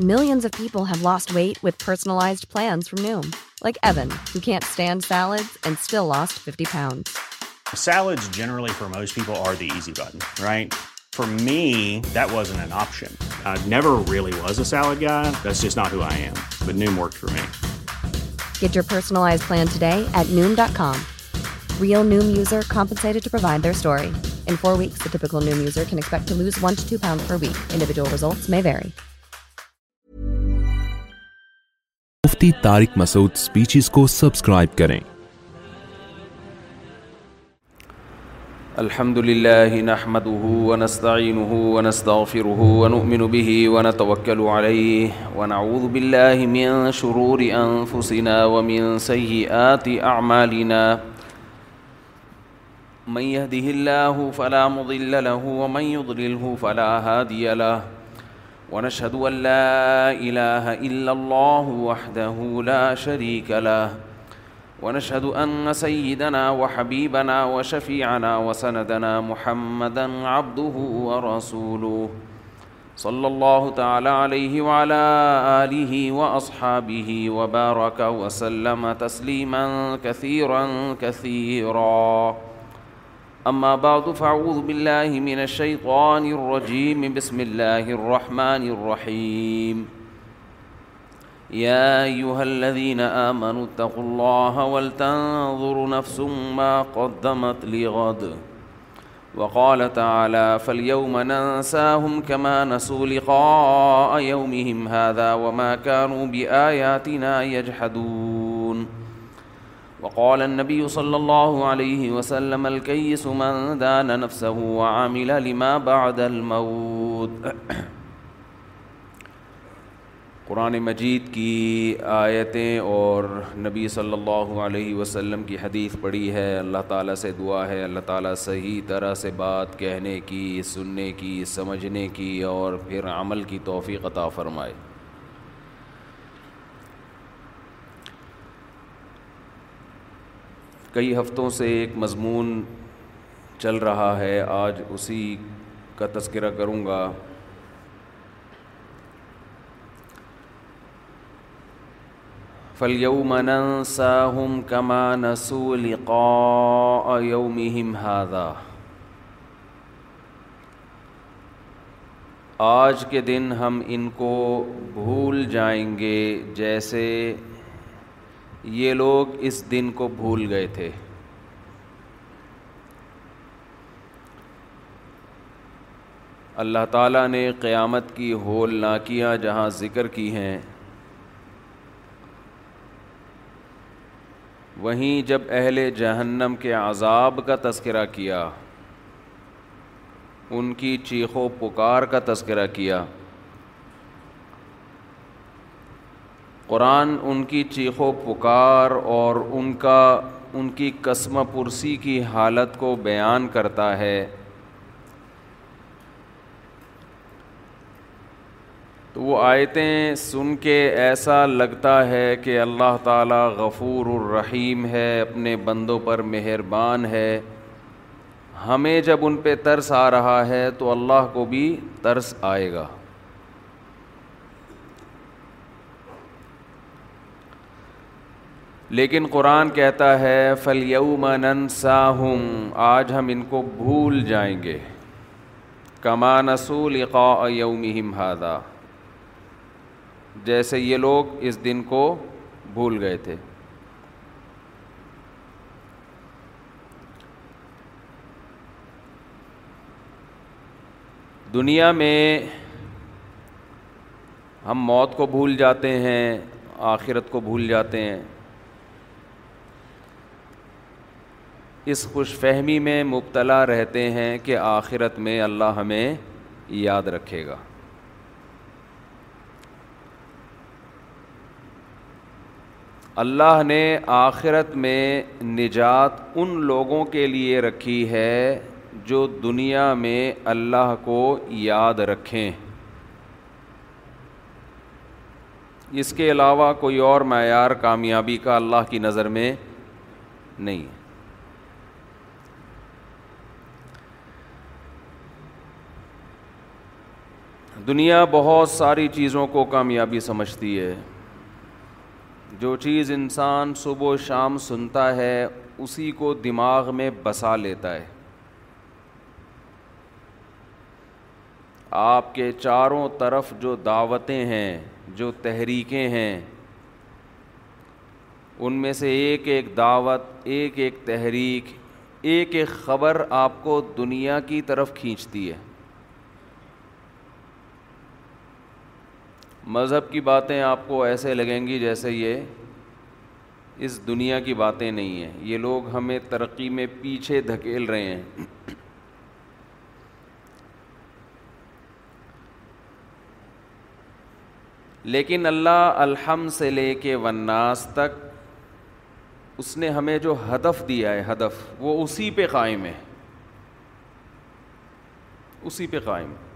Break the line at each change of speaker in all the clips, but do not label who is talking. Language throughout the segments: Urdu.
Millions of people have lost weight with personalised plans from Noom like even you can stand salad and still lost fifty pound
salad generally for most people are the easy button right for me that was an option I never really was a salad guy that's just not who I am but Noom work for me
Get your personalized plan today at noom.com. Real noom user compensated to provide their story. In four weeks, the typical noom user can expect to lose one to two pounds per week. Individual results may vary.
Mufti Tariq Masood speeches کو سبسکرائب کریں
الحمد لله نحمده ونستعينه ونستغفره ونؤمن به ونتوكل عليه ونعوذ بالله من شرور أنفسنا ومن سيئات أعمالنا من يهده الله فلا مضل له ومن يضلله فلا هادي له ونشهد أن لا إله إلا الله وحده لا شريك له ونشهد أن سيدنا وحبيبنا وشفيعنا وسندنا محمدا عبده ورسوله صلى الله تعالى عليه وعلى آله وأصحابه وبارك وسلم تسليما كثيرا كثيرا اما بعد فاعوذ باللہ من الشیطان الرجیم بسم اللہ الرحمن الرحیم يا أيها الذين آمنوا اتقوا الله ولتنظر نفس ما قدمت لغد وقال تعالى فاليوم ننساهم كما نسوا لقاء يومهم هذا وما كانوا بآياتنا يجحدون وقال النبي صلى الله عليه وسلم الكيس من دان نفسه وعمل لما بعد الموت قرآن مجید کی آیتیں اور نبی صلی اللہ علیہ وسلم کی حدیث پڑھی ہے اللہ تعالیٰ سے دعا ہے اللہ تعالیٰ صحیح طرح سے بات کہنے کی سننے کی سمجھنے کی اور پھر عمل کی توفیق عطا فرمائے کئی ہفتوں سے ایک مضمون چل رہا ہے آج اسی کا تذکرہ کروں گا فَالْيَوْمَ نَنْسَاهُمْ كَمَا نَسُوا لِقَاءَ يَوْمِهِمْ هَذَا آج کے دن ہم ان کو بھول جائیں گے جیسے یہ لوگ اس دن کو بھول گئے تھے اللہ تعالیٰ نے قیامت کی ہول نہ کیا جہاں ذکر کی ہیں وہیں جب اہل جہنم کے عذاب کا تذکرہ کیا ان کی چیخ و پکار کا تذکرہ کیا قرآن ان کی چیخ و پکار اور ان کا ان کی قسم پرسی کی حالت کو بیان کرتا ہے تو وہ آیتیں سن کے ایسا لگتا ہے کہ اللہ تعالیٰ غفور الرحیم ہے اپنے بندوں پر مہربان ہے ہمیں جب ان پہ ترس آ رہا ہے تو اللہ کو بھی ترس آئے گا لیکن قرآن کہتا ہے فل یومن ساہوں آج ہم ان کو بھول جائیں گے کمانسول اقا یوم ہادا جیسے یہ لوگ اس دن کو بھول گئے تھے دنیا میں ہم موت کو بھول جاتے ہیں آخرت کو بھول جاتے ہیں اس خوش فہمی میں مبتلا رہتے ہیں کہ آخرت میں اللہ ہمیں یاد رکھے گا اللہ نے آخرت میں نجات ان لوگوں کے لیے رکھی ہے جو دنیا میں اللہ کو یاد رکھیں اس کے علاوہ کوئی اور معیار کامیابی کا اللہ کی نظر میں نہیں دنیا بہت ساری چیزوں کو کامیابی سمجھتی ہے جو چیز انسان صبح و شام سنتا ہے اسی کو دماغ میں بسا لیتا ہے آپ کے چاروں طرف جو دعوتیں ہیں جو تحریکیں ہیں ان میں سے ایک ایک دعوت ایک ایک تحریک ایک ایک خبر آپ کو دنیا کی طرف کھینچتی ہے مذہب کی باتیں آپ کو ایسے لگیں گی جیسے یہ اس دنیا کی باتیں نہیں ہیں یہ لوگ ہمیں ترقی میں پیچھے دھکیل رہے ہیں لیکن اللہ الحم سے لے کے وناس تک اس نے ہمیں جو ہدف دیا ہے ہدف وہ اسی پہ قائم ہے اسی پہ قائم ہے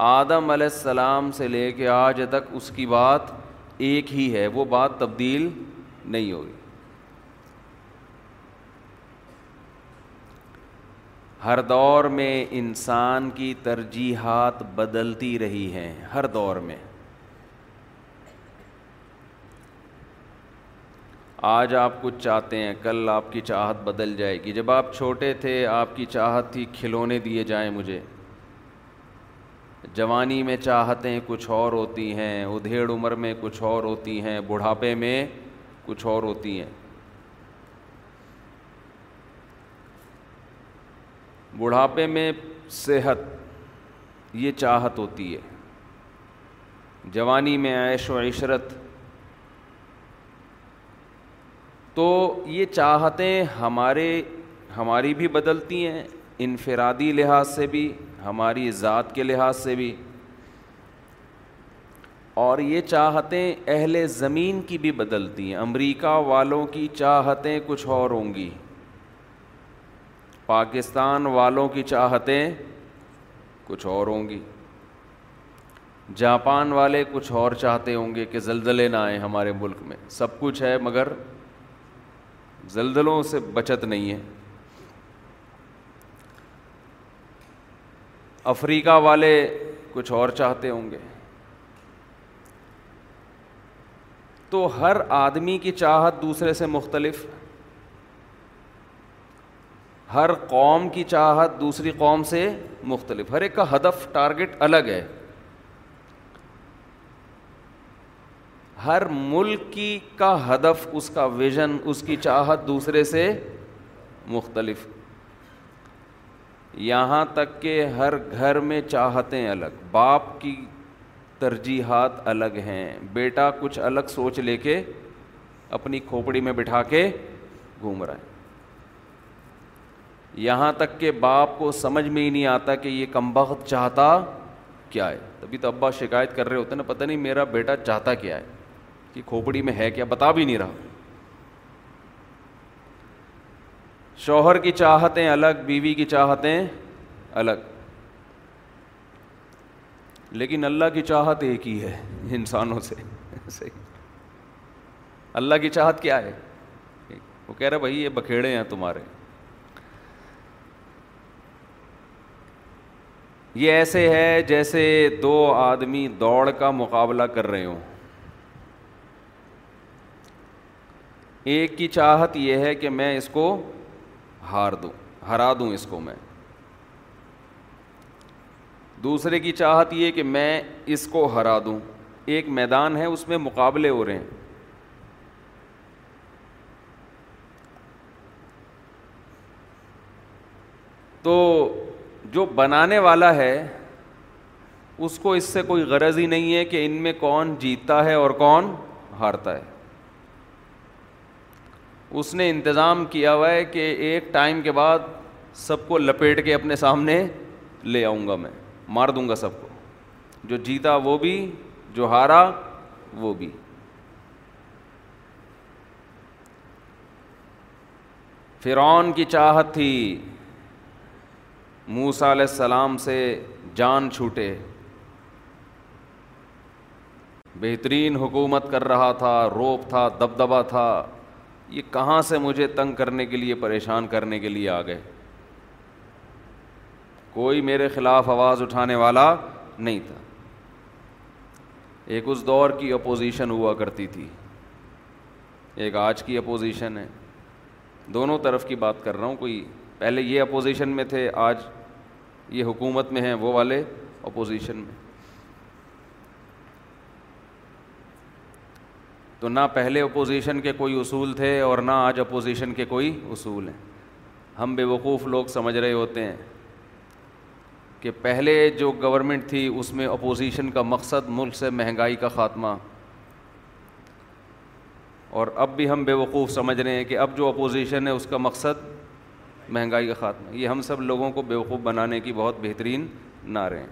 آدم علیہ السلام سے لے کے آج تک اس کی بات ایک ہی ہے وہ بات تبدیل نہیں ہوگی ہر دور میں انسان کی ترجیحات بدلتی رہی ہیں ہر دور میں آج آپ کچھ چاہتے ہیں کل آپ کی چاہت بدل جائے گی جب آپ چھوٹے تھے آپ کی چاہت تھی کھلونے دیے جائیں مجھے جوانی میں چاہتیں کچھ اور ہوتی ہیں ادھیڑ عمر میں کچھ اور ہوتی ہیں بڑھاپے میں کچھ اور ہوتی ہیں بڑھاپے میں صحت یہ چاہت ہوتی ہے جوانی میں عیش و عشرت تو یہ چاہتیں ہمارے ہماری بھی بدلتی ہیں انفرادی لحاظ سے بھی ہماری ذات کے لحاظ سے بھی اور یہ چاہتیں اہل زمین کی بھی بدلتی ہیں امریکہ والوں کی چاہتیں کچھ اور ہوں گی پاکستان والوں کی چاہتیں کچھ اور ہوں گی جاپان والے کچھ اور چاہتے ہوں گے کہ زلزلے نہ آئیں ہمارے ملک میں سب کچھ ہے مگر زلزلوں سے بچت نہیں ہے افریقہ والے کچھ اور چاہتے ہوں گے تو ہر آدمی کی چاہت دوسرے سے مختلف ہر قوم کی چاہت دوسری قوم سے مختلف ہر ایک کا ہدف ٹارگٹ الگ ہے ہر ملک کی کا ہدف اس کا ویژن اس کی چاہت دوسرے سے مختلف یہاں تک کہ ہر گھر میں چاہتیں الگ باپ کی ترجیحات الگ ہیں بیٹا کچھ الگ سوچ لے کے اپنی کھوپڑی میں بٹھا کے گھوم رہا ہے یہاں تک کہ باپ کو سمجھ میں ہی نہیں آتا کہ یہ کم بخت چاہتا کیا ہے تبھی تو ابا شکایت کر رہے ہوتے ہیں نا پتہ نہیں میرا بیٹا چاہتا کیا ہے کہ کھوپڑی میں ہے کیا بتا بھی نہیں رہا شوہر کی چاہتیں الگ بیوی کی چاہتیں الگ لیکن اللہ کی چاہت ایک ہی ہے انسانوں سے اللہ کی چاہت کیا ہے وہ کہہ رہے بھائی یہ بکھیڑے ہیں تمہارے یہ ایسے ہے جیسے دو آدمی دوڑ کا مقابلہ کر رہے ہوں ایک کی چاہت یہ ہے کہ میں اس کو ہار دوں ہرا دوں اس کو میں دوسرے کی چاہت یہ کہ میں اس کو ہرا دوں ایک میدان ہے اس میں مقابلے ہو رہے ہیں تو جو بنانے والا ہے اس کو اس سے کوئی غرض ہی نہیں ہے کہ ان میں کون جیتتا ہے اور کون ہارتا ہے اس نے انتظام کیا ہوا ہے کہ ایک ٹائم کے بعد سب کو لپیٹ کے اپنے سامنے لے آؤں گا میں مار دوں گا سب کو جو جیتا وہ بھی جو ہارا وہ بھی فرعون کی چاہت تھی موسا علیہ السلام سے جان چھوٹے بہترین حکومت کر رہا تھا روپ تھا دبدبا تھا یہ کہاں سے مجھے تنگ کرنے کے لیے پریشان کرنے کے لیے آ گئے کوئی میرے خلاف آواز اٹھانے والا نہیں تھا ایک اس دور کی اپوزیشن ہوا کرتی تھی ایک آج کی اپوزیشن ہے دونوں طرف کی بات کر رہا ہوں کوئی پہلے یہ اپوزیشن میں تھے آج یہ حکومت میں ہیں وہ والے اپوزیشن میں تو نہ پہلے اپوزیشن کے کوئی اصول تھے اور نہ آج اپوزیشن کے کوئی اصول ہیں ہم بے وقوف لوگ سمجھ رہے ہوتے ہیں کہ پہلے جو گورنمنٹ تھی اس میں اپوزیشن کا مقصد ملک سے مہنگائی کا خاتمہ اور اب بھی ہم بے وقوف سمجھ رہے ہیں کہ اب جو اپوزیشن ہے اس کا مقصد مہنگائی کا خاتمہ یہ ہم سب لوگوں کو بے وقوف بنانے کی بہت بہترین نعرے ہیں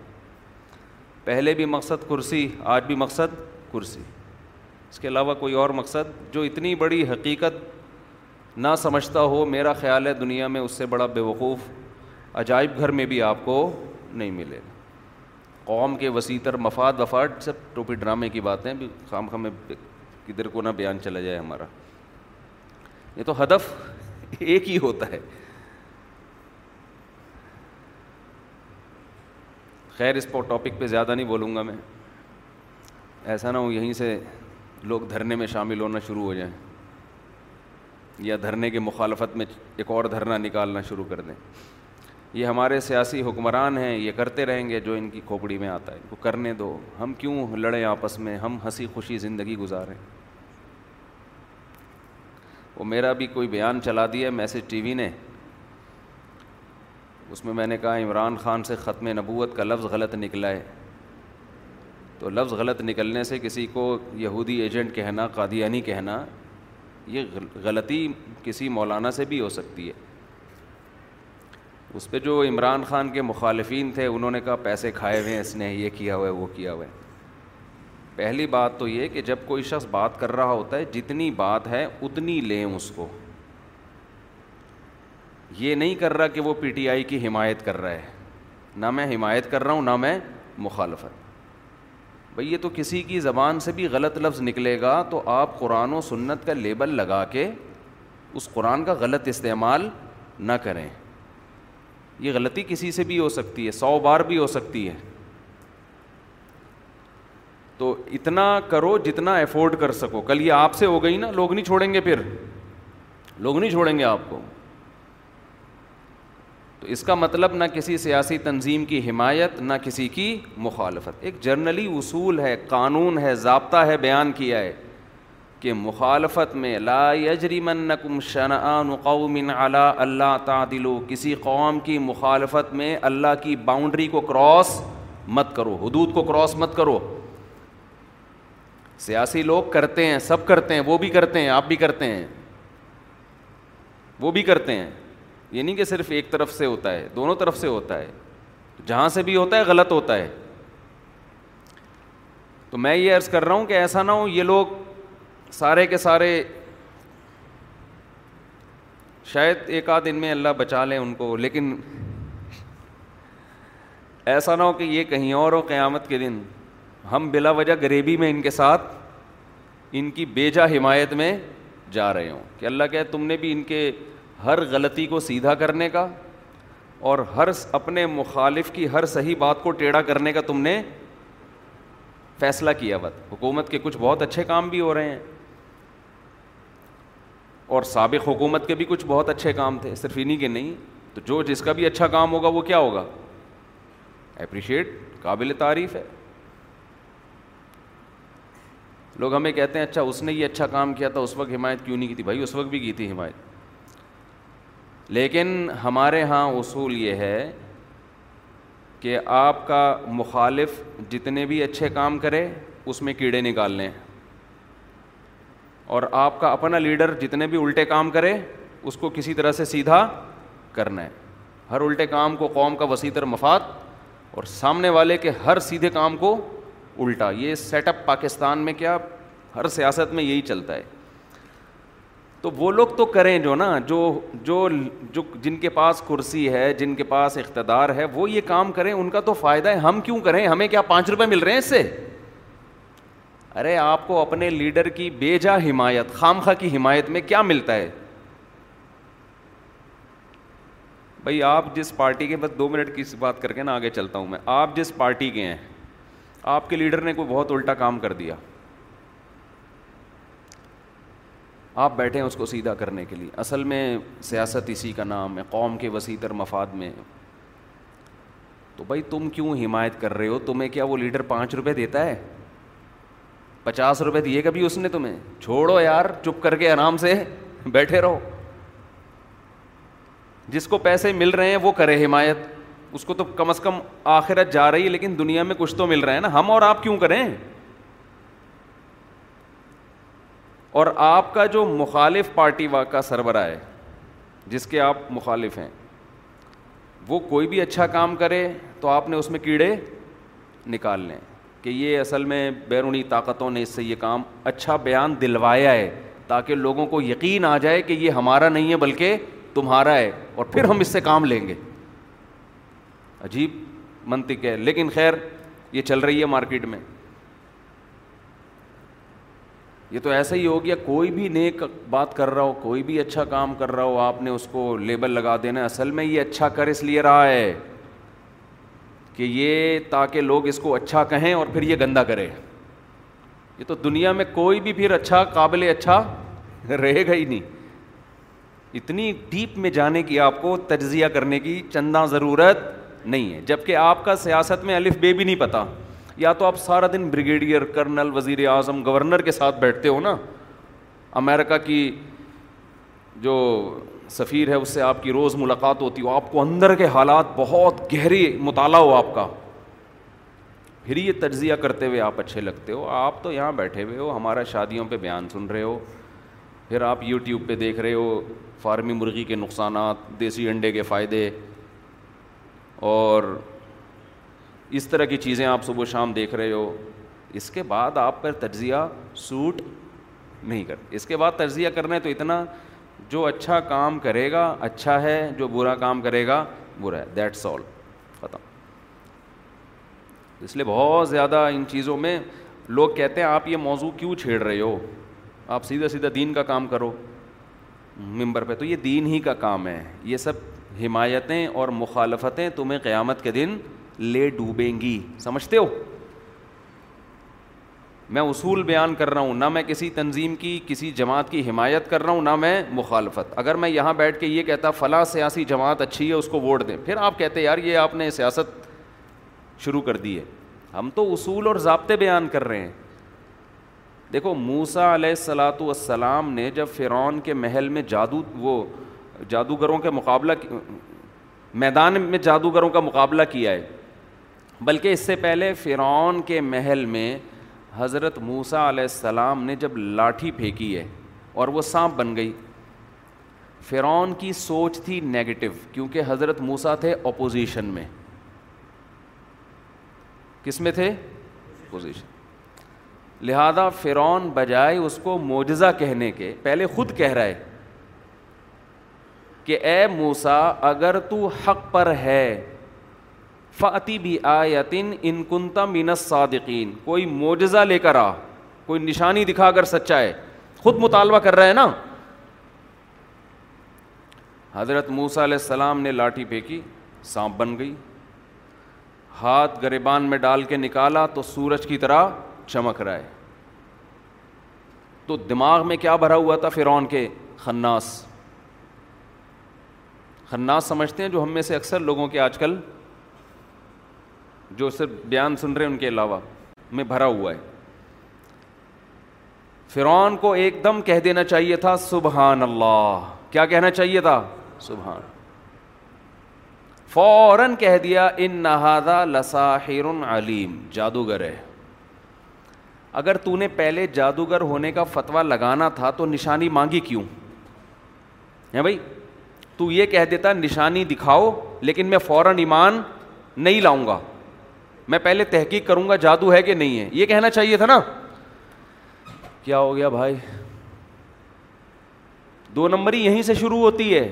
پہلے بھی مقصد کرسی آج بھی مقصد کرسی اس کے علاوہ کوئی اور مقصد جو اتنی بڑی حقیقت نہ سمجھتا ہو میرا خیال ہے دنیا میں اس سے بڑا بے وقوف عجائب گھر میں بھی آپ کو نہیں ملے گا قوم کے وسیع تر مفاد وفاد سب ٹوپی ڈرامے کی باتیں بھی خام خام میں کدھر کو نہ بیان چلا جائے ہمارا یہ تو ہدف ایک ہی ہوتا ہے خیر اس پر ٹاپک پہ زیادہ نہیں بولوں گا میں ایسا نہ ہوں یہیں سے لوگ دھرنے میں شامل ہونا شروع ہو جائیں یا دھرنے کی مخالفت میں ایک اور دھرنا نکالنا شروع کر دیں یہ ہمارے سیاسی حکمران ہیں یہ کرتے رہیں گے جو ان کی کھوپڑی میں آتا ہے کو کرنے دو ہم کیوں لڑیں آپس میں ہم ہنسی خوشی زندگی گزاریں وہ میرا بھی کوئی بیان چلا دیا میسج ٹی وی نے اس میں میں نے کہا عمران خان سے ختم نبوت کا لفظ غلط نکلا ہے تو لفظ غلط نکلنے سے کسی کو یہودی ایجنٹ کہنا قادیانی کہنا یہ غلطی کسی مولانا سے بھی ہو سکتی ہے اس پہ جو عمران خان کے مخالفین تھے انہوں نے کہا پیسے کھائے ہوئے ہیں اس نے یہ کیا ہوا ہے وہ کیا ہوا ہے پہلی بات تو یہ کہ جب کوئی شخص بات کر رہا ہوتا ہے جتنی بات ہے اتنی لیں اس کو یہ نہیں کر رہا کہ وہ پی ٹی آئی کی حمایت کر رہا ہے نہ میں حمایت کر رہا ہوں نہ میں مخالفت بھائی یہ تو کسی کی زبان سے بھی غلط لفظ نکلے گا تو آپ قرآن و سنت کا لیبل لگا کے اس قرآن کا غلط استعمال نہ کریں یہ غلطی کسی سے بھی ہو سکتی ہے سو بار بھی ہو سکتی ہے تو اتنا کرو جتنا افورڈ کر سکو کل یہ آپ سے ہو گئی نا لوگ نہیں چھوڑیں گے پھر لوگ نہیں چھوڑیں گے آپ کو تو اس کا مطلب نہ کسی سیاسی تنظیم کی حمایت نہ کسی کی مخالفت ایک جرنلی اصول ہے قانون ہے ضابطہ ہے بیان کیا ہے کہ مخالفت میں لا لاجریمن کم قوم علی اللہ تعدلو کسی قوم کی مخالفت میں اللہ کی باؤنڈری کو کراس مت کرو حدود کو کراس مت کرو سیاسی لوگ کرتے ہیں سب کرتے ہیں وہ بھی کرتے ہیں آپ بھی کرتے ہیں وہ بھی کرتے ہیں یہ نہیں کہ صرف ایک طرف سے ہوتا ہے دونوں طرف سے ہوتا ہے جہاں سے بھی ہوتا ہے غلط ہوتا ہے تو میں یہ عرض کر رہا ہوں کہ ایسا نہ ہو یہ لوگ سارے کے سارے شاید ایک آدھ ان میں اللہ بچا لیں ان کو لیکن ایسا نہ ہو کہ یہ کہیں اور ہو قیامت کے دن ہم بلا وجہ غریبی میں ان کے ساتھ ان کی بیجا حمایت میں جا رہے ہوں کہ اللہ کہ تم نے بھی ان کے ہر غلطی کو سیدھا کرنے کا اور ہر اپنے مخالف کی ہر صحیح بات کو ٹیڑھا کرنے کا تم نے فیصلہ کیا بت حکومت کے کچھ بہت اچھے کام بھی ہو رہے ہیں اور سابق حکومت کے بھی کچھ بہت اچھے کام تھے صرف انہیں کے نہیں تو جو جس کا بھی اچھا کام ہوگا وہ کیا ہوگا اپریشیٹ قابل تعریف ہے لوگ ہمیں کہتے ہیں اچھا اس نے یہ اچھا کام کیا تھا اس وقت حمایت کیوں نہیں کی تھی بھائی اس وقت بھی کی تھی حمایت لیکن ہمارے ہاں اصول یہ ہے کہ آپ کا مخالف جتنے بھی اچھے کام کرے اس میں کیڑے نکال لیں اور آپ کا اپنا لیڈر جتنے بھی الٹے کام کرے اس کو کسی طرح سے سیدھا کرنا ہے ہر الٹے کام کو قوم کا وسیع تر مفاد اور سامنے والے کے ہر سیدھے کام کو الٹا یہ سیٹ اپ پاکستان میں کیا ہر سیاست میں یہی چلتا ہے تو وہ لوگ تو کریں جو نا جو جو جو جن کے پاس کرسی ہے جن کے پاس اقتدار ہے وہ یہ کام کریں ان کا تو فائدہ ہے ہم کیوں کریں ہمیں کیا پانچ روپے مل رہے ہیں اس سے ارے آپ کو اپنے لیڈر کی بے جا حمایت خامخواہ کی حمایت میں کیا ملتا ہے بھائی آپ جس پارٹی کے بس دو منٹ کی بات کر کے نا آگے چلتا ہوں میں آپ جس پارٹی کے ہیں آپ کے لیڈر نے کوئی بہت الٹا کام کر دیا آپ بیٹھے ہیں اس کو سیدھا کرنے کے لیے اصل میں سیاست اسی کا نام ہے قوم کے وسیع تر مفاد میں تو بھائی تم کیوں حمایت کر رہے ہو تمہیں کیا وہ لیٹر پانچ روپے دیتا ہے پچاس روپے دیے کبھی اس نے تمہیں چھوڑو یار چپ کر کے آرام سے بیٹھے رہو جس کو پیسے مل رہے ہیں وہ کرے حمایت اس کو تو کم از کم آخرت جا رہی ہے لیکن دنیا میں کچھ تو مل رہا ہے نا ہم اور آپ کیوں کریں اور آپ کا جو مخالف پارٹی وا کا سربراہ ہے جس کے آپ مخالف ہیں وہ کوئی بھی اچھا کام کرے تو آپ نے اس میں کیڑے نکال لیں کہ یہ اصل میں بیرونی طاقتوں نے اس سے یہ کام اچھا بیان دلوایا ہے تاکہ لوگوں کو یقین آ جائے کہ یہ ہمارا نہیں ہے بلکہ تمہارا ہے اور پھر ہم اس سے کام لیں گے عجیب منطق ہے لیکن خیر یہ چل رہی ہے مارکیٹ میں یہ تو ایسا ہی ہو گیا کوئی بھی نیک بات کر رہا ہو کوئی بھی اچھا کام کر رہا ہو آپ نے اس کو لیبل لگا دینا اصل میں یہ اچھا کر اس لیے رہا ہے کہ یہ تاکہ لوگ اس کو اچھا کہیں اور پھر یہ گندا کرے یہ تو دنیا میں کوئی بھی پھر اچھا قابل اچھا رہے گا ہی نہیں اتنی ڈیپ میں جانے کی آپ کو تجزیہ کرنے کی چندہ ضرورت نہیں ہے جب کہ آپ کا سیاست میں الف بے بھی نہیں پتہ یا تو آپ سارا دن بریگیڈیئر کرنل وزیر اعظم گورنر کے ساتھ بیٹھتے ہو نا امیرکا کی جو سفیر ہے اس سے آپ کی روز ملاقات ہوتی ہو آپ کو اندر کے حالات بہت گہری مطالعہ ہو آپ کا پھر یہ تجزیہ کرتے ہوئے آپ اچھے لگتے ہو آپ تو یہاں بیٹھے ہوئے ہو ہمارا شادیوں پہ بیان سن رہے ہو پھر آپ یوٹیوب پہ دیکھ رہے ہو فارمی مرغی کے نقصانات دیسی انڈے کے فائدے اور اس طرح کی چیزیں آپ صبح شام دیکھ رہے ہو اس کے بعد آپ پر تجزیہ سوٹ نہیں کر اس کے بعد تجزیہ کرنا ہے تو اتنا جو اچھا کام کرے گا اچھا ہے جو برا کام کرے گا برا ہے دیٹس آل ختم اس لیے بہت زیادہ ان چیزوں میں لوگ کہتے ہیں آپ یہ موضوع کیوں چھیڑ رہے ہو آپ سیدھا سیدھا دین کا کام کرو ممبر پہ تو یہ دین ہی کا کام ہے یہ سب حمایتیں اور مخالفتیں تمہیں قیامت کے دن لے ڈوبیں گی سمجھتے ہو میں اصول بیان کر رہا ہوں نہ میں کسی تنظیم کی کسی جماعت کی حمایت کر رہا ہوں نہ میں مخالفت اگر میں یہاں بیٹھ کے یہ کہتا فلاں سیاسی جماعت اچھی ہے اس کو ووٹ دیں پھر آپ کہتے یار یہ آپ نے سیاست شروع کر دی ہے ہم تو اصول اور ضابطے بیان کر رہے ہیں دیکھو موسا علیہ السلاۃ والسلام نے جب فرعون کے محل میں جادو وہ جادوگروں کے مقابلہ میدان میں جادوگروں کا مقابلہ کیا ہے بلکہ اس سے پہلے فرعون کے محل میں حضرت موسا علیہ السلام نے جب لاٹھی پھینکی ہے اور وہ سانپ بن گئی فرعون کی سوچ تھی نگیٹو کیونکہ حضرت موسا تھے اپوزیشن میں کس میں تھے اپوزیشن لہذا فرعون بجائے اس کو معجزہ کہنے کے پہلے خود کہہ رہا ہے کہ اے موسا اگر تو حق پر ہے بھی ان کنتا لے کر آ کوئی نشانی دکھا کر سچا ہے خود مطالبہ کر رہا ہے نا حضرت موسا علیہ السلام نے لاٹھی پھینکی سانپ بن گئی ہاتھ گریبان میں ڈال کے نکالا تو سورج کی طرح چمک رہا ہے تو دماغ میں کیا بھرا ہوا تھا فرعون کے خناس خناس سمجھتے ہیں جو ہم میں سے اکثر لوگوں کے آج کل جو صرف بیان سن رہے ہیں ان کے علاوہ میں بھرا ہوا ہے فرعون کو ایک دم کہہ دینا چاہیے تھا سبحان اللہ کیا کہنا چاہیے تھا سبحان فوراً کہہ دیا ان نہ لساحر علیم جادوگر ہے اگر تو نے پہلے جادوگر ہونے کا فتوا لگانا تھا تو نشانی مانگی کیوں ہے بھائی تو یہ کہہ دیتا نشانی دکھاؤ لیکن میں فوراً ایمان نہیں لاؤں گا میں پہلے تحقیق کروں گا جادو ہے کہ نہیں ہے یہ کہنا چاہیے تھا نا کیا ہو گیا بھائی دو نمبری یہیں سے شروع ہوتی ہے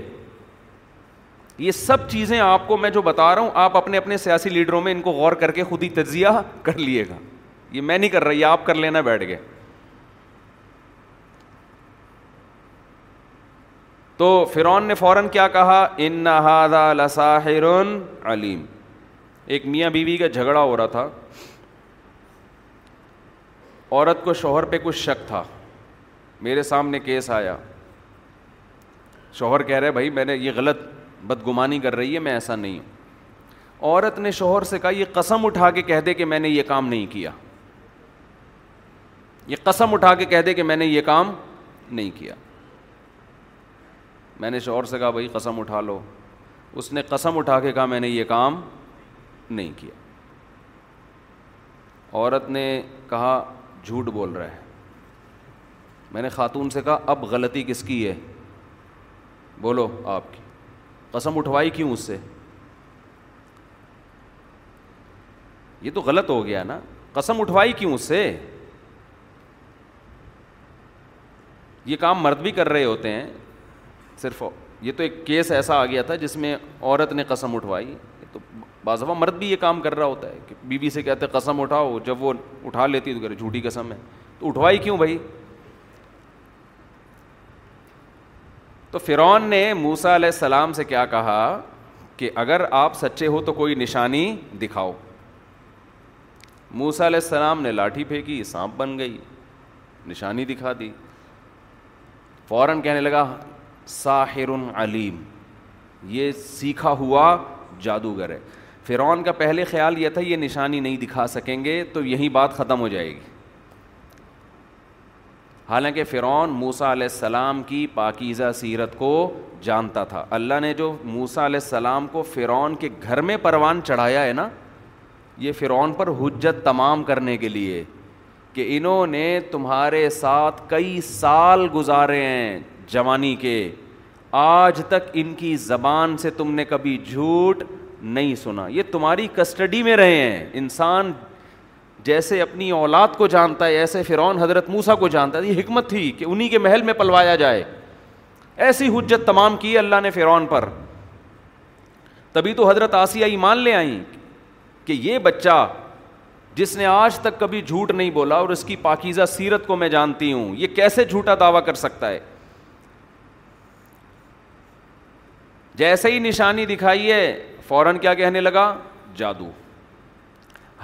یہ سب چیزیں آپ کو میں جو بتا رہا ہوں آپ اپنے اپنے سیاسی لیڈروں میں ان کو غور کر کے خود ہی تجزیہ کر لیے گا یہ میں نہیں کر رہا یہ آپ کر لینا بیٹھ گئے تو فرون نے فوراً کیا کہا اندال علیم ایک میاں بیوی کا جھگڑا ہو رہا تھا عورت کو شوہر پہ کچھ شک تھا میرے سامنے کیس آیا شوہر کہہ رہے بھائی میں نے یہ غلط بدگمانی کر رہی ہے میں ایسا نہیں ہوں عورت نے شوہر سے کہا یہ قسم اٹھا کے کہہ دے کہ میں نے یہ کام نہیں کیا یہ قسم اٹھا کے کہہ دے کہ میں نے یہ کام نہیں کیا میں نے شوہر سے کہا بھائی قسم اٹھا لو اس نے قسم اٹھا کے کہا میں نے یہ کام نہیں کیا عورت نے کہا جھوٹ بول رہا ہے میں نے خاتون سے کہا اب غلطی کس کی ہے بولو آپ کی قسم اٹھوائی کیوں اس سے یہ تو غلط ہو گیا نا قسم اٹھوائی کیوں اس سے یہ کام مرد بھی کر رہے ہوتے ہیں صرف یہ تو ایک کیس ایسا آ گیا تھا جس میں عورت نے قسم اٹھوائی تو بعض دفعہ مرد بھی یہ کام کر رہا ہوتا ہے کہ بی بی سے کہتے قسم اٹھاؤ جب وہ اٹھا لیتی تو جھوٹی قسم ہے تو اٹھوائی کیوں بھائی تو فرعون نے موسا علیہ السلام سے کیا کہا کہ اگر آپ سچے ہو تو کوئی نشانی دکھاؤ موسا علیہ السلام نے لاٹھی پھینکی سانپ بن گئی نشانی دکھا دی فوراً کہنے لگا ساحر علیم یہ سیکھا ہوا جادوگر ہے فرعون کا پہلے خیال یہ تھا یہ نشانی نہیں دکھا سکیں گے تو یہی بات ختم ہو جائے گی حالانکہ فرعون موسا علیہ السلام کی پاکیزہ سیرت کو جانتا تھا اللہ نے جو موسا علیہ السلام کو فرعون کے گھر میں پروان چڑھایا ہے نا یہ فرعون پر حجت تمام کرنے کے لیے کہ انہوں نے تمہارے ساتھ کئی سال گزارے ہیں جوانی کے آج تک ان کی زبان سے تم نے کبھی جھوٹ نہیں سنا یہ تمہاری کسٹڈی میں رہے ہیں انسان جیسے اپنی اولاد کو جانتا ہے ایسے فرعون حضرت موسا کو جانتا ہے یہ حکمت تھی کہ انہی کے محل میں پلوایا جائے ایسی حجت تمام کی اللہ نے فرعون پر تبھی تو حضرت آسیہ مان لے آئیں کہ یہ بچہ جس نے آج تک کبھی جھوٹ نہیں بولا اور اس کی پاکیزہ سیرت کو میں جانتی ہوں یہ کیسے جھوٹا دعویٰ کر سکتا ہے جیسے ہی نشانی دکھائی ہے فوراً کیا کہنے لگا جادو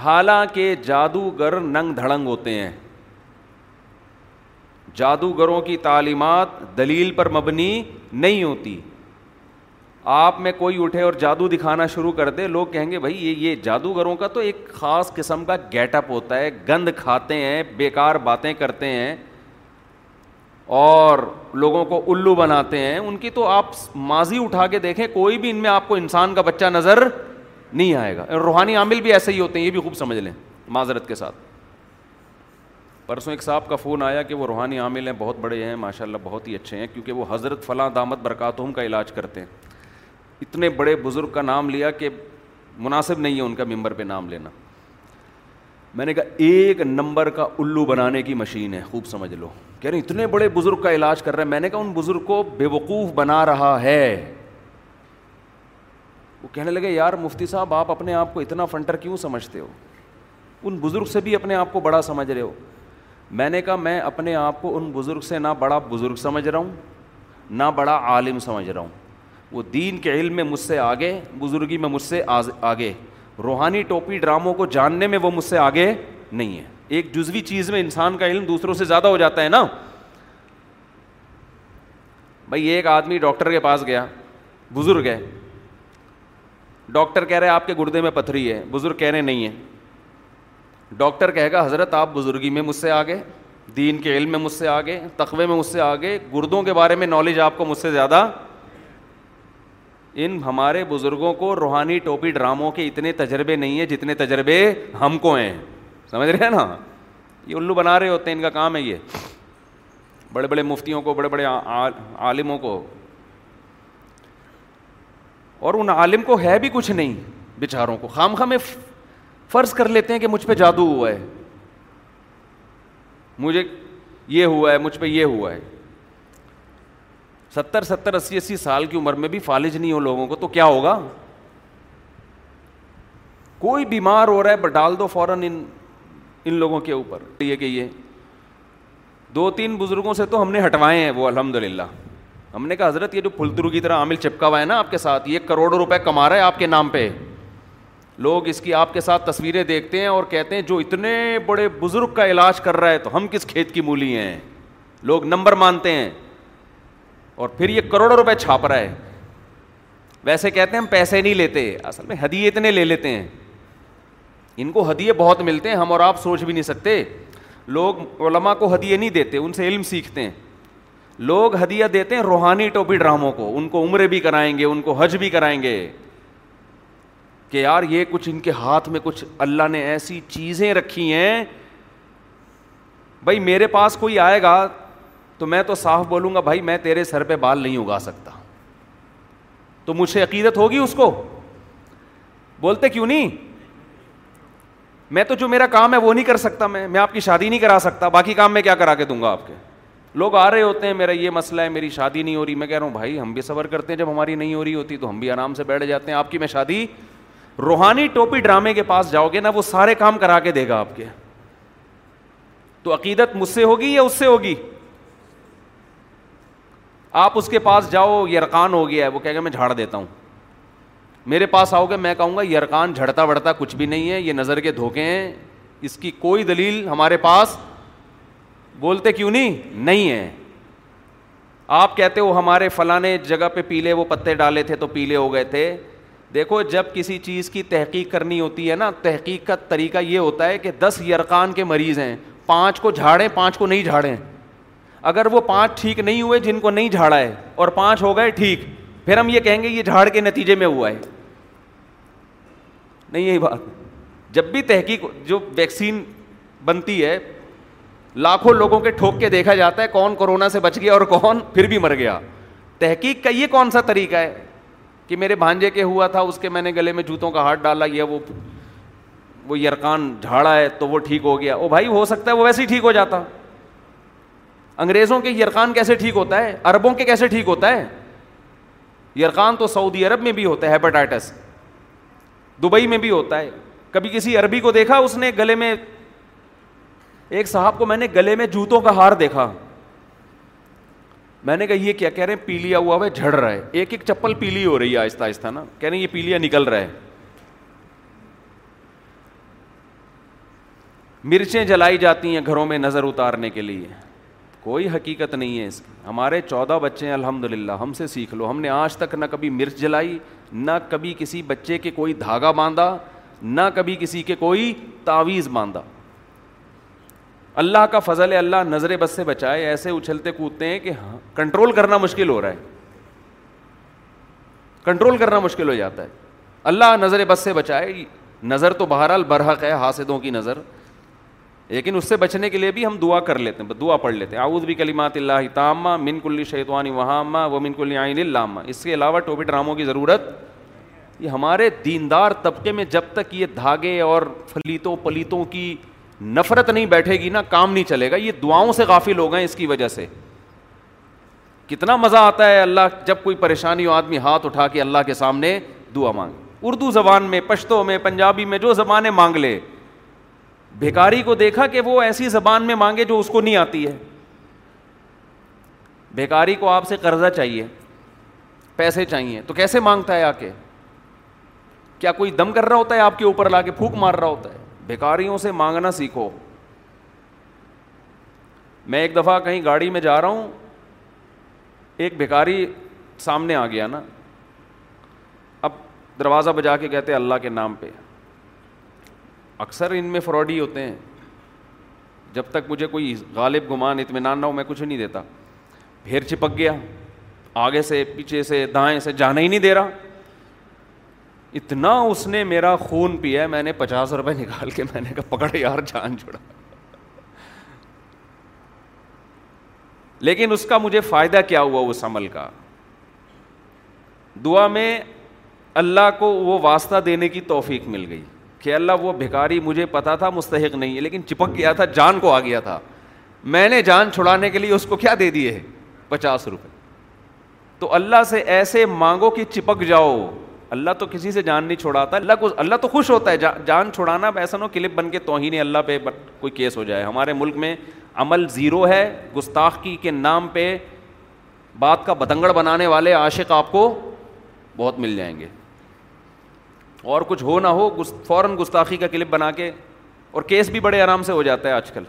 حالانکہ جادوگر ننگ دھڑنگ ہوتے ہیں جادوگروں کی تعلیمات دلیل پر مبنی نہیں ہوتی آپ میں کوئی اٹھے اور جادو دکھانا شروع کر دے لوگ کہیں گے بھائی یہ جادوگروں کا تو ایک خاص قسم کا گیٹ اپ ہوتا ہے گند کھاتے ہیں بیکار باتیں کرتے ہیں اور لوگوں کو الو بناتے ہیں ان کی تو آپ ماضی اٹھا کے دیکھیں کوئی بھی ان میں آپ کو انسان کا بچہ نظر نہیں آئے گا روحانی عامل بھی ایسے ہی ہوتے ہیں یہ بھی خوب سمجھ لیں معذرت کے ساتھ پرسوں ایک صاحب کا فون آیا کہ وہ روحانی عامل ہیں بہت بڑے ہیں ماشاء اللہ بہت ہی اچھے ہیں کیونکہ وہ حضرت فلاں دامت برکاتہم کا علاج کرتے ہیں اتنے بڑے بزرگ کا نام لیا کہ مناسب نہیں ہے ان کا ممبر پہ نام لینا میں نے کہا ایک نمبر کا الو بنانے کی مشین ہے خوب سمجھ لو کہہ رہے اتنے بڑے بزرگ کا علاج کر رہے ہیں میں نے کہا ان بزرگ کو بے وقوف بنا رہا ہے وہ کہنے لگے یار مفتی صاحب آپ اپنے آپ کو اتنا فنٹر کیوں سمجھتے ہو ان بزرگ سے بھی اپنے آپ کو بڑا سمجھ رہے ہو میں نے کہا میں اپنے آپ کو ان بزرگ سے نہ بڑا بزرگ سمجھ رہا ہوں نہ بڑا عالم سمجھ رہا ہوں وہ دین کے علم میں مجھ سے آگے بزرگی میں مجھ سے آگے روحانی ٹوپی ڈراموں کو جاننے میں وہ مجھ سے آگے نہیں ہے ایک جزوی چیز میں انسان کا علم دوسروں سے زیادہ ہو جاتا ہے نا بھائی ایک آدمی ڈاکٹر کے پاس گیا بزرگ ہے ڈاکٹر کہہ رہے آپ کے گردے میں پتھری ہے بزرگ کہہ رہے نہیں ہے ڈاکٹر کہے گا حضرت آپ بزرگی میں مجھ سے آگے دین کے علم میں مجھ سے آگے تقوے میں مجھ سے آگے گردوں کے بارے میں نالج آپ کو مجھ سے زیادہ ان ہمارے بزرگوں کو روحانی ٹوپی ڈراموں کے اتنے تجربے نہیں ہیں جتنے تجربے ہم کو ہیں سمجھ رہے ہیں نا یہ الو بنا رہے ہوتے ہیں ان کا کام ہے یہ بڑے بڑے مفتیوں کو بڑے بڑے عالموں کو اور ان عالم کو ہے بھی کچھ نہیں بیچاروں کو خام خام فرض کر لیتے ہیں کہ مجھ پہ جادو ہوا ہے مجھے یہ ہوا ہے مجھ پہ یہ ہوا ہے ستر ستر اسی اسی سال کی عمر میں بھی فالج نہیں ہو لوگوں کو تو کیا ہوگا کوئی بیمار ہو رہا ہے بٹ ڈال دو فوراً ان ان لوگوں کے اوپر یہ کہ یہ دو تین بزرگوں سے تو ہم نے ہٹوائے ہیں وہ الحمد للہ ہم نے کہا حضرت یہ جو پھلترو کی طرح عامل چپکا ہوا ہے نا آپ کے ساتھ یہ کروڑوں روپے کما رہا ہے آپ کے نام پہ لوگ اس کی آپ کے ساتھ تصویریں دیکھتے ہیں اور کہتے ہیں جو اتنے بڑے بزرگ کا علاج کر رہا ہے تو ہم کس کھیت کی مولی ہیں لوگ نمبر مانتے ہیں اور پھر یہ کروڑوں روپے چھاپ رہا ہے ویسے کہتے ہیں ہم پیسے نہیں لیتے اصل میں ہدیے اتنے لے لیتے ہیں ان کو ہدیے بہت ملتے ہیں ہم اور آپ سوچ بھی نہیں سکتے لوگ علماء کو ہدیے نہیں دیتے ان سے علم سیکھتے ہیں لوگ ہدیہ دیتے ہیں روحانی ٹوپی ڈراموں کو ان کو عمرے بھی کرائیں گے ان کو حج بھی کرائیں گے کہ یار یہ کچھ ان کے ہاتھ میں کچھ اللہ نے ایسی چیزیں رکھی ہیں بھائی میرے پاس کوئی آئے گا تو میں تو صاف بولوں گا بھائی میں تیرے سر پہ بال نہیں اگا سکتا تو مجھے عقیدت ہوگی اس کو بولتے کیوں نہیں میں تو جو میرا کام ہے وہ نہیں کر سکتا میں میں آپ کی شادی نہیں کرا سکتا باقی کام میں کیا کرا کے دوں گا آپ کے لوگ آ رہے ہوتے ہیں میرا یہ مسئلہ ہے میری شادی نہیں ہو رہی میں کہہ رہا ہوں بھائی ہم بھی صبر کرتے ہیں جب ہماری نہیں ہو رہی ہوتی تو ہم بھی آرام سے بیٹھ جاتے ہیں آپ کی میں شادی روحانی ٹوپی ڈرامے کے پاس جاؤ گے نا وہ سارے کام کرا کے دے گا آپ کے تو عقیدت مجھ سے ہوگی یا اس سے ہوگی آپ اس کے پاس جاؤ یرکان ہو گیا ہے وہ کہہ گا میں جھاڑ دیتا ہوں میرے پاس آؤ گے میں کہوں گا یرکان جھڑتا بڑھتا کچھ بھی نہیں ہے یہ نظر کے دھوکے ہیں اس کی کوئی دلیل ہمارے پاس بولتے کیوں نہیں نہیں ہے آپ کہتے ہو ہمارے فلاں جگہ پہ پیلے وہ پتے ڈالے تھے تو پیلے ہو گئے تھے دیکھو جب کسی چیز کی تحقیق کرنی ہوتی ہے نا تحقیق کا طریقہ یہ ہوتا ہے کہ دس یرکان کے مریض ہیں پانچ کو جھاڑیں پانچ کو نہیں جھاڑیں اگر وہ پانچ ٹھیک نہیں ہوئے جن کو نہیں جھاڑا ہے اور پانچ ہو گئے ٹھیک پھر ہم یہ کہیں گے یہ جھاڑ کے نتیجے میں ہوا ہے نہیں یہی بات جب بھی تحقیق جو ویکسین بنتی ہے لاکھوں لوگوں کے ٹھوک کے دیکھا جاتا ہے کون کورونا سے بچ گیا اور کون پھر بھی مر گیا تحقیق کا یہ کون سا طریقہ ہے کہ میرے بھانجے کے ہوا تھا اس کے میں نے گلے میں جوتوں کا ہاتھ ڈالا یا وہ وہ یرکان جھاڑا ہے تو وہ ٹھیک ہو گیا وہ بھائی ہو سکتا ہے وہ ویسے ہی ٹھیک ہو جاتا انگریزوں کے یرقان کیسے ٹھیک ہوتا ہے عربوں کے کیسے ٹھیک ہوتا ہے یرقان تو سعودی عرب میں بھی ہوتا ہے ہیپاٹائٹس دبئی میں بھی ہوتا ہے کبھی کسی عربی کو دیکھا اس نے گلے میں ایک صاحب کو میں نے گلے میں جوتوں کا ہار دیکھا میں نے کہا یہ کیا کہہ رہے ہیں پیلیا ہوا ہوا جھڑ رہا ہے ایک ایک چپل پیلی ہو رہی ہے آہستہ آہستہ نا کہہ رہے ہیں یہ پیلیا نکل رہا ہے مرچیں جلائی جاتی ہیں گھروں میں نظر اتارنے کے لیے کوئی حقیقت نہیں ہے اس کی ہمارے چودہ بچے ہیں الحمد للہ ہم سے سیکھ لو ہم نے آج تک نہ کبھی مرچ جلائی نہ کبھی کسی بچے کے کوئی دھاگا باندھا نہ کبھی کسی کے کوئی تعویذ باندھا اللہ کا فضل ہے اللہ نظر بس سے بچائے ایسے اچھلتے کودتے ہیں کہ ہاں، کنٹرول کرنا مشکل ہو رہا ہے کنٹرول کرنا مشکل ہو جاتا ہے اللہ نظر بس سے بچائے نظر تو بہرحال برحق ہے حاسدوں کی نظر لیکن اس سے بچنے کے لیے بھی ہم دعا کر لیتے ہیں دعا پڑھ لیتے ہیں آؤز بھی کلیمات اللہ تامہ من کلی شیطوانی وہامہ و من کلی آئین اللہ اس کے علاوہ ٹوپی ڈراموں کی ضرورت یہ ہمارے دیندار طبقے میں جب تک یہ دھاگے اور فلیتوں پلیتوں کی نفرت نہیں بیٹھے گی نا کام نہیں چلے گا یہ دعاؤں سے غافل ہو گئے اس کی وجہ سے کتنا مزہ آتا ہے اللہ جب کوئی پریشانی ہو آدمی ہاتھ اٹھا کے اللہ کے سامنے دعا مانگے اردو زبان میں پشتوں میں پنجابی میں جو زبانیں مانگ لے بھیکاری کو دیکھا کہ وہ ایسی زبان میں مانگے جو اس کو نہیں آتی ہے بھیکاری کو آپ سے قرضہ چاہیے پیسے چاہیے تو کیسے مانگتا ہے آ کے کیا کوئی دم کر رہا ہوتا ہے آپ کے اوپر لا کے پھوک مار رہا ہوتا ہے بھیکاریوں سے مانگنا سیکھو میں ایک دفعہ کہیں گاڑی میں جا رہا ہوں ایک بھیکاری سامنے آ گیا نا اب دروازہ بجا کے کہتے اللہ کے نام پہ اکثر ان میں فراڈ ہی ہوتے ہیں جب تک مجھے کوئی غالب گمان اطمینان نہ ہو میں کچھ نہیں دیتا پھیر چپک گیا آگے سے پیچھے سے دائیں سے جانے ہی نہیں دے رہا اتنا اس نے میرا خون پیا میں نے پچاس روپئے نکال کے میں نے کہا پکڑ یار جان چھوڑا لیکن اس کا مجھے فائدہ کیا ہوا اس عمل کا دعا میں اللہ کو وہ واسطہ دینے کی توفیق مل گئی کہ اللہ وہ بھکاری مجھے پتا تھا مستحق نہیں ہے لیکن چپک گیا تھا جان کو آ گیا تھا میں نے جان چھڑانے کے لیے اس کو کیا دے دیے ہے پچاس روپے تو اللہ سے ایسے مانگو کہ چپک جاؤ اللہ تو کسی سے جان نہیں چھوڑاتا اللہ کو اللہ تو خوش ہوتا ہے جان چھڑانا ایسا نہ کلپ بن کے توہین اللہ پہ کوئی کیس ہو جائے ہمارے ملک میں عمل زیرو ہے گستاخ کی کے نام پہ بات کا بتنگڑ بنانے والے عاشق آپ کو بہت مل جائیں گے اور کچھ ہو نہ ہو فوراً گستاخی کا کلپ بنا کے اور کیس بھی بڑے آرام سے ہو جاتا ہے آج کل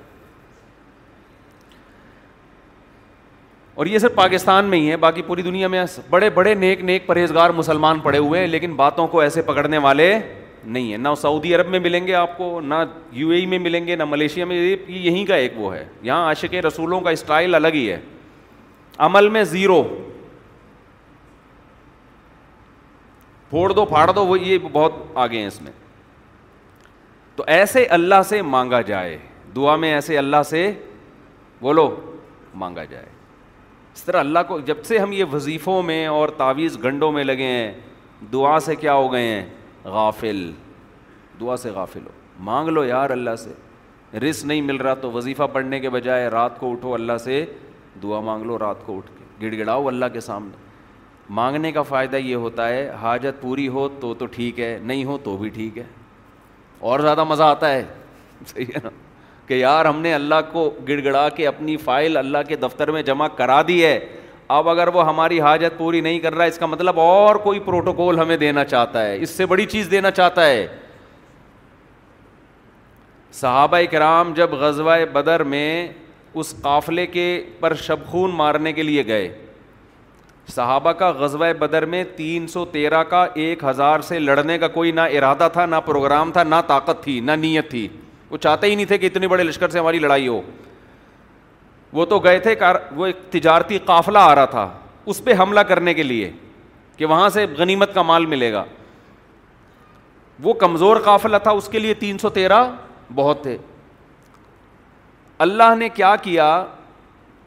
اور یہ صرف پاکستان میں ہی ہے باقی پوری دنیا میں بڑے بڑے نیک نیک پرہیزگار مسلمان پڑے ہوئے ہیں لیکن باتوں کو ایسے پکڑنے والے نہیں ہیں نہ سعودی عرب میں ملیں گے آپ کو نہ یو اے ای میں ملیں گے نہ ملیشیا میں یہیں کا ایک وہ ہے یہاں عاشق رسولوں کا اسٹائل الگ ہی ہے عمل میں زیرو پھوڑ دو پھاڑ دو وہ یہ بہت آگے ہیں اس میں تو ایسے اللہ سے مانگا جائے دعا میں ایسے اللہ سے بولو مانگا جائے اس طرح اللہ کو جب سے ہم یہ وظیفوں میں اور تعویذ گنڈوں میں لگے ہیں دعا سے کیا ہو گئے ہیں غافل دعا سے غافل ہو مانگ لو یار اللہ سے رس نہیں مل رہا تو وظیفہ پڑھنے کے بجائے رات کو اٹھو اللہ سے دعا مانگ لو رات کو اٹھ کے گڑ گڑاؤ اللہ کے سامنے مانگنے کا فائدہ یہ ہوتا ہے حاجت پوری ہو تو تو ٹھیک ہے نہیں ہو تو بھی ٹھیک ہے اور زیادہ مزہ آتا ہے صحیح ہے نا کہ یار ہم نے اللہ کو گڑ گڑا کے اپنی فائل اللہ کے دفتر میں جمع کرا دی ہے اب اگر وہ ہماری حاجت پوری نہیں کر رہا ہے اس کا مطلب اور کوئی پروٹوکول ہمیں دینا چاہتا ہے اس سے بڑی چیز دینا چاہتا ہے صحابہ کرام جب غزوہ بدر میں اس قافلے کے پر شبخون مارنے کے لیے گئے صحابہ کا غزوہ بدر میں تین سو تیرہ کا ایک ہزار سے لڑنے کا کوئی نہ ارادہ تھا نہ پروگرام تھا نہ طاقت تھی نہ نیت تھی وہ چاہتے ہی نہیں تھے کہ اتنے بڑے لشکر سے ہماری لڑائی ہو وہ تو گئے تھے کار وہ ایک تجارتی قافلہ آ رہا تھا اس پہ حملہ کرنے کے لیے کہ وہاں سے غنیمت کا مال ملے گا وہ کمزور قافلہ تھا اس کے لیے تین سو تیرہ بہت تھے اللہ نے کیا کیا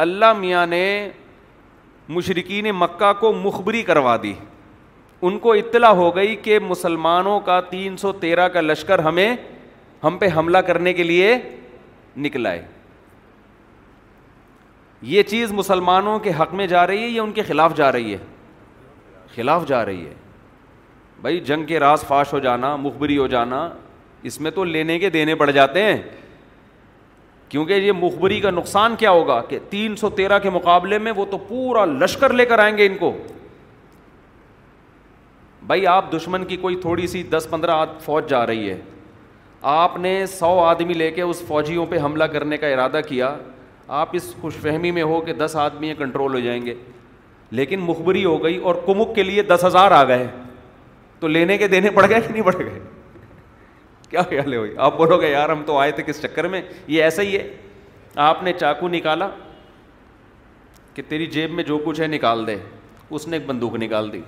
اللہ میاں نے مشرقین مکہ کو مخبری کروا دی ان کو اطلاع ہو گئی کہ مسلمانوں کا تین سو تیرہ کا لشکر ہمیں ہم پہ حملہ کرنے کے لیے نکل آئے یہ چیز مسلمانوں کے حق میں جا رہی ہے یا ان کے خلاف جا رہی ہے خلاف جا رہی ہے بھائی جنگ کے راز فاش ہو جانا مخبری ہو جانا اس میں تو لینے کے دینے پڑ جاتے ہیں کیونکہ یہ مخبری کا نقصان کیا ہوگا کہ تین سو تیرہ کے مقابلے میں وہ تو پورا لشکر لے کر آئیں گے ان کو بھائی آپ دشمن کی کوئی تھوڑی سی دس پندرہ فوج جا رہی ہے آپ نے سو آدمی لے کے اس فوجیوں پہ حملہ کرنے کا ارادہ کیا آپ اس خوش فہمی میں ہو کہ دس آدمی کنٹرول ہو جائیں گے لیکن مخبری ہو گئی اور کمک کے لیے دس ہزار آ گئے تو لینے کے دینے پڑ گئے کہ نہیں پڑ گئے کیا خیال ہے آپ بولو گے یار ہم تو آئے تھے کس چکر میں یہ ایسا ہی ہے آپ نے چاقو نکالا کہ تیری جیب میں جو کچھ ہے نکال دے اس نے ایک بندوق نکال دی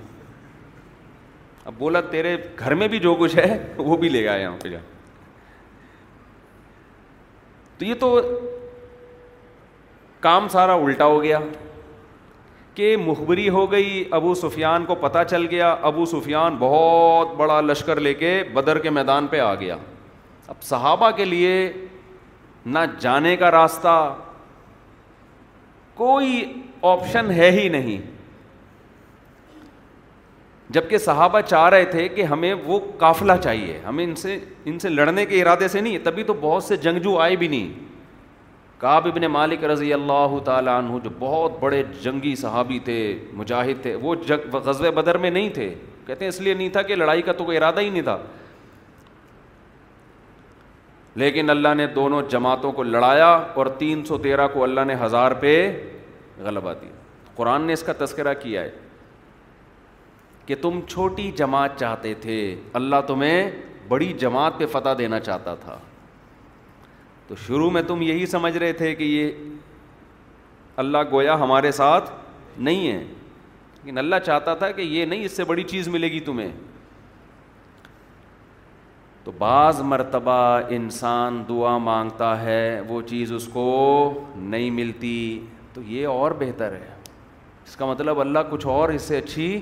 اب بولا تیرے گھر میں بھی جو کچھ ہے وہ بھی لے یہاں پہ جا تو یہ تو کام سارا الٹا ہو گیا کہ مخبری ہو گئی ابو سفیان کو پتہ چل گیا ابو سفیان بہت بڑا لشکر لے کے بدر کے میدان پہ آ گیا اب صحابہ کے لیے نہ جانے کا راستہ کوئی آپشن ہے ہی نہیں جبکہ صحابہ چاہ رہے تھے کہ ہمیں وہ قافلہ چاہیے ہمیں ان سے ان سے لڑنے کے ارادے سے نہیں تبھی تو بہت سے جنگجو آئے بھی نہیں کاب ابن مالک رضی اللہ تعالیٰ عنہ جو بہت بڑے جنگی صحابی تھے مجاہد تھے وہ غزوہ بدر میں نہیں تھے کہتے ہیں اس لیے نہیں تھا کہ لڑائی کا تو کوئی ارادہ ہی نہیں تھا لیکن اللہ نے دونوں جماعتوں کو لڑایا اور تین سو تیرہ کو اللہ نے ہزار پہ غلبہ دی قرآن نے اس کا تذکرہ کیا ہے کہ تم چھوٹی جماعت چاہتے تھے اللہ تمہیں بڑی جماعت پہ فتح دینا چاہتا تھا تو شروع میں تم یہی سمجھ رہے تھے کہ یہ اللہ گویا ہمارے ساتھ نہیں ہے لیکن اللہ چاہتا تھا کہ یہ نہیں اس سے بڑی چیز ملے گی تمہیں تو بعض مرتبہ انسان دعا مانگتا ہے وہ چیز اس کو نہیں ملتی تو یہ اور بہتر ہے اس کا مطلب اللہ کچھ اور اس سے اچھی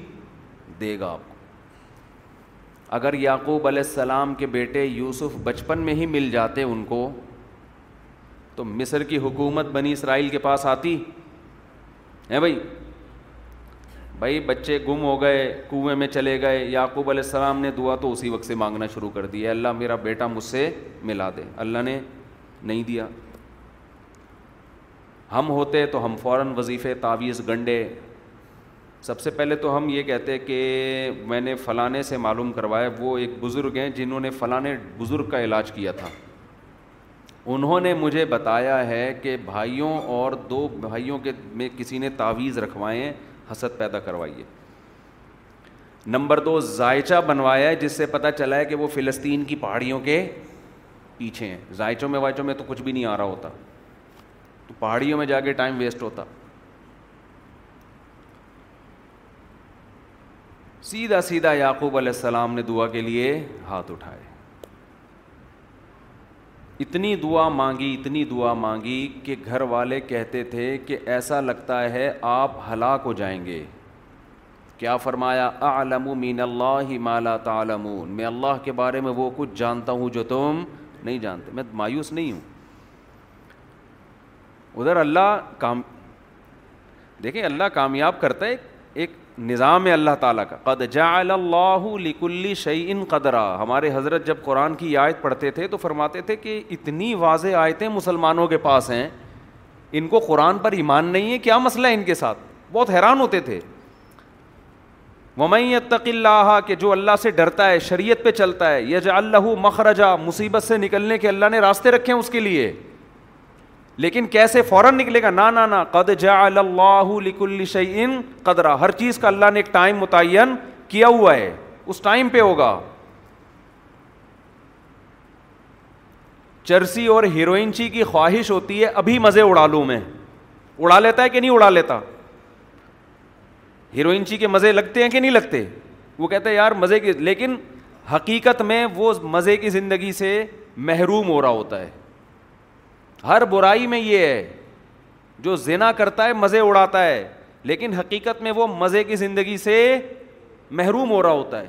دے گا آپ کو اگر یعقوب علیہ السلام کے بیٹے یوسف بچپن میں ہی مل جاتے ان کو تو مصر کی حکومت بنی اسرائیل کے پاس آتی ہے بھائی بھائی بچے گم ہو گئے کنویں میں چلے گئے یعقوب علیہ السلام نے دعا تو اسی وقت سے مانگنا شروع کر دیا اللہ میرا بیٹا مجھ سے ملا دے اللہ نے نہیں دیا ہم ہوتے تو ہم فوراً وظیفے تعویذ گنڈے سب سے پہلے تو ہم یہ کہتے کہ میں نے فلانے سے معلوم کروایا وہ ایک بزرگ ہیں جنہوں نے فلاں بزرگ کا علاج کیا تھا انہوں نے مجھے بتایا ہے کہ بھائیوں اور دو بھائیوں کے میں کسی نے تعویذ رکھوائیں حسد پیدا کروائیے نمبر دو ذائچہ بنوایا ہے جس سے پتا چلا ہے کہ وہ فلسطین کی پہاڑیوں کے پیچھے ہیں ذائچوں میں وائچوں میں تو کچھ بھی نہیں آ رہا ہوتا تو پہاڑیوں میں جا کے ٹائم ویسٹ ہوتا سیدھا سیدھا یعقوب علیہ السلام نے دعا کے لیے ہاتھ اٹھائے اتنی دعا مانگی اتنی دعا مانگی کہ گھر والے کہتے تھے کہ ایسا لگتا ہے آپ ہلاک ہو جائیں گے کیا فرمایا مین اللہ مالا تعلمون میں اللہ کے بارے میں وہ کچھ جانتا ہوں جو تم نہیں جانتے میں مایوس نہیں ہوں ادھر اللہ کام دیکھیں اللہ کامیاب کرتا ہے ایک نظام ہے اللہ تعالیٰ کا قد قدر شعی ان قدرہ ہمارے حضرت جب قرآن کی آیت پڑھتے تھے تو فرماتے تھے کہ اتنی واضح آیتیں مسلمانوں کے پاس ہیں ان کو قرآن پر ایمان نہیں ہے کیا مسئلہ ہے ان کے ساتھ بہت حیران ہوتے تھے تق اللہ کہ جو اللہ سے ڈرتا ہے شریعت پہ چلتا ہے یج جو اللہ مخرجہ مصیبت سے نکلنے کے اللہ نے راستے رکھے ہیں اس کے لیے لیکن کیسے فوراً نکلے گا نا نا نہ قد جا اللہ شعین قدرا ہر چیز کا اللہ نے ایک ٹائم متعین کیا ہوا ہے اس ٹائم پہ ہوگا چرسی اور ہیروئنچی کی خواہش ہوتی ہے ابھی مزے اڑا لوں میں اڑا لیتا ہے کہ نہیں اڑا لیتا ہیروئنچی کے مزے لگتے ہیں کہ نہیں لگتے وہ کہتا ہے یار مزے کی لیکن حقیقت میں وہ مزے کی زندگی سے محروم ہو رہا ہوتا ہے ہر برائی میں یہ ہے جو زینا کرتا ہے مزے اڑاتا ہے لیکن حقیقت میں وہ مزے کی زندگی سے محروم ہو رہا ہوتا ہے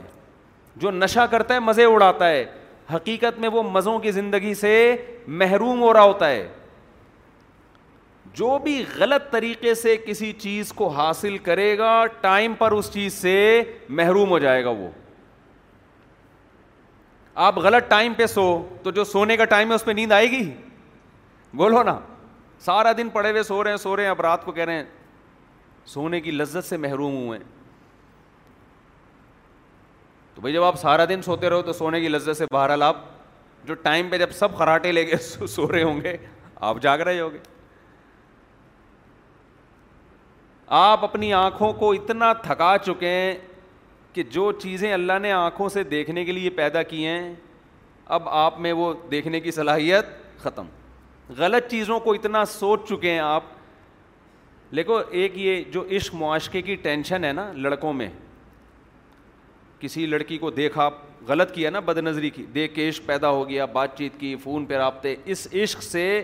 جو نشہ کرتا ہے مزے اڑاتا ہے حقیقت میں وہ مزوں کی زندگی سے محروم ہو رہا ہوتا ہے جو بھی غلط طریقے سے کسی چیز کو حاصل کرے گا ٹائم پر اس چیز سے محروم ہو جائے گا وہ آپ غلط ٹائم پہ سو تو جو سونے کا ٹائم ہے اس پہ نیند آئے گی بولو نا سارا دن پڑے ہوئے سو رہے ہیں سو رہے ہیں اب رات کو کہہ رہے ہیں سونے کی لذت سے محروم ہوئے ہیں تو بھائی جب آپ سارا دن سوتے رہو تو سونے کی لذت سے بہرحال آپ جو ٹائم پہ جب سب خراٹے لے کے سو رہے ہوں گے آپ جاگ رہے ہوں گے آپ اپنی آنکھوں کو اتنا تھکا چکے ہیں کہ جو چیزیں اللہ نے آنکھوں سے دیکھنے کے لیے پیدا کی ہیں اب آپ میں وہ دیکھنے کی صلاحیت ختم غلط چیزوں کو اتنا سوچ چکے ہیں آپ لیکو ایک یہ جو عشق معاشقے کی ٹینشن ہے نا لڑکوں میں کسی لڑکی کو دیکھا غلط کیا نا بد نظری کی دیکھ کے عشق پیدا ہو گیا بات چیت کی فون پہ رابطے اس عشق سے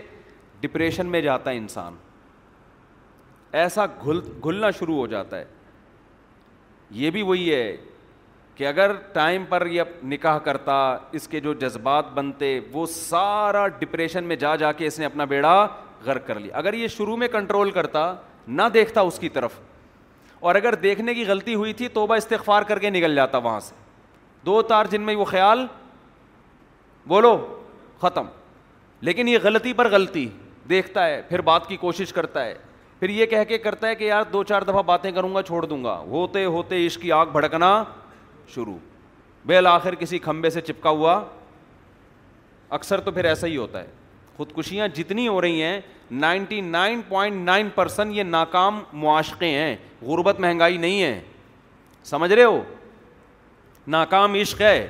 ڈپریشن میں جاتا ہے انسان ایسا گھل گھلنا شروع ہو جاتا ہے یہ بھی وہی ہے کہ اگر ٹائم پر یہ نکاح کرتا اس کے جو جذبات بنتے وہ سارا ڈپریشن میں جا جا کے اس نے اپنا بیڑا غرق کر لیا اگر یہ شروع میں کنٹرول کرتا نہ دیکھتا اس کی طرف اور اگر دیکھنے کی غلطی ہوئی تھی توبہ استغفار کر کے نکل جاتا وہاں سے دو تار جن میں وہ خیال بولو ختم لیکن یہ غلطی پر غلطی دیکھتا ہے پھر بات کی کوشش کرتا ہے پھر یہ کہہ کے کرتا ہے کہ یار دو چار دفعہ باتیں کروں گا چھوڑ دوں گا ہوتے ہوتے عشق کی آگ بھڑکنا شروع بالآخر کسی کھمبے سے چپکا ہوا اکثر تو پھر ایسا ہی ہوتا ہے خودکشیاں جتنی ہو رہی ہیں ninety nine point nine person یہ ناکام معاشقے ہیں غربت مہنگائی نہیں ہے سمجھ رہے ہو ناکام عشق ہے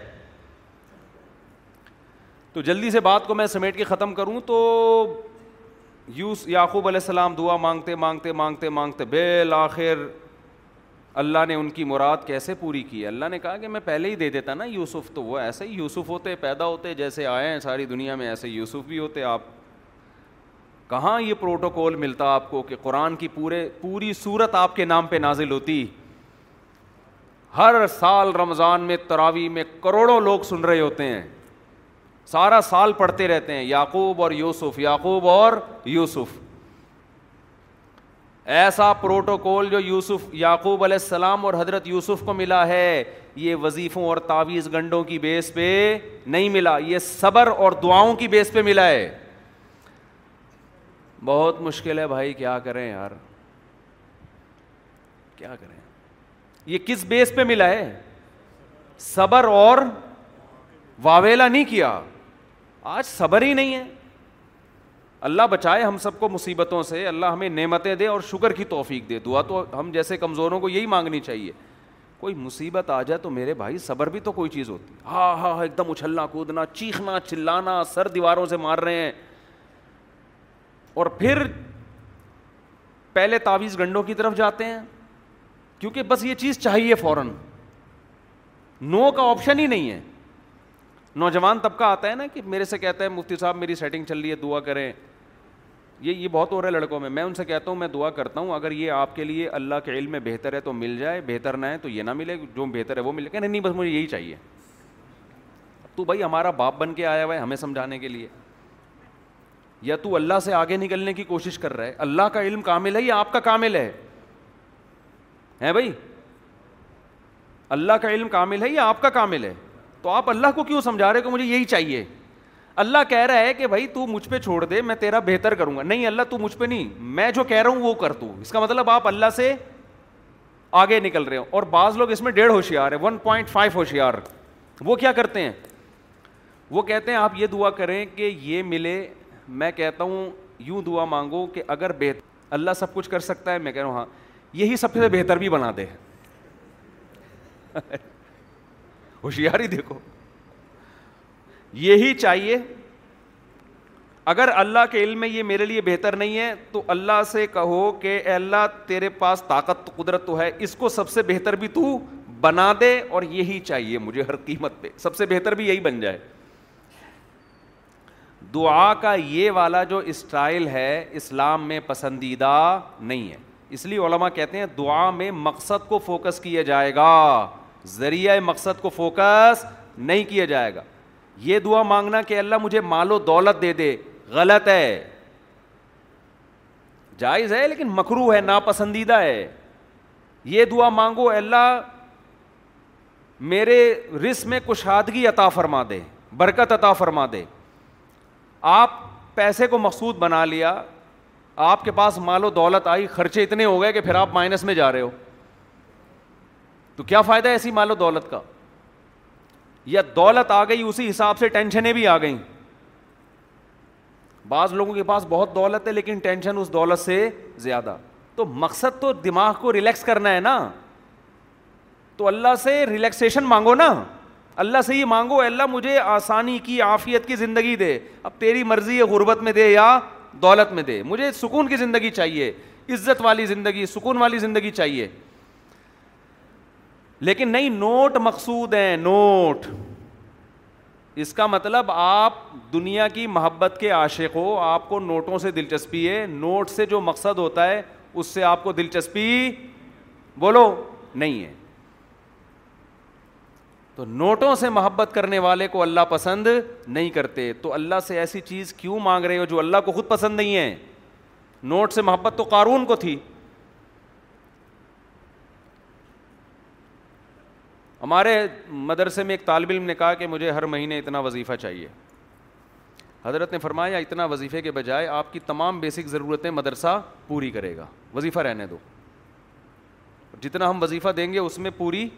تو جلدی سے بات کو میں سمیٹ کے ختم کروں تو یوس یعقوب علیہ السلام دعا مانگتے مانگتے مانگتے مانگتے بالآخر اللہ نے ان کی مراد کیسے پوری کی اللہ نے کہا کہ میں پہلے ہی دے دیتا نا یوسف تو وہ ایسے ہی یوسف ہوتے پیدا ہوتے جیسے آئے ہیں ساری دنیا میں ایسے یوسف بھی ہوتے آپ کہاں یہ پروٹوکول ملتا آپ کو کہ قرآن کی پورے پوری صورت آپ کے نام پہ نازل ہوتی ہر سال رمضان میں تراوی میں کروڑوں لوگ سن رہے ہوتے ہیں سارا سال پڑھتے رہتے ہیں یعقوب اور یوسف یعقوب اور یوسف ایسا پروٹوکول جو یوسف یعقوب علیہ السلام اور حضرت یوسف کو ملا ہے یہ وظیفوں اور تعویز گنڈوں کی بیس پہ نہیں ملا یہ صبر اور دعاؤں کی بیس پہ ملا ہے بہت مشکل ہے بھائی کیا کریں یار کیا کریں یہ کس بیس پہ ملا ہے صبر اور واویلا نہیں کیا آج صبر ہی نہیں ہے اللہ بچائے ہم سب کو مصیبتوں سے اللہ ہمیں نعمتیں دے اور شکر کی توفیق دے دعا تو ہم جیسے کمزوروں کو یہی مانگنی چاہیے کوئی مصیبت آ جائے تو میرے بھائی صبر بھی تو کوئی چیز ہوتی ہے ہاں ہاں ہاں ایک دم اچھلنا کودنا چیخنا چلانا سر دیواروں سے مار رہے ہیں اور پھر پہلے تاویز گنڈوں کی طرف جاتے ہیں کیونکہ بس یہ چیز چاہیے فوراً نو کا آپشن ہی نہیں ہے نوجوان طبقہ آتا ہے نا کہ میرے سے کہتا ہے مفتی صاحب میری سیٹنگ چل رہی ہے دعا کریں یہ یہ بہت ہو رہا ہے لڑکوں میں میں ان سے کہتا ہوں میں دعا کرتا ہوں اگر یہ آپ کے لیے اللہ کے علم میں بہتر ہے تو مل جائے بہتر نہ ہے تو یہ نہ ملے جو بہتر ہے وہ ملے کہ نہیں بس مجھے یہی چاہیے تو بھائی ہمارا باپ بن کے آیا ہوا ہے ہمیں سمجھانے کے لیے یا تو اللہ سے آگے نکلنے کی کوشش کر رہا ہے اللہ کا علم کامل ہے یا آپ کا کامل ہے بھائی اللہ کا علم کامل ہے یا آپ کا کامل ہے تو آپ اللہ کو کیوں سمجھا رہے کہ مجھے یہی چاہیے اللہ کہہ رہا ہے کہ بھائی تو مجھ پہ چھوڑ دے میں تیرا بہتر کروں گا نہیں اللہ تو مجھ پہ نہیں میں جو کہہ رہا ہوں وہ کر دوں اس کا مطلب آپ اللہ سے آگے نکل رہے ہو اور بعض لوگ اس میں ڈیڑھ ہوشیار ہے ون پوائنٹ فائیو ہوشیار وہ کیا کرتے ہیں وہ کہتے ہیں آپ یہ دعا کریں کہ یہ ملے میں کہتا ہوں یوں دعا مانگو کہ اگر بہتر اللہ سب کچھ کر سکتا ہے میں کہہ رہا ہوں ہاں یہی سب سے بہتر بھی بنا دے ہوشیاری دیکھو یہی چاہیے اگر اللہ کے علم میں یہ میرے لیے بہتر نہیں ہے تو اللہ سے کہو کہ اے اللہ تیرے پاس طاقت قدرت تو ہے اس کو سب سے بہتر بھی تو بنا دے اور یہی چاہیے مجھے ہر قیمت پہ سب سے بہتر بھی یہی بن جائے دعا کا یہ والا جو اسٹائل ہے اسلام میں پسندیدہ نہیں ہے اس لیے علماء کہتے ہیں دعا میں مقصد کو فوکس کیا جائے گا ذریعہ مقصد کو فوکس نہیں کیا جائے گا یہ دعا مانگنا کہ اللہ مجھے مال و دولت دے دے غلط ہے جائز ہے لیکن مکرو ہے ناپسندیدہ ہے یہ دعا مانگو اللہ میرے رس میں کشادگی عطا فرما دے برکت عطا فرما دے آپ پیسے کو مقصود بنا لیا آپ کے پاس مال و دولت آئی خرچے اتنے ہو گئے کہ پھر آپ مائنس میں جا رہے ہو تو کیا فائدہ ہے ایسی مال و دولت کا یا دولت آ گئی اسی حساب سے ٹینشنیں بھی آ گئیں بعض لوگوں کے پاس بہت دولت ہے لیکن ٹینشن اس دولت سے زیادہ تو مقصد تو دماغ کو ریلیکس کرنا ہے نا تو اللہ سے ریلیکسیشن مانگو نا اللہ سے یہ مانگو اللہ مجھے آسانی کی عافیت کی زندگی دے اب تیری مرضی یہ غربت میں دے یا دولت میں دے مجھے سکون کی زندگی چاہیے عزت والی زندگی سکون والی زندگی چاہیے لیکن نہیں نوٹ مقصود ہیں نوٹ اس کا مطلب آپ دنیا کی محبت کے عاشق ہو آپ کو نوٹوں سے دلچسپی ہے نوٹ سے جو مقصد ہوتا ہے اس سے آپ کو دلچسپی بولو نہیں ہے تو نوٹوں سے محبت کرنے والے کو اللہ پسند نہیں کرتے تو اللہ سے ایسی چیز کیوں مانگ رہے ہو جو اللہ کو خود پسند نہیں ہے نوٹ سے محبت تو قارون کو تھی ہمارے مدرسے میں ایک طالب علم نے کہا کہ مجھے ہر مہینے اتنا وظیفہ چاہیے حضرت نے فرمایا اتنا وظیفے کے بجائے آپ کی تمام بیسک ضرورتیں مدرسہ پوری کرے گا وظیفہ رہنے دو جتنا ہم وظیفہ دیں گے اس میں پوری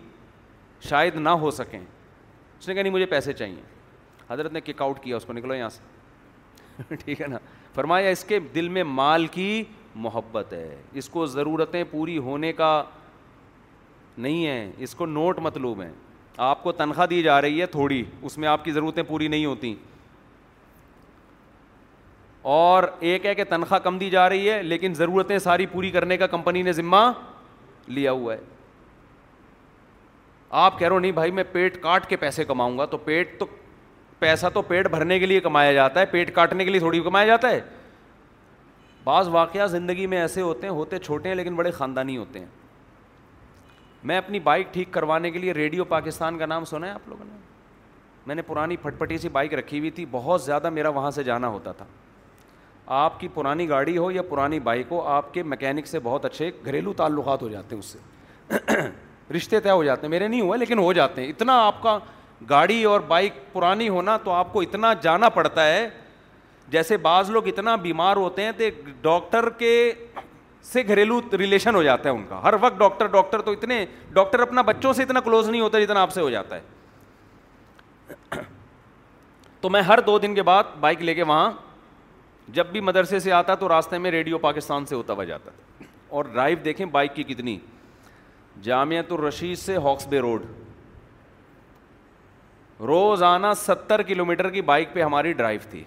شاید نہ ہو سکیں اس نے کہا نہیں مجھے پیسے چاہیے حضرت نے کک آؤٹ کیا اس کو نکلو یہاں سے ٹھیک ہے نا فرمایا اس کے دل میں مال کی محبت ہے اس کو ضرورتیں پوری ہونے کا نہیں ہے اس کو نوٹ مطلوب ہے آپ کو تنخواہ دی جا رہی ہے تھوڑی اس میں آپ کی ضرورتیں پوری نہیں ہوتی اور ایک ہے کہ تنخواہ کم دی جا رہی ہے لیکن ضرورتیں ساری پوری کرنے کا کمپنی نے ذمہ لیا ہوا ہے آپ کہہ رہے ہو نہیں بھائی میں پیٹ کاٹ کے پیسے کماؤں گا تو پیٹ تو پیسہ تو پیٹ بھرنے کے لیے کمایا جاتا ہے پیٹ کاٹنے کے لیے تھوڑی کمایا جاتا ہے بعض واقعہ زندگی میں ایسے ہوتے ہیں ہوتے چھوٹے ہیں لیکن بڑے خاندانی ہوتے ہیں میں اپنی بائک ٹھیک کروانے کے لیے ریڈیو پاکستان کا نام سنا ہے آپ لوگوں نے میں نے پرانی پھٹ پٹی سی بائک رکھی ہوئی تھی بہت زیادہ میرا وہاں سے جانا ہوتا تھا آپ کی پرانی گاڑی ہو یا پرانی بائک ہو آپ کے مکینک سے بہت اچھے گھریلو تعلقات ہو جاتے ہیں اس سے رشتے طے ہو جاتے ہیں میرے نہیں ہوئے لیکن ہو جاتے ہیں اتنا آپ کا گاڑی اور بائک پرانی ہونا تو آپ کو اتنا جانا پڑتا ہے جیسے بعض لوگ اتنا بیمار ہوتے ہیں تو ڈاکٹر کے سے گھریلو ریلیشن ہو جاتا ہے ان کا ہر وقت ڈاکٹر ڈاکٹر تو اتنے ڈاکٹر اپنا بچوں سے اتنا کلوز نہیں ہوتا جتنا آپ سے ہو جاتا ہے تو میں ہر دو دن کے کے بعد بائک لے وہاں جب بھی مدرسے سے آتا تو راستے میں ریڈیو پاکستان سے ہوتا ہوا جاتا اور ڈرائیو دیکھیں بائک کی کتنی الرشید سے ہاکس بے روڈ روزانہ ستر کلو میٹر کی بائک پہ ہماری ڈرائیو تھی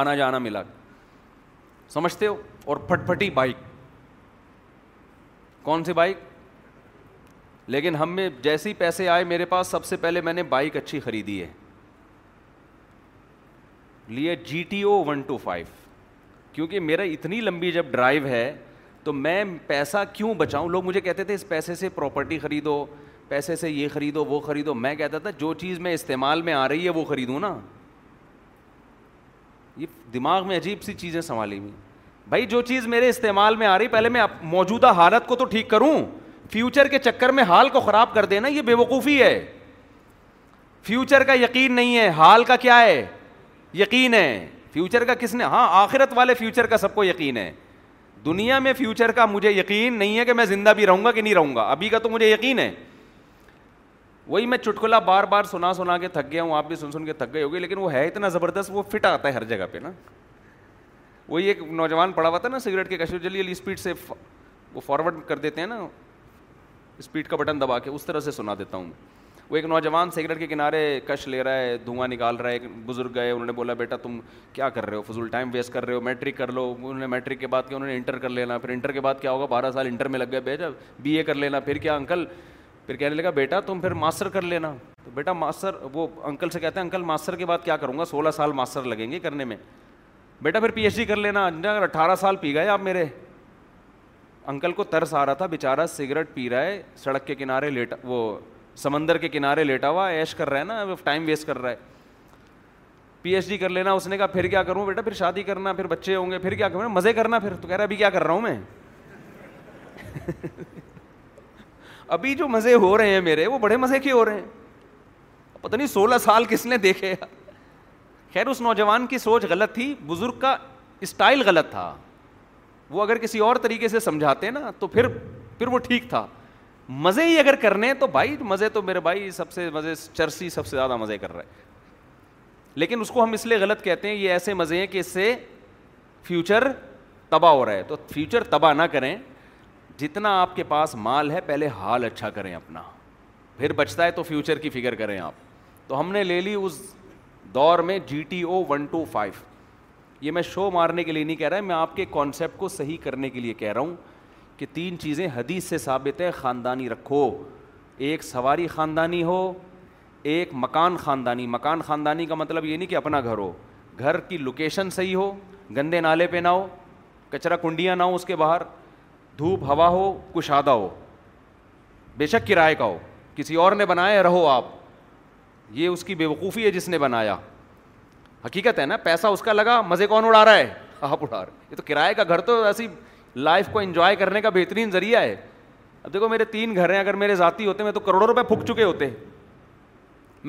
آنا جانا ملا سمجھتے ہو اور پھٹ پھٹی بائک کون سی بائک لیکن ہم میں جیسے ہی پیسے آئے میرے پاس سب سے پہلے میں نے بائک اچھی خریدی ہے لیے G T O one two five کیونکہ میرا اتنی لمبی جب ڈرائیو ہے تو میں پیسہ کیوں بچاؤں لوگ مجھے کہتے تھے اس پیسے سے پراپرٹی خریدو پیسے سے یہ خریدو وہ خریدو میں کہتا تھا جو چیز میں استعمال میں آ رہی ہے وہ خریدوں نا یہ دماغ میں عجیب سی چیزیں سنبھالی ہوئی بھائی جو چیز میرے استعمال میں آ رہی پہلے میں موجودہ حالت کو تو ٹھیک کروں فیوچر کے چکر میں حال کو خراب کر دینا یہ بے وقوفی ہے فیوچر کا یقین نہیں ہے حال کا کیا ہے یقین ہے فیوچر کا کس نے ہاں آخرت والے فیوچر کا سب کو یقین ہے دنیا میں فیوچر کا مجھے یقین نہیں ہے کہ میں زندہ بھی رہوں گا کہ نہیں رہوں گا ابھی کا تو مجھے یقین ہے وہی میں چٹکلا بار بار سنا سنا کے تھک گیا ہوں آپ بھی سن سن کے تھک گئے ہوگی لیکن وہ ہے اتنا زبردست وہ فٹ آتا ہے ہر جگہ پہ نا وہی ایک نوجوان پڑا ہوا تھا نا سگریٹ کے کشو کش اسپیڈ سے وہ فارورڈ کر دیتے ہیں نا اسپیڈ کا بٹن دبا کے اس طرح سے سنا دیتا ہوں وہ ایک نوجوان سگریٹ کے کنارے کش لے رہا ہے دھواں نکال رہا ہے ایک بزرگ گئے انہوں نے بولا بیٹا تم کیا کر رہے ہو فضول ٹائم ویسٹ کر رہے ہو میٹرک کر لو انہوں نے میٹرک کے بعد کیا انہوں نے انٹر کر لینا پھر انٹر کے بعد کیا ہوگا بارہ سال انٹر میں لگ گئے بھیجا بی اے کر لینا پھر کیا انکل پھر کہنے لگا بیٹا تم پھر ماسٹر کر لینا تو بیٹا ماسٹر وہ انکل سے کہتے ہیں انکل ماسٹر کے بعد کیا کروں گا سولہ سال ماسٹر لگیں گے کرنے میں بیٹا پھر پی ایچ ڈی کر لینا اٹھارہ سال پی گئے آپ میرے انکل کو ترس آ رہا تھا بےچارا سگریٹ پی رہا ہے سڑک کے کنارے لیٹا وہ سمندر کے کنارے لیٹا ہوا ایش کر رہا ہے نا ٹائم ویسٹ کر رہا ہے پی ایچ ڈی کر لینا اس نے کہا پھر کیا کروں بیٹا پھر شادی کرنا پھر بچے ہوں گے پھر کیا کروں مزے کرنا پھر تو کہہ رہے ابھی کیا کر رہا ہوں میں ابھی جو مزے ہو رہے ہیں میرے وہ بڑے مزے کے ہو رہے ہیں پتہ نہیں سولہ سال کس نے دیکھے خیر اس نوجوان کی سوچ غلط تھی بزرگ کا اسٹائل غلط تھا وہ اگر کسی اور طریقے سے سمجھاتے نا تو پھر پھر وہ ٹھیک تھا مزے ہی اگر کرنے تو بھائی مزے تو میرے بھائی سب سے مزے چرسی سب سے زیادہ مزے کر رہے لیکن اس کو ہم اس لیے غلط کہتے ہیں یہ ایسے مزے ہیں کہ اس سے فیوچر تباہ ہو رہا ہے تو فیوچر تباہ نہ کریں جتنا آپ کے پاس مال ہے پہلے حال اچھا کریں اپنا پھر بچتا ہے تو فیوچر کی فکر کریں آپ تو ہم نے لے لی اس دور میں G T O one two five یہ میں شو مارنے کے لیے نہیں کہہ رہا میں آپ کے کانسیپٹ کو صحیح کرنے کے لیے کہہ رہا ہوں کہ تین چیزیں حدیث سے ثابت خاندانی رکھو ایک سواری خاندانی ہو ایک مکان خاندانی مکان خاندانی کا مطلب یہ نہیں کہ اپنا گھر ہو گھر کی لوکیشن صحیح ہو گندے نالے پہ نہ ہو کچرا کنڈیاں نہ ہو اس کے باہر دھوپ ہوا ہو کشادہ ہو بے شک کرائے کا ہو کسی اور نے بنایا رہو آپ یہ اس کی بے وقوفی ہے جس نے بنایا حقیقت ہے نا پیسہ اس کا لگا مزے کون اڑا رہا ہے آپ اڑا رہے یہ تو کرائے کا گھر تو ایسی لائف کو انجوائے کرنے کا بہترین ذریعہ ہے اب دیکھو میرے تین گھر ہیں اگر میرے ذاتی ہوتے میں تو کروڑوں روپے پھک چکے ہوتے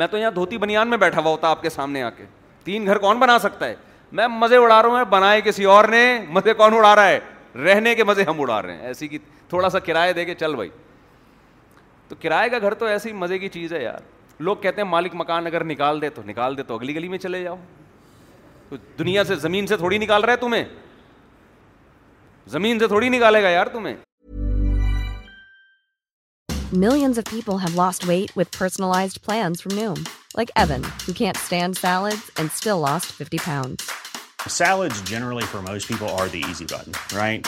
میں تو یہاں دھوتی بنیان میں بیٹھا ہوا ہوتا آپ کے سامنے آ کے تین گھر کون بنا سکتا ہے میں مزے اڑا رہا ہوں بنائے کسی اور نے مزے کون اڑا رہا ہے رہنے کے مزے ہم اڑا رہے ہیں ایسی کی تھوڑا سا کرایہ دے کے چل بھائی تو کرائے کا گھر تو ایسی مزے کی چیز ہے یار لوگ کہتے ہیں مالک مکان اگر نکال دے تو نکال دے تو اگلی گلی میں چلے جاؤ تو دنیا سے زمین سے تھوڑی نکال رہا ہے تمہیں زمین سے تھوڑی نکالے گا یار تمہیں
millions of people have lost weight with personalised plans from Noom like even you can't stand salad and still lost fifty pound
salad generally from house people are the easy garden right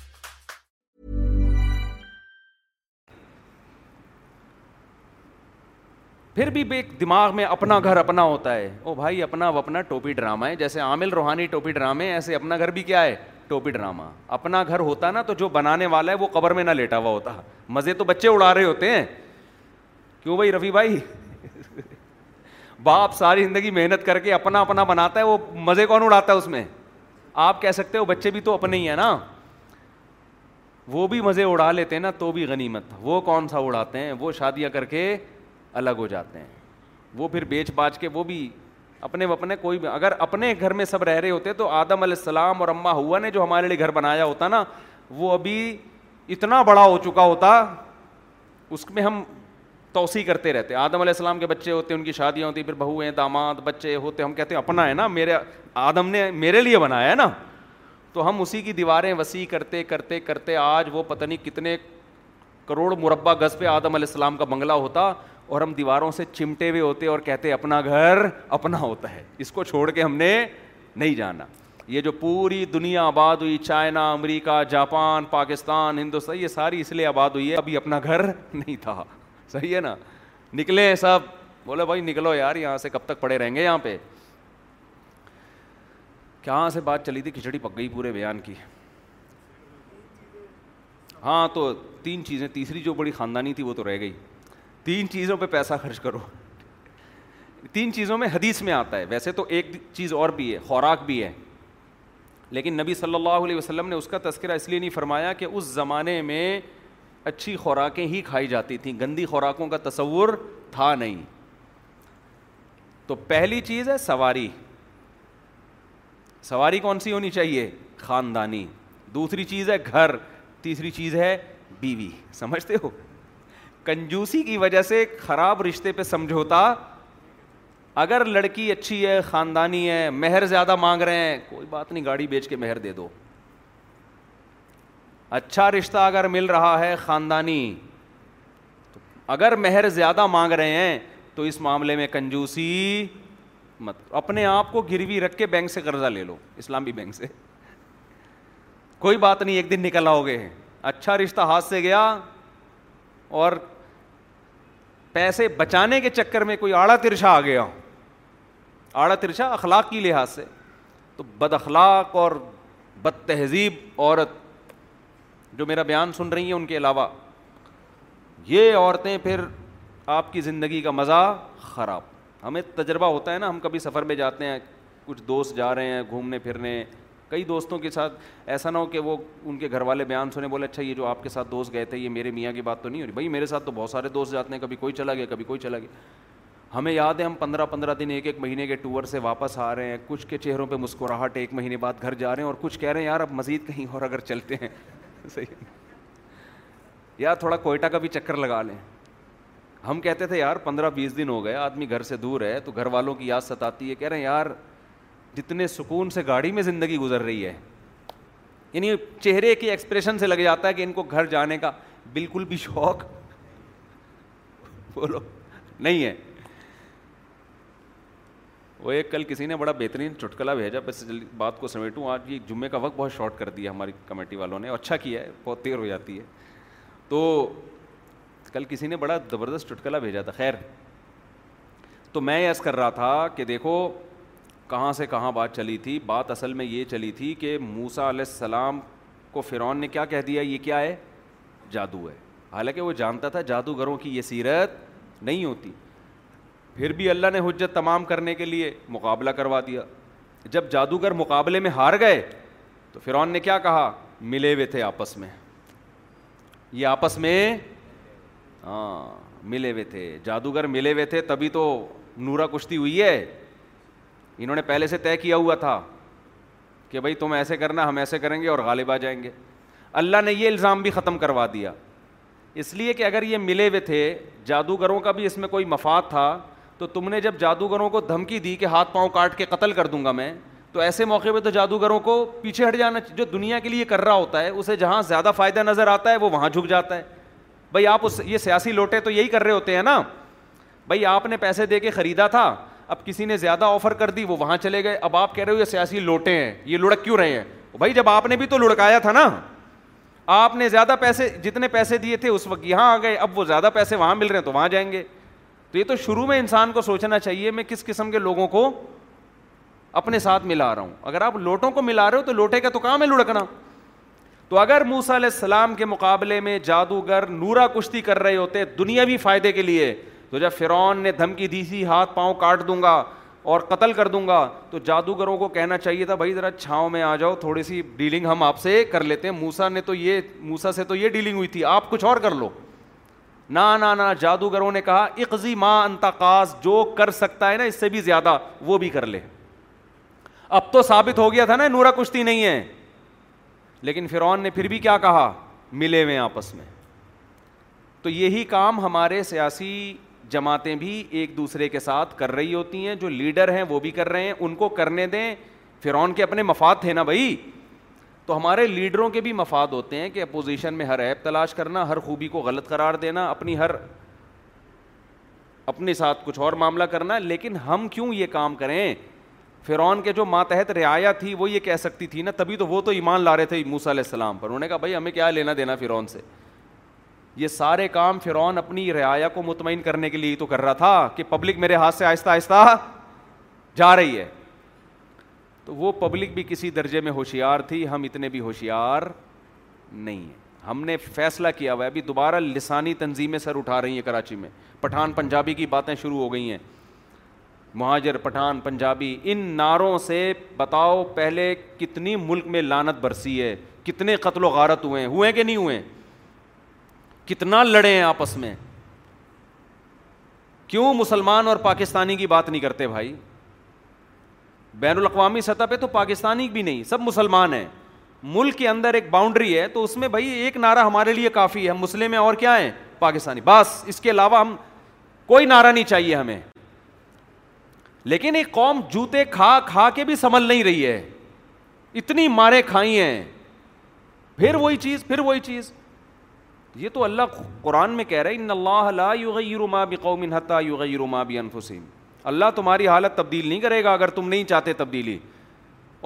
پھر بھی دماغ میں اپنا گھر اپنا ہوتا ہے او بھائی اپنا اپنا ٹوپی ڈرامہ ہے جیسے عامل روحانی ٹوپی ڈرامے ایسے اپنا گھر بھی کیا ہے ٹوپی ڈرامہ اپنا گھر ہوتا نا تو جو بنانے والا ہے وہ قبر میں نہ لیٹا ہوا ہوتا مزے تو بچے اڑا رہے ہوتے ہیں کیوں بھائی رفیع بھائی باپ ساری زندگی محنت کر کے اپنا اپنا بناتا ہے وہ مزے کون اڑاتا ہے اس میں آپ کہہ سکتے ہو بچے بھی تو اپنے ہی ہیں نا وہ بھی مزے اڑا لیتے ہیں نا تو بھی غنیمت وہ کون سا اڑاتے ہیں وہ شادیاں کر کے الگ ہو جاتے ہیں وہ پھر بیچ باچ کے وہ بھی اپنے اپنے کوئی بھی اگر اپنے گھر میں سب رہ رہے ہوتے تو آدم علیہ السلام اور اماں ہوا نے جو ہمارے لیے گھر بنایا ہوتا نا وہ ابھی اتنا بڑا ہو چکا ہوتا اس میں ہم توسیع کرتے رہتے آدم علیہ السلام کے بچے ہوتے ان کی شادیاں ہوتی پھر بہو ہیں داماد بچے ہوتے ہم کہتے ہیں اپنا ہے نا میرے آدم نے میرے لیے بنایا ہے نا تو ہم اسی کی دیواریں وسیع کرتے کرتے کرتے آج وہ پتہ نہیں کتنے کروڑ مربع گز پہ آدم علیہ السلام کا بنگلہ ہوتا اور ہم دیواروں سے چمٹے ہوئے ہوتے اور کہتے اپنا گھر اپنا ہوتا ہے اس کو چھوڑ کے ہم نے نہیں جانا یہ جو پوری دنیا آباد ہوئی چائنا امریکہ جاپان پاکستان ہندوستان یہ ساری اس لیے آباد ہوئی ہے ابھی اپنا گھر نہیں تھا صحیح ہے نا نکلے سب بولے بھائی نکلو یار یہاں سے کب تک پڑے رہیں گے یہاں پہ کہاں سے بات چلی تھی کھچڑی پک گئی پورے بیان کی ہاں تو تین چیزیں تیسری جو بڑی خاندانی تھی وہ تو رہ گئی تین چیزوں پہ پیسہ خرچ کرو تین چیزوں میں حدیث میں آتا ہے ویسے تو ایک چیز اور بھی ہے خوراک بھی ہے لیکن نبی صلی اللہ علیہ وسلم نے اس کا تذکرہ اس لیے نہیں فرمایا کہ اس زمانے میں اچھی خوراکیں ہی کھائی جاتی تھیں گندی خوراکوں کا تصور تھا نہیں تو پہلی چیز ہے سواری سواری کون سی ہونی چاہیے خاندانی دوسری چیز ہے گھر تیسری چیز ہے بیوی سمجھتے ہو کنجوسی کی وجہ سے خراب رشتے پہ سمجھوتا اگر لڑکی اچھی ہے خاندانی ہے مہر زیادہ مانگ رہے ہیں کوئی بات نہیں گاڑی بیچ کے مہر دے دو اچھا رشتہ اگر مل رہا ہے خاندانی اگر مہر زیادہ مانگ رہے ہیں تو اس معاملے میں کنجوسی مت اپنے آپ کو گروی رکھ کے بینک سے قرضہ لے لو اسلامی بینک سے کوئی بات نہیں ایک دن نکل آؤ گے اچھا رشتہ ہاتھ سے گیا اور پیسے بچانے کے چکر میں کوئی آڑا ترشا آ گیا ہو آڑا ترشا اخلاق کی لحاظ سے تو بد اخلاق اور بد تہذیب عورت جو میرا بیان سن رہی ہیں ان کے علاوہ یہ عورتیں پھر آپ کی زندگی کا مزہ خراب ہمیں تجربہ ہوتا ہے نا ہم کبھی سفر میں جاتے ہیں کچھ دوست جا رہے ہیں گھومنے پھرنے کئی دوستوں کے ساتھ ایسا نہ ہو کہ وہ ان کے گھر والے بیان سنے بولے اچھا یہ جو آپ کے ساتھ دوست گئے تھے یہ میرے میاں کی بات تو نہیں ہو رہی بھائی میرے ساتھ تو بہت سارے دوست جاتے ہیں کبھی کوئی چلا گیا کبھی کوئی چلا گیا ہمیں یاد ہے ہم پندرہ پندرہ دن ایک ایک مہینے کے ٹور سے واپس آ رہے ہیں کچھ کے چہروں پہ مسکراہٹ ایک مہینے بعد گھر جا رہے ہیں اور کچھ کہہ رہے ہیں یار اب مزید کہیں اور اگر چلتے ہیں صحیح یار تھوڑا کوئٹہ کا بھی چکر لگا لیں ہم کہتے تھے یار پندرہ بیس دن ہو گئے آدمی گھر سے دور ہے تو گھر والوں کی یاد ستاتی ہے کہہ رہے ہیں یار جتنے سکون سے گاڑی میں زندگی گزر رہی ہے یعنی چہرے کے ایکسپریشن سے لگ جاتا ہے کہ ان کو گھر جانے کا بالکل بھی شوق بولو نہیں ہے وہ ایک کل کسی نے بڑا بہترین چٹکلا بھیجا بس جلدی بات کو سمیٹوں آج یہ جمعے کا وقت بہت شارٹ کر دیا ہماری کمیٹی والوں نے اچھا کیا ہے بہت دیر ہو جاتی ہے تو کل کسی نے بڑا زبردست چٹکلا بھیجا تھا خیر تو میں یس کر رہا تھا کہ دیکھو کہاں سے کہاں بات چلی تھی بات اصل میں یہ چلی تھی کہ موسا علیہ السلام کو فرعون نے کیا کہہ دیا یہ کیا ہے جادو ہے حالانکہ وہ جانتا تھا جادوگروں کی یہ سیرت نہیں ہوتی پھر بھی اللہ نے حجت تمام کرنے کے لیے مقابلہ کروا دیا جب جادوگر مقابلے میں ہار گئے تو فرعون نے کیا کہا ملے ہوئے تھے آپس میں یہ آپس میں ہاں ملے ہوئے تھے جادوگر ملے ہوئے تھے تبھی تو نورا کشتی ہوئی ہے انہوں نے پہلے سے طے کیا ہوا تھا کہ بھائی تم ایسے کرنا ہم ایسے کریں گے اور غالب آ جائیں گے اللہ نے یہ الزام بھی ختم کروا دیا اس لیے کہ اگر یہ ملے ہوئے تھے جادوگروں کا بھی اس میں کوئی مفاد تھا تو تم نے جب جادوگروں کو دھمکی دی کہ ہاتھ پاؤں کاٹ کے قتل کر دوں گا میں تو ایسے موقع پہ تو جادوگروں کو پیچھے ہٹ جانا جو دنیا کے لیے کر رہا ہوتا ہے اسے جہاں زیادہ فائدہ نظر آتا ہے وہ وہاں جھک جاتا ہے بھائی آپ اس یہ سیاسی لوٹے تو یہی کر رہے ہوتے ہیں نا بھائی آپ نے پیسے دے کے خریدا تھا اب کسی نے زیادہ آفر کر دی وہ وہاں چلے گئے اب آپ کہہ رہے ہو یہ سیاسی لوٹے ہیں یہ لڑک کیوں رہے ہیں بھائی جب آپ نے بھی تو لڑکایا تھا نا آپ نے زیادہ پیسے جتنے پیسے دیے تھے اس وقت یہاں آ گئے اب وہ زیادہ پیسے وہاں مل رہے ہیں تو وہاں جائیں گے تو یہ تو شروع میں انسان کو سوچنا چاہیے میں کس قسم کے لوگوں کو اپنے ساتھ ملا رہا ہوں اگر آپ لوٹوں کو ملا رہے ہو تو لوٹے کا تو کام ہے لڑکنا تو اگر موسا علیہ السلام کے مقابلے میں جادوگر نورا کشتی کر رہے ہوتے دنیا بھی فائدے کے لیے تو جب فرعون نے دھمکی دی تھی ہاتھ پاؤں کاٹ دوں گا اور قتل کر دوں گا تو جادوگروں کو کہنا چاہیے تھا بھائی ذرا چھاؤں میں آ جاؤ تھوڑی سی ڈیلنگ ہم آپ سے کر لیتے ہیں موسا نے تو یہ موسا سے تو یہ ڈیلنگ ہوئی تھی آپ کچھ اور کر لو نہ جادوگروں نے کہا اقضی ماں انتقاز جو کر سکتا ہے نا اس سے بھی زیادہ وہ بھی کر لے اب تو ثابت ہو گیا تھا نا نورا کشتی نہیں ہے لیکن فرعون نے پھر بھی کیا کہا ملے ہوئے آپس میں تو یہی کام ہمارے سیاسی جماعتیں بھی ایک دوسرے کے ساتھ کر رہی ہوتی ہیں جو لیڈر ہیں وہ بھی کر رہے ہیں ان کو کرنے دیں فرعون کے اپنے مفاد تھے نا بھائی تو ہمارے لیڈروں کے بھی مفاد ہوتے ہیں کہ اپوزیشن میں ہر ایپ تلاش کرنا ہر خوبی کو غلط قرار دینا اپنی ہر اپنے ساتھ کچھ اور معاملہ کرنا لیکن ہم کیوں یہ کام کریں فرعون کے جو ماتحت رعایا تھی وہ یہ کہہ سکتی تھی نا تبھی تو وہ تو ایمان لا رہے تھے موسیٰ علیہ السلام پر انہوں نے کہا بھائی ہمیں کیا لینا دینا فرعون سے یہ سارے کام فرعون اپنی رعایا کو مطمئن کرنے کے لیے تو کر رہا تھا کہ پبلک میرے ہاتھ سے آہستہ آہستہ جا رہی ہے تو وہ پبلک بھی کسی درجے میں ہوشیار تھی ہم اتنے بھی ہوشیار نہیں ہیں ہم نے فیصلہ کیا ہوا ہے ابھی دوبارہ لسانی تنظیمیں سر اٹھا رہی ہیں کراچی میں پٹھان پنجابی کی باتیں شروع ہو گئی ہیں مہاجر پٹھان پنجابی ان نعروں سے بتاؤ پہلے کتنی ملک میں لانت برسی ہے کتنے قتل و غارت ہوئے ہیں ہوئے کہ نہیں ہوئے کتنا لڑے ہیں آپس میں کیوں مسلمان اور پاکستانی کی بات نہیں کرتے بھائی بین الاقوامی سطح پہ تو پاکستانی بھی نہیں سب مسلمان ہیں ملک کے اندر ایک باؤنڈری ہے تو اس میں بھائی ایک نعرہ ہمارے لیے کافی ہے ہم مسلم ہیں اور کیا ہیں پاکستانی بس اس کے علاوہ ہم کوئی نعرہ نہیں چاہیے ہمیں لیکن ایک قوم جوتے کھا کھا کے بھی سنبھل نہیں رہی ہے اتنی مارے کھائی ہیں پھر وہی چیز پھر وہی چیز یہ تو اللہ قرآن میں کہہ رہے ان اللہ لا یغیر ما بقوم حتا یغیر ما روم اللہ تمہاری حالت تبدیل نہیں کرے گا اگر تم نہیں چاہتے تبدیلی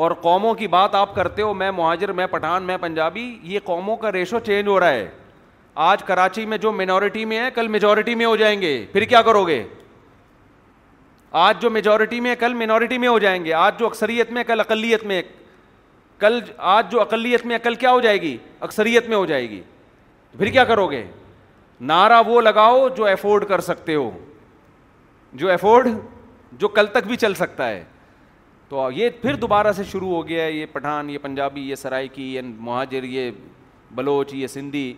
اور قوموں کی بات آپ کرتے ہو میں مہاجر میں پٹھان میں پنجابی یہ قوموں کا ریشو چینج ہو رہا ہے آج کراچی میں جو مینورٹی میں ہے کل میجورٹی میں ہو جائیں گے پھر کیا کرو گے آج جو میجورٹی میں ہے کل مینورٹی میں ہو جائیں گے آج جو اکثریت میں کل اقلیت میں کل آج جو اقلیت میں کل کیا ہو جائے گی اکثریت میں ہو جائے گی پھر کیا کرو گے نعرہ وہ لگاؤ جو افورڈ کر سکتے ہو جو افورڈ جو کل تک بھی چل سکتا ہے تو یہ پھر دوبارہ سے شروع ہو گیا ہے یہ پٹھان یہ پنجابی یہ سرائکی یہ مہاجر یہ بلوچ یہ سندھی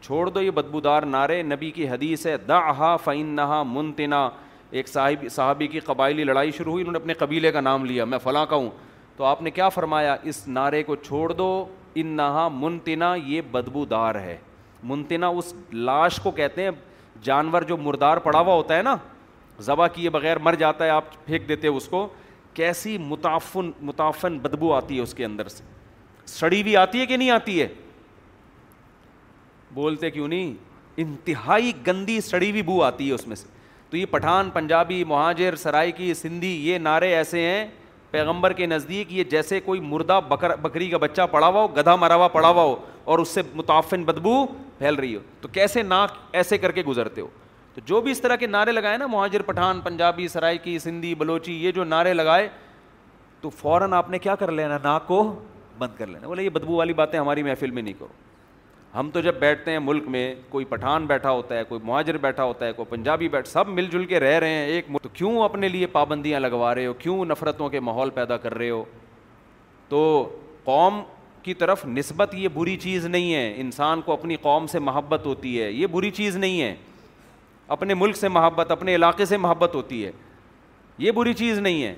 چھوڑ دو یہ بدبودار نعرے نبی کی حدیث ہے دا آہا فعین نہا منتنا ایک صاحب صاحبی کی قبائلی لڑائی شروع ہوئی انہوں نے اپنے قبیلے کا نام لیا میں فلاں کا ہوں تو آپ نے کیا فرمایا اس نعرے کو چھوڑ دو ان نہا منتنا یہ بدبودار ہے منتنا اس لاش کو کہتے ہیں جانور جو مردار پڑا ہوا ہوتا ہے نا ذبح کیے بغیر مر جاتا ہے آپ پھینک دیتے اس کو کیسی متعفن متعفن بدبو آتی ہے اس کے اندر سے سڑی ہوئی آتی ہے کہ نہیں آتی ہے بولتے کیوں نہیں انتہائی گندی سڑی ہوئی بو آتی ہے اس میں سے تو یہ پٹھان پنجابی مہاجر سرائکی سندھی یہ نعرے ایسے ہیں پیغمبر کے نزدیک یہ جیسے کوئی مردہ بکر بکری کا بچہ پڑا ہوا ہو گدھا مرا ہوا پڑا ہوا ہو اور اس سے متعفن بدبو پھیل رہی ہو تو کیسے ناک ایسے کر کے گزرتے ہو تو جو بھی اس طرح کے نعرے لگائے نا مہاجر پٹھان پنجابی سرائکی سندھی بلوچی یہ جو نعرے لگائے تو فوراً آپ نے کیا کر لینا ناک کو بند کر لینا بولے یہ بدبو والی باتیں ہماری محفل میں نہیں کرو ہم تو جب بیٹھتے ہیں ملک میں کوئی پٹھان بیٹھا ہوتا ہے کوئی مہاجر بیٹھا ہوتا ہے کوئی پنجابی بیٹھ سب مل جل کے رہ رہے ہیں ایک تو کیوں اپنے لیے پابندیاں لگوا رہے ہو کیوں نفرتوں کے ماحول پیدا کر رہے ہو تو قوم کی طرف نسبت یہ بری چیز نہیں ہے انسان کو اپنی قوم سے محبت ہوتی ہے یہ بری چیز نہیں ہے اپنے ملک سے محبت اپنے علاقے سے محبت ہوتی ہے یہ بری چیز نہیں ہے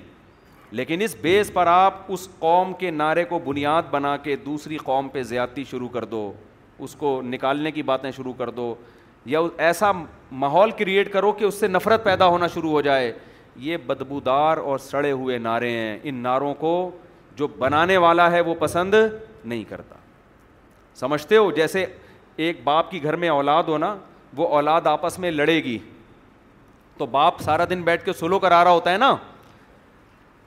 لیکن اس بیس پر آپ اس قوم کے نعرے کو بنیاد بنا کے دوسری قوم پہ زیادتی شروع کر دو اس کو نکالنے کی باتیں شروع کر دو یا ایسا ماحول کریٹ کرو کہ اس سے نفرت پیدا ہونا شروع ہو جائے یہ بدبودار اور سڑے ہوئے نعرے ہیں ان نعروں کو جو بنانے والا ہے وہ پسند نہیں کرتا سمجھتے ہو جیسے ایک باپ کی گھر میں اولاد ہونا وہ اولاد آپس میں لڑے گی تو باپ سارا دن بیٹھ کے سلو کرا رہا ہوتا ہے نا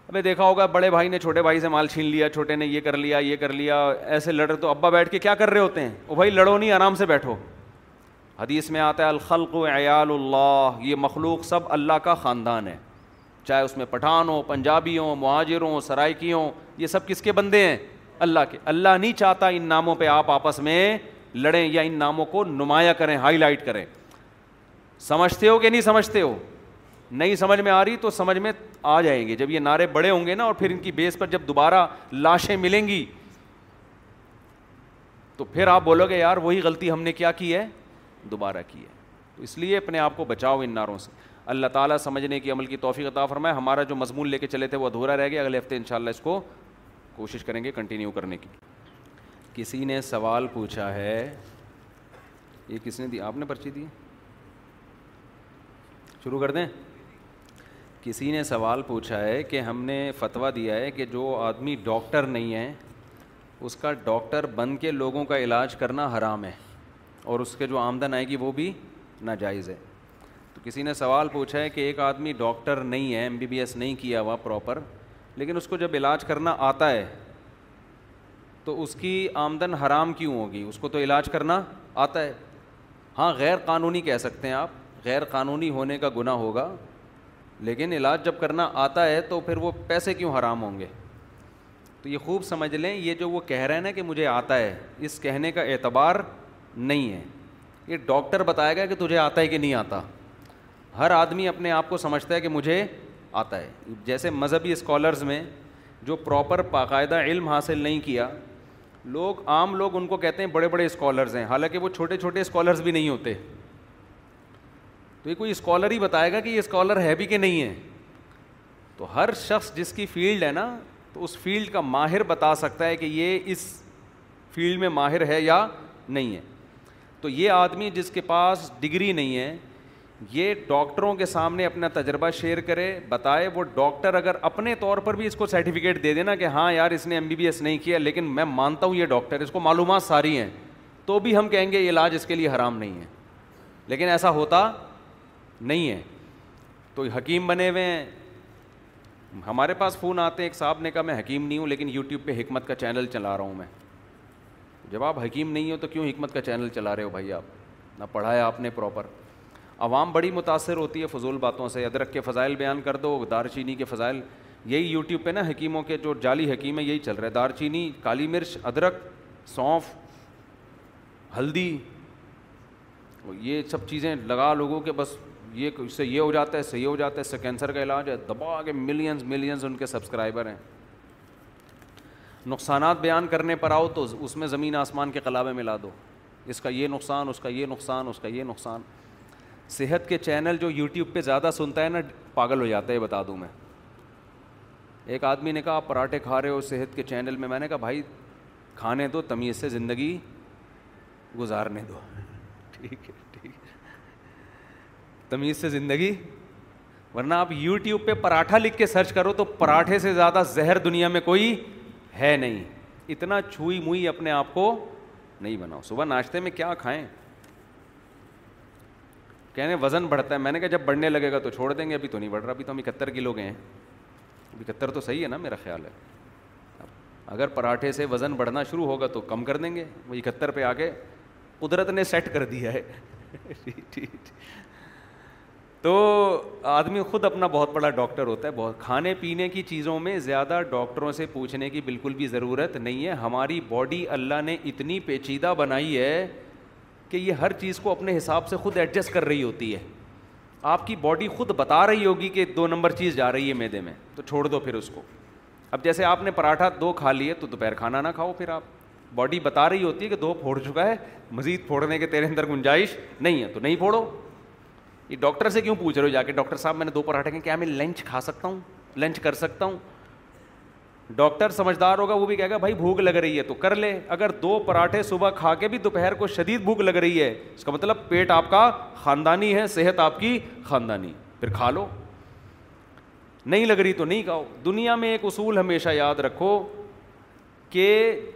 ابھی دیکھا ہوگا بڑے بھائی نے چھوٹے بھائی سے مال چھین لیا چھوٹے نے یہ کر لیا یہ کر لیا ایسے لڑ تو ابا بیٹھ کے کیا کر رہے ہوتے ہیں وہ بھائی لڑو نہیں آرام سے بیٹھو حدیث میں آتا ہے الخلق و عیال اللہ یہ مخلوق سب اللہ کا خاندان ہے چاہے اس میں پٹھان ہو پنجابی ہوں مہاجر ہوں سرائکی ہوں یہ سب کس کے بندے ہیں اللہ کے اللہ نہیں چاہتا ان ناموں پہ آپ آپس میں لڑیں یا ان ناموں کو نمایاں کریں ہائی لائٹ کریں سمجھتے ہو کہ نہیں سمجھتے ہو نہیں سمجھ میں آ رہی تو سمجھ میں آ جائیں گے جب یہ نعرے بڑے ہوں گے نا اور پھر ان کی بیس پر جب دوبارہ لاشیں ملیں گی تو پھر آپ بولو گے یار وہی غلطی ہم نے کیا کی ہے دوبارہ کی ہے تو اس لیے اپنے آپ کو بچاؤ ان نعروں سے اللہ تعالیٰ سمجھنے کی عمل کی توفیق عطا فرمائے ہمارا جو مضمون لے کے چلے تھے وہ ادھورا رہ گیا اگلے ہفتے ان شاء اللہ اس کو کوشش کریں گے کنٹینیو کرنے کی کسی نے سوال پوچھا ہے یہ کس نے دی آپ نے پرچی دی شروع کر دیں کسی نے سوال پوچھا ہے کہ ہم نے فتویٰ دیا ہے کہ جو آدمی ڈاکٹر نہیں ہے اس کا ڈاکٹر بن کے لوگوں کا علاج کرنا حرام ہے اور اس کے جو آمدن آئے گی وہ بھی ناجائز ہے تو کسی نے سوال پوچھا ہے کہ ایک آدمی ڈاکٹر نہیں ہے ایم بی بی ایس نہیں کیا ہوا پراپر لیکن اس کو جب علاج کرنا آتا ہے تو اس کی آمدن حرام کیوں ہوگی اس کو تو علاج کرنا آتا ہے ہاں غیر قانونی کہہ سکتے ہیں آپ غیر قانونی ہونے کا گناہ ہوگا لیکن علاج جب کرنا آتا ہے تو پھر وہ پیسے کیوں حرام ہوں گے تو یہ خوب سمجھ لیں یہ جو وہ کہہ رہے ہیں نا کہ مجھے آتا ہے اس کہنے کا اعتبار نہیں ہے یہ ڈاکٹر بتائے گا کہ تجھے آتا ہے کہ نہیں آتا ہر آدمی اپنے آپ کو سمجھتا ہے کہ مجھے آتا ہے جیسے مذہبی اسکالرز میں جو پراپر باقاعدہ علم حاصل نہیں کیا لوگ عام لوگ ان کو کہتے ہیں بڑے بڑے اسکالرز ہیں حالانکہ وہ چھوٹے چھوٹے اسکالرز بھی نہیں ہوتے تو کوئی اسکالر ہی بتائے گا کہ یہ اسکالر ہے بھی کہ نہیں ہے تو ہر شخص جس کی فیلڈ ہے نا تو اس فیلڈ کا ماہر بتا سکتا ہے کہ یہ اس فیلڈ میں ماہر ہے یا نہیں ہے تو یہ آدمی جس کے پاس ڈگری نہیں ہے یہ ڈاکٹروں کے سامنے اپنا تجربہ شیئر کرے بتائے وہ ڈاکٹر اگر اپنے طور پر بھی اس کو سرٹیفکیٹ دے دینا کہ ہاں یار اس نے ایم بی بی ایس نہیں کیا لیکن میں مانتا ہوں یہ ڈاکٹر اس کو معلومات ساری ہیں تو بھی ہم کہیں گے یہ علاج اس کے لیے حرام نہیں ہے لیکن ایسا ہوتا نہیں ہے تو حکیم بنے ہوئے ہیں ہمارے پاس فون آتے ہیں ایک صاحب نے کہا میں حکیم نہیں ہوں لیکن یوٹیوب پہ حکمت کا چینل چلا رہا ہوں میں جب آپ حکیم نہیں ہو تو کیوں حکمت کا چینل چلا رہے ہو بھائی آپ نہ پڑھا ہے آپ نے پراپر عوام بڑی متاثر ہوتی ہے فضول باتوں سے ادرک کے فضائل بیان کر دو دار چینی کے فضائل یہی یوٹیوب پہ نا حکیموں کے جو جعلی حکیم ہے یہی چل رہا ہے دار چینی کالی مرچ ادرک سونف ہلدی یہ سب چیزیں لگا لوگوں کے بس یہ اس سے یہ ہو جاتا ہے صحیح ہو جاتا ہے اس سے کینسر کا علاج ہے دبا کے ملینز ملینز ان کے سبسکرائبر ہیں نقصانات بیان کرنے پر آؤ تو اس میں زمین آسمان کے قلابے ملا دو اس کا یہ نقصان اس کا یہ نقصان اس کا یہ نقصان صحت کے چینل جو یوٹیوب پہ زیادہ سنتا ہے نا پاگل ہو جاتا ہے یہ بتا دوں میں ایک آدمی نے کہا آپ پراٹھے کھا رہے ہو صحت کے چینل میں میں نے کہا بھائی کھانے دو تمیز سے زندگی گزارنے دو ٹھیک ہے تمیز سے زندگی ورنہ آپ یوٹیوب پہ پراٹھا لکھ کے سرچ کرو تو پراٹھے سے زیادہ زہر دنیا میں کوئی ہے نہیں اتنا چھوئی موئی اپنے آپ کو نہیں بناؤ صبح ناشتے میں کیا کھائیں کہنے وزن بڑھتا ہے میں نے کہا جب بڑھنے لگے گا تو چھوڑ دیں گے ابھی تو نہیں بڑھ رہا ابھی تو ہم اکہتر کلو گئے ہیں اب اکہتر تو صحیح ہے نا میرا خیال ہے اگر پراٹھے سے وزن بڑھنا شروع ہوگا تو کم کر دیں گے وہ اکہتر پہ آ کے قدرت نے سیٹ کر دیا ہے جی، جی، جی۔ تو آدمی خود اپنا بہت بڑا ڈاکٹر ہوتا ہے بہت کھانے پینے کی چیزوں میں زیادہ ڈاکٹروں سے پوچھنے کی بالکل بھی ضرورت نہیں ہے ہماری باڈی اللہ نے اتنی پیچیدہ بنائی ہے کہ یہ ہر چیز کو اپنے حساب سے خود ایڈجسٹ کر رہی ہوتی ہے آپ کی باڈی خود بتا رہی ہوگی کہ دو نمبر چیز جا رہی ہے میدے میں تو چھوڑ دو پھر اس کو اب جیسے آپ نے پراٹھا دو کھا لیے تو دوپہر کھانا نہ کھاؤ پھر آپ باڈی بتا رہی ہوتی ہے کہ دو پھوڑ چکا ہے مزید پھوڑنے کے تیرے اندر گنجائش نہیں ہے تو نہیں پھوڑو یہ ڈاکٹر سے کیوں پوچھ رہے ہو جا کے ڈاکٹر صاحب میں نے دو پراٹھے کیا میں لنچ کھا سکتا ہوں لنچ کر سکتا ہوں ڈاکٹر سمجھدار ہوگا وہ بھی کہے گا بھائی بھوک لگ رہی ہے تو کر لے اگر دو پراٹھے صبح کھا کے بھی دوپہر کو شدید بھوک لگ رہی ہے اس کا مطلب پیٹ آپ کا خاندانی ہے صحت آپ کی خاندانی پھر کھا لو نہیں لگ رہی تو نہیں کھاؤ دنیا میں ایک اصول ہمیشہ یاد رکھو کہ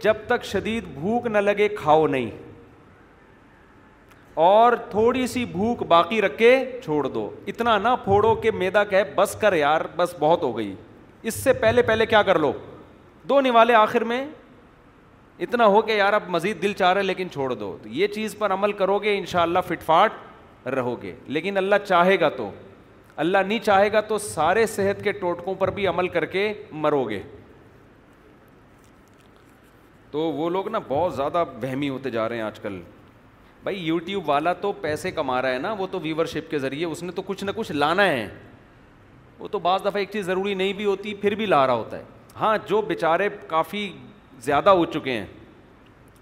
جب تک شدید بھوک نہ لگے کھاؤ نہیں اور تھوڑی سی بھوک باقی رکھ کے چھوڑ دو اتنا نہ پھوڑو کہ میدا کہ بس کر یار بس بہت ہو گئی اس سے پہلے پہلے کیا کر لو دو نوالے آخر میں اتنا ہو کہ یار اب مزید دل چاہ رہے لیکن چھوڑ دو تو یہ چیز پر عمل کرو گے ان شاء اللہ فٹ فاٹ رہو گے لیکن اللہ چاہے گا تو اللہ نہیں چاہے گا تو سارے صحت کے ٹوٹکوں پر بھی عمل کر کے مرو گے تو وہ لوگ نا بہت زیادہ بہمی ہوتے جا رہے ہیں آج کل بھائی یوٹیوب والا تو پیسے کما رہا ہے نا وہ تو ویور شپ کے ذریعے اس نے تو کچھ نہ کچھ لانا ہے وہ تو بعض دفعہ ایک چیز ضروری نہیں بھی ہوتی پھر بھی لا رہا ہوتا ہے ہاں جو بیچارے کافی زیادہ ہو چکے ہیں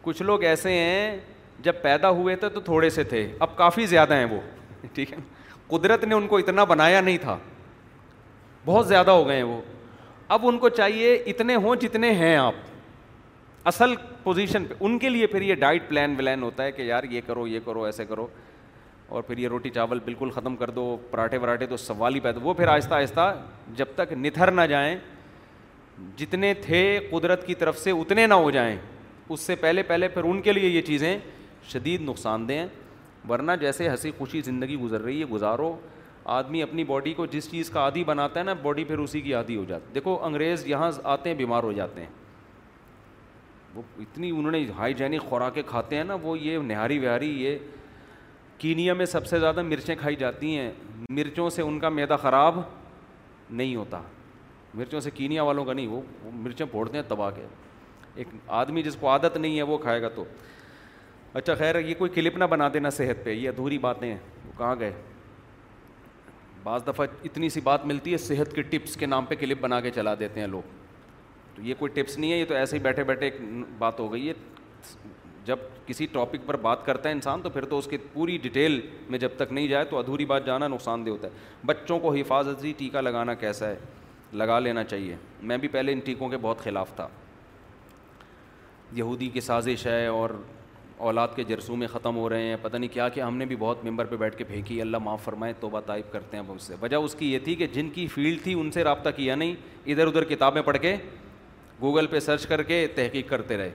کچھ لوگ ایسے ہیں جب پیدا ہوئے تھے تو تھوڑے سے تھے اب کافی زیادہ ہیں وہ ٹھیک ہے قدرت نے ان کو اتنا بنایا نہیں تھا بہت زیادہ ہو گئے ہیں وہ اب ان کو چاہیے اتنے ہوں جتنے ہیں آپ اصل پوزیشن پہ ان کے لیے پھر یہ ڈائٹ پلان ولین ہوتا ہے کہ یار یہ کرو یہ کرو ایسے کرو اور پھر یہ روٹی چاول بالکل ختم کر دو پراٹھے وراٹھے تو سوال ہی پیدا وہ پھر آہستہ آہستہ جب تک نتھر نہ جائیں جتنے تھے قدرت کی طرف سے اتنے نہ ہو جائیں اس سے پہلے پہلے پھر ان کے لیے یہ چیزیں شدید نقصان دیں ورنہ جیسے ہنسی خوشی زندگی گزر رہی ہے گزارو آدمی اپنی باڈی کو جس چیز کا عادی بناتا ہے نا باڈی پھر اسی کی عادی ہو جاتی دیکھو انگریز یہاں آتے ہیں بیمار ہو جاتے ہیں وہ اتنی انہوں نے ہائیجینک خوراکیں کھاتے ہیں نا وہ یہ نہاری وہاری یہ کینیا میں سب سے زیادہ مرچیں کھائی جاتی ہیں مرچوں سے ان کا میدا خراب نہیں ہوتا مرچوں سے کینیا والوں کا نہیں وہ مرچیں پھوڑتے ہیں تباہ کے ایک آدمی جس کو عادت نہیں ہے وہ کھائے گا تو اچھا خیر یہ کوئی کلپ نہ بنا دینا صحت پہ یہ ادھوری باتیں ہیں وہ کہاں گئے بعض دفعہ اتنی سی بات ملتی ہے صحت کے ٹپس کے نام پہ کلپ بنا کے چلا دیتے ہیں لوگ تو یہ کوئی ٹپس نہیں ہے یہ تو ایسے ہی بیٹھے بیٹھے ایک بات ہو گئی ہے جب کسی ٹاپک پر بات کرتا ہے انسان تو پھر تو اس کی پوری ڈیٹیل میں جب تک نہیں جائے تو ادھوری بات جانا نقصان دہ ہوتا ہے بچوں کو حفاظتی ٹیکہ لگانا کیسا ہے لگا لینا چاہیے میں بھی پہلے ان ٹیکوں کے بہت خلاف تھا یہودی کی سازش ہے اور اولاد کے جرسومیں ختم ہو رہے ہیں پتہ نہیں کیا کہ ہم نے بھی بہت ممبر پہ بیٹھ کے پھینکی اللہ معاف فرمائے توبہ طائب کرتے ہیں ہم اس سے وجہ اس کی یہ تھی کہ جن کی فیلڈ تھی ان سے رابطہ کیا نہیں ادھر ادھر کتابیں پڑھ کے گوگل پہ سرچ کر کے تحقیق کرتے رہے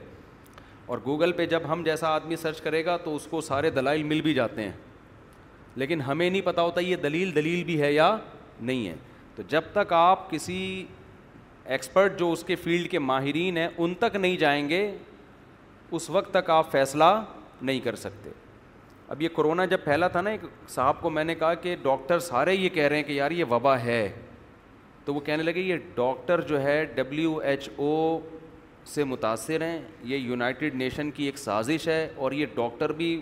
اور گوگل پہ جب ہم جیسا آدمی سرچ کرے گا تو اس کو سارے دلائل مل بھی جاتے ہیں لیکن ہمیں نہیں پتہ ہوتا یہ دلیل دلیل بھی ہے یا نہیں ہے تو جب تک آپ کسی ایکسپرٹ جو اس کے فیلڈ کے ماہرین ہیں ان تک نہیں جائیں گے اس وقت تک آپ فیصلہ نہیں کر سکتے اب یہ کرونا جب پھیلا تھا نا ایک صاحب کو میں نے کہا کہ ڈاکٹر سارے یہ کہہ رہے ہیں کہ یار یہ وبا ہے تو وہ کہنے لگے یہ ڈاکٹر جو ہے ڈبلیو ایچ او سے متاثر ہیں یہ یونائٹیڈ نیشن کی ایک سازش ہے اور یہ ڈاکٹر بھی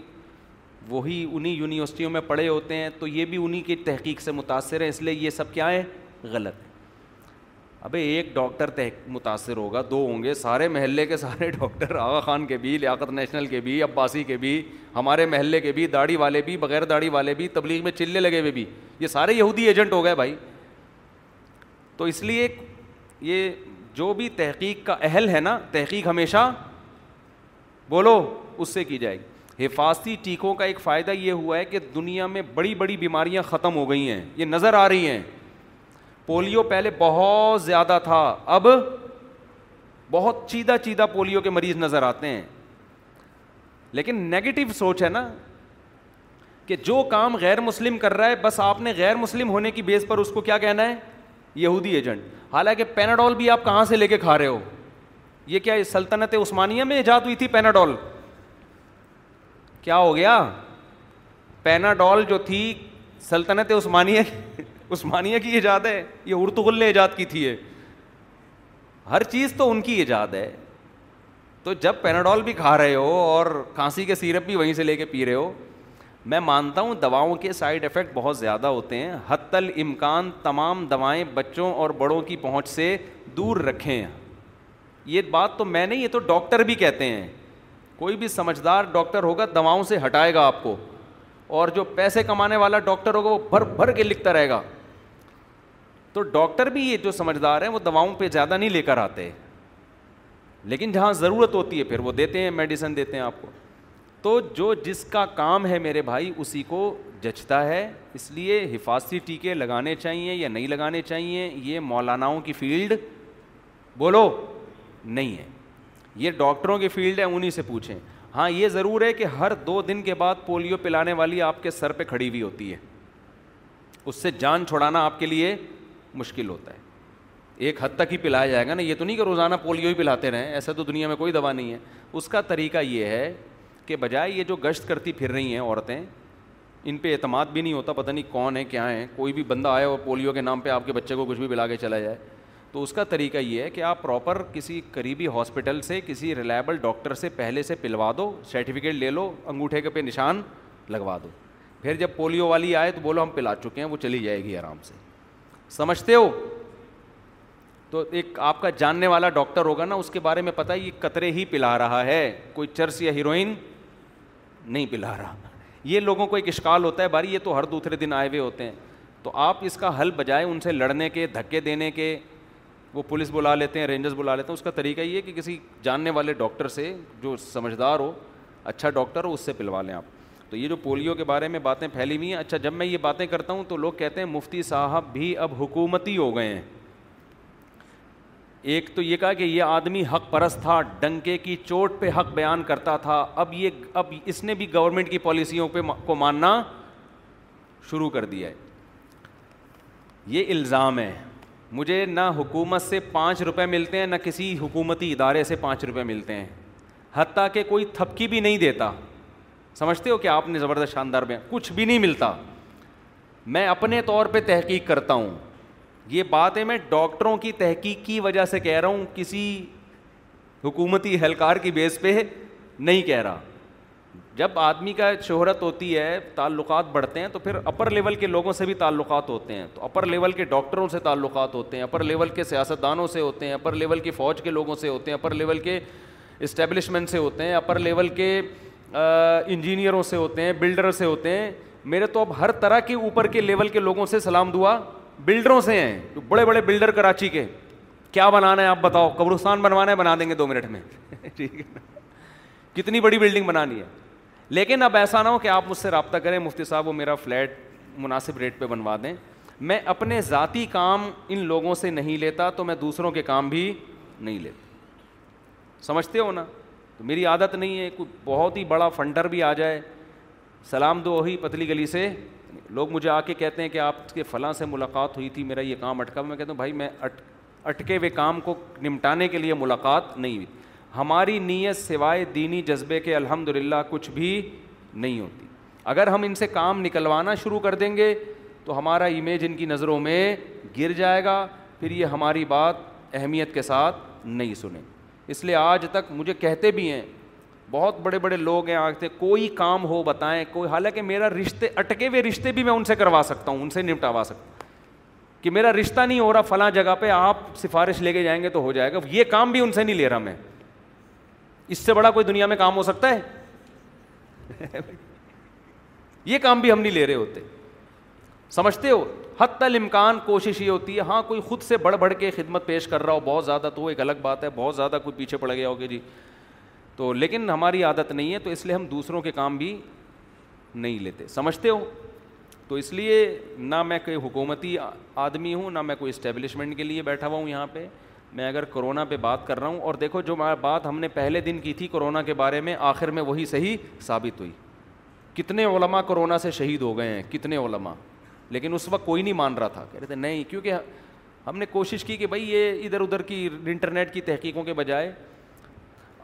وہی انہی یونیورسٹیوں میں پڑھے ہوتے ہیں تو یہ بھی انہی کی تحقیق سے متاثر ہیں اس لیے یہ سب کیا ہیں غلط ہیں ابھی ایک ڈاکٹر متاثر ہوگا دو ہوں گے سارے محلے کے سارے ڈاکٹر آغا خان کے بھی لیاقت نیشنل کے بھی عباسی کے بھی ہمارے محلے کے بھی داڑھی والے بھی بغیر داڑھی والے بھی تبلیغ میں چلے لگے ہوئے بھی یہ سارے یہودی ایجنٹ ہو گئے بھائی تو اس لیے یہ جو بھی تحقیق کا اہل ہے نا تحقیق ہمیشہ بولو اس سے کی جائے گی حفاظتی ٹیکوں کا ایک فائدہ یہ ہوا ہے کہ دنیا میں بڑی بڑی بیماریاں ختم ہو گئی ہیں یہ نظر آ رہی ہیں پولیو پہلے بہت زیادہ تھا اب بہت چیدہ چیدہ پولیو کے مریض نظر آتے ہیں لیکن نگیٹو سوچ ہے نا کہ جو کام غیر مسلم کر رہا ہے بس آپ نے غیر مسلم ہونے کی بیس پر اس کو کیا کہنا ہے یہودی ایجنٹ حالانکہ پیناڈول بھی آپ کہاں سے لے کے کھا رہے ہو یہ کیا سلطنت عثمانیہ میں ایجاد ہوئی تھی پیناڈول کیا ہو گیا پیناڈول جو تھی سلطنت عثمانیہ عثمانیہ کی ایجاد ہے یہ ارتغل نے ایجاد کی تھی یہ ہر چیز تو ان کی ایجاد ہے تو جب پیناڈول بھی کھا رہے ہو اور کھانسی کے سیرپ بھی وہیں سے لے کے پی رہے ہو میں مانتا ہوں دواؤں کے سائڈ افیکٹ بہت زیادہ ہوتے ہیں حتی الامکان تمام دوائیں بچوں اور بڑوں کی پہنچ سے دور رکھیں یہ بات تو میں نہیں یہ تو ڈاکٹر بھی کہتے ہیں کوئی بھی سمجھدار ڈاکٹر ہوگا دواؤں سے ہٹائے گا آپ کو اور جو پیسے کمانے والا ڈاکٹر ہوگا وہ بھر بھر کے لکھتا رہے گا تو ڈاکٹر بھی یہ جو سمجھدار ہیں وہ دواؤں پہ زیادہ نہیں لے کر آتے لیکن جہاں ضرورت ہوتی ہے پھر وہ دیتے ہیں میڈیسن دیتے ہیں آپ کو تو جو جس کا کام ہے میرے بھائی اسی کو جچتا ہے اس لیے حفاظتی ٹیکے لگانے چاہیے یا نہیں لگانے چاہیے یہ مولاناؤں کی فیلڈ بولو نہیں ہے یہ ڈاکٹروں کی فیلڈ ہے انہیں سے پوچھیں ہاں یہ ضرور ہے کہ ہر دو دن کے بعد پولیو پلانے والی آپ کے سر پہ کھڑی ہوئی ہوتی ہے اس سے جان چھوڑانا آپ کے لیے مشکل ہوتا ہے ایک حد تک ہی پلایا جائے گا نا یہ تو نہیں کہ روزانہ پولیو ہی پلاتے رہیں ایسا تو دنیا میں کوئی دوا نہیں ہے اس کا طریقہ یہ ہے کے بجائے یہ جو گشت کرتی پھر رہی ہیں عورتیں ان پہ اعتماد بھی نہیں ہوتا پتہ نہیں کون ہے کیا ہیں کوئی بھی بندہ آئے اور پولیو کے نام پہ آپ کے بچے کو کچھ بھی بلا کے چلا جائے تو اس کا طریقہ یہ ہے کہ آپ پراپر کسی قریبی ہاسپٹل سے کسی ریلائبل ڈاکٹر سے پہلے سے پلوا دو سرٹیفکیٹ لے لو انگوٹھے کے پہ نشان لگوا دو پھر جب پولیو والی آئے تو بولو ہم پلا چکے ہیں وہ چلی جائے گی آرام سے سمجھتے ہو تو ایک آپ کا جاننے والا ڈاکٹر ہوگا نا اس کے بارے میں پتہ یہ قطرے ہی پلا رہا ہے کوئی چرس یا ہیروئن نہیں پلا رہا یہ لوگوں کو ایک اشکال ہوتا ہے بھاری یہ تو ہر دوسرے دن آئے ہوئے ہوتے ہیں تو آپ اس کا حل بجائے ان سے لڑنے کے دھکے دینے کے وہ پولیس بلا لیتے ہیں رینجرز بلا لیتے ہیں اس کا طریقہ یہ کہ کسی جاننے والے ڈاکٹر سے جو سمجھدار ہو اچھا ڈاکٹر ہو اس سے پلوا لیں آپ تو یہ جو پولیو کے بارے میں باتیں پھیلی ہوئی ہیں اچھا جب میں یہ باتیں کرتا ہوں تو لوگ کہتے ہیں مفتی صاحب بھی اب حکومتی ہو گئے ہیں ایک تو یہ کہا کہ یہ آدمی حق پرست تھا ڈنکے کی چوٹ پہ حق بیان کرتا تھا اب یہ اب اس نے بھی گورنمنٹ کی پالیسیوں پہ کو ماننا شروع کر دیا ہے یہ الزام ہے مجھے نہ حکومت سے پانچ روپے ملتے ہیں نہ کسی حکومتی ادارے سے پانچ روپے ملتے ہیں حتیٰ کہ کوئی تھپکی بھی نہیں دیتا سمجھتے ہو کہ آپ نے زبردست شاندار بیان کچھ بھی نہیں ملتا میں اپنے طور پہ تحقیق کرتا ہوں یہ بات ہے میں ڈاکٹروں کی تحقیق کی وجہ سے کہہ رہا ہوں کسی حکومتی اہلکار کی بیس پہ نہیں کہہ رہا جب آدمی کا شہرت ہوتی ہے تعلقات بڑھتے ہیں تو پھر اپر لیول کے لوگوں سے بھی تعلقات ہوتے ہیں تو اپر لیول کے ڈاکٹروں سے تعلقات ہوتے ہیں اپر لیول کے سیاستدانوں سے ہوتے ہیں اپر لیول کی فوج کے لوگوں سے ہوتے ہیں اپر لیول کے اسٹیبلشمنٹ سے ہوتے ہیں اپر لیول کے انجینئروں سے ہوتے ہیں بلڈر سے ہوتے ہیں میرے تو اب ہر طرح کے اوپر کے لیول کے لوگوں سے سلام دعا بلڈروں سے ہیں جو بڑے بڑے بلڈر کراچی کے کیا بنانا ہے آپ بتاؤ قبرستان بنوانا ہے بنا دیں گے دو منٹ میں کتنی بڑی بلڈنگ بنانی ہے لیکن اب ایسا نہ ہو کہ آپ مجھ سے رابطہ کریں مفتی صاحب وہ میرا فلیٹ مناسب ریٹ پہ بنوا دیں میں اپنے ذاتی کام ان لوگوں سے نہیں لیتا تو میں دوسروں کے کام بھی نہیں لیتا سمجھتے ہو نا تو میری عادت نہیں ہے کوئی بہت ہی بڑا فنڈر بھی آ جائے سلام دو ہی پتلی گلی سے لوگ مجھے آ کے کہتے ہیں کہ آپ کے فلاں سے ملاقات ہوئی تھی میرا یہ کام اٹکا میں کہتا ہوں بھائی میں اٹ اٹکے ہوئے کام کو نمٹانے کے لیے ملاقات نہیں ہوئی ہماری نیت سوائے دینی جذبے کے الحمد للہ کچھ بھی نہیں ہوتی اگر ہم ان سے کام نکلوانا شروع کر دیں گے تو ہمارا امیج ان کی نظروں میں گر جائے گا پھر یہ ہماری بات اہمیت کے ساتھ نہیں سنیں اس لیے آج تک مجھے کہتے بھی ہیں بہت بڑے بڑے لوگ ہیں آگے کوئی کام ہو بتائیں کوئی حالانکہ میرا رشتے اٹکے ہوئے رشتے بھی میں ان سے کروا سکتا ہوں ان سے نپٹاوا سکتا ہوں کہ میرا رشتہ نہیں ہو رہا فلاں جگہ پہ آپ سفارش لے کے جائیں گے تو ہو جائے گا یہ کام بھی ان سے نہیں لے رہا میں اس سے بڑا کوئی دنیا میں کام ہو سکتا ہے یہ کام بھی ہم نہیں لے رہے ہوتے سمجھتے ہو حت تل امکان کوشش یہ ہوتی ہے ہاں کوئی خود سے بڑھ بڑھ کے خدمت پیش کر رہا ہو بہت زیادہ تو ایک الگ بات ہے بہت زیادہ کوئی پیچھے پڑ گیا ہوگی جی تو لیکن ہماری عادت نہیں ہے تو اس لیے ہم دوسروں کے کام بھی نہیں لیتے سمجھتے ہو تو اس لیے نہ میں کوئی حکومتی آدمی ہوں نہ میں کوئی اسٹیبلشمنٹ کے لیے بیٹھا ہوا ہوں یہاں پہ میں اگر کرونا پہ بات کر رہا ہوں اور دیکھو جو بات ہم نے پہلے دن کی تھی کرونا کے بارے میں آخر میں وہی صحیح ثابت ہوئی کتنے علماء کرونا سے شہید ہو گئے ہیں کتنے علماء لیکن اس وقت کوئی نہیں مان رہا تھا کہہ رہے تھے نہیں کیونکہ ہم نے کوشش کی کہ بھائی یہ ادھر ادھر کی انٹرنیٹ کی تحقیقوں کے بجائے